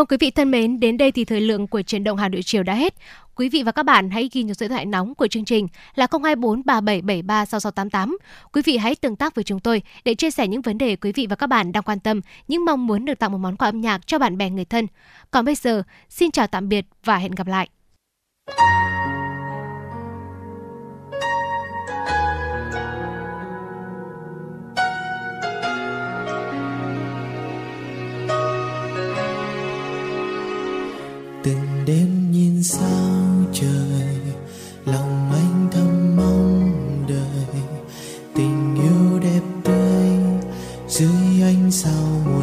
Vâng quý vị thân mến, đến đây thì thời lượng của chuyển động Hà Nội chiều đã hết. Quý vị và các bạn hãy ghi nhớ số điện thoại nóng của chương trình là 024 3773 6688. Quý vị hãy tương tác với chúng tôi để chia sẻ những vấn đề quý vị và các bạn đang quan tâm, những mong muốn được tặng một món quà âm nhạc cho bạn bè người thân. Còn bây giờ, xin chào tạm biệt và hẹn gặp lại. Từng đêm nhìn sao trời, lòng anh thầm mong đợi. Tình yêu đẹp tươi, dưới ánh sao muôn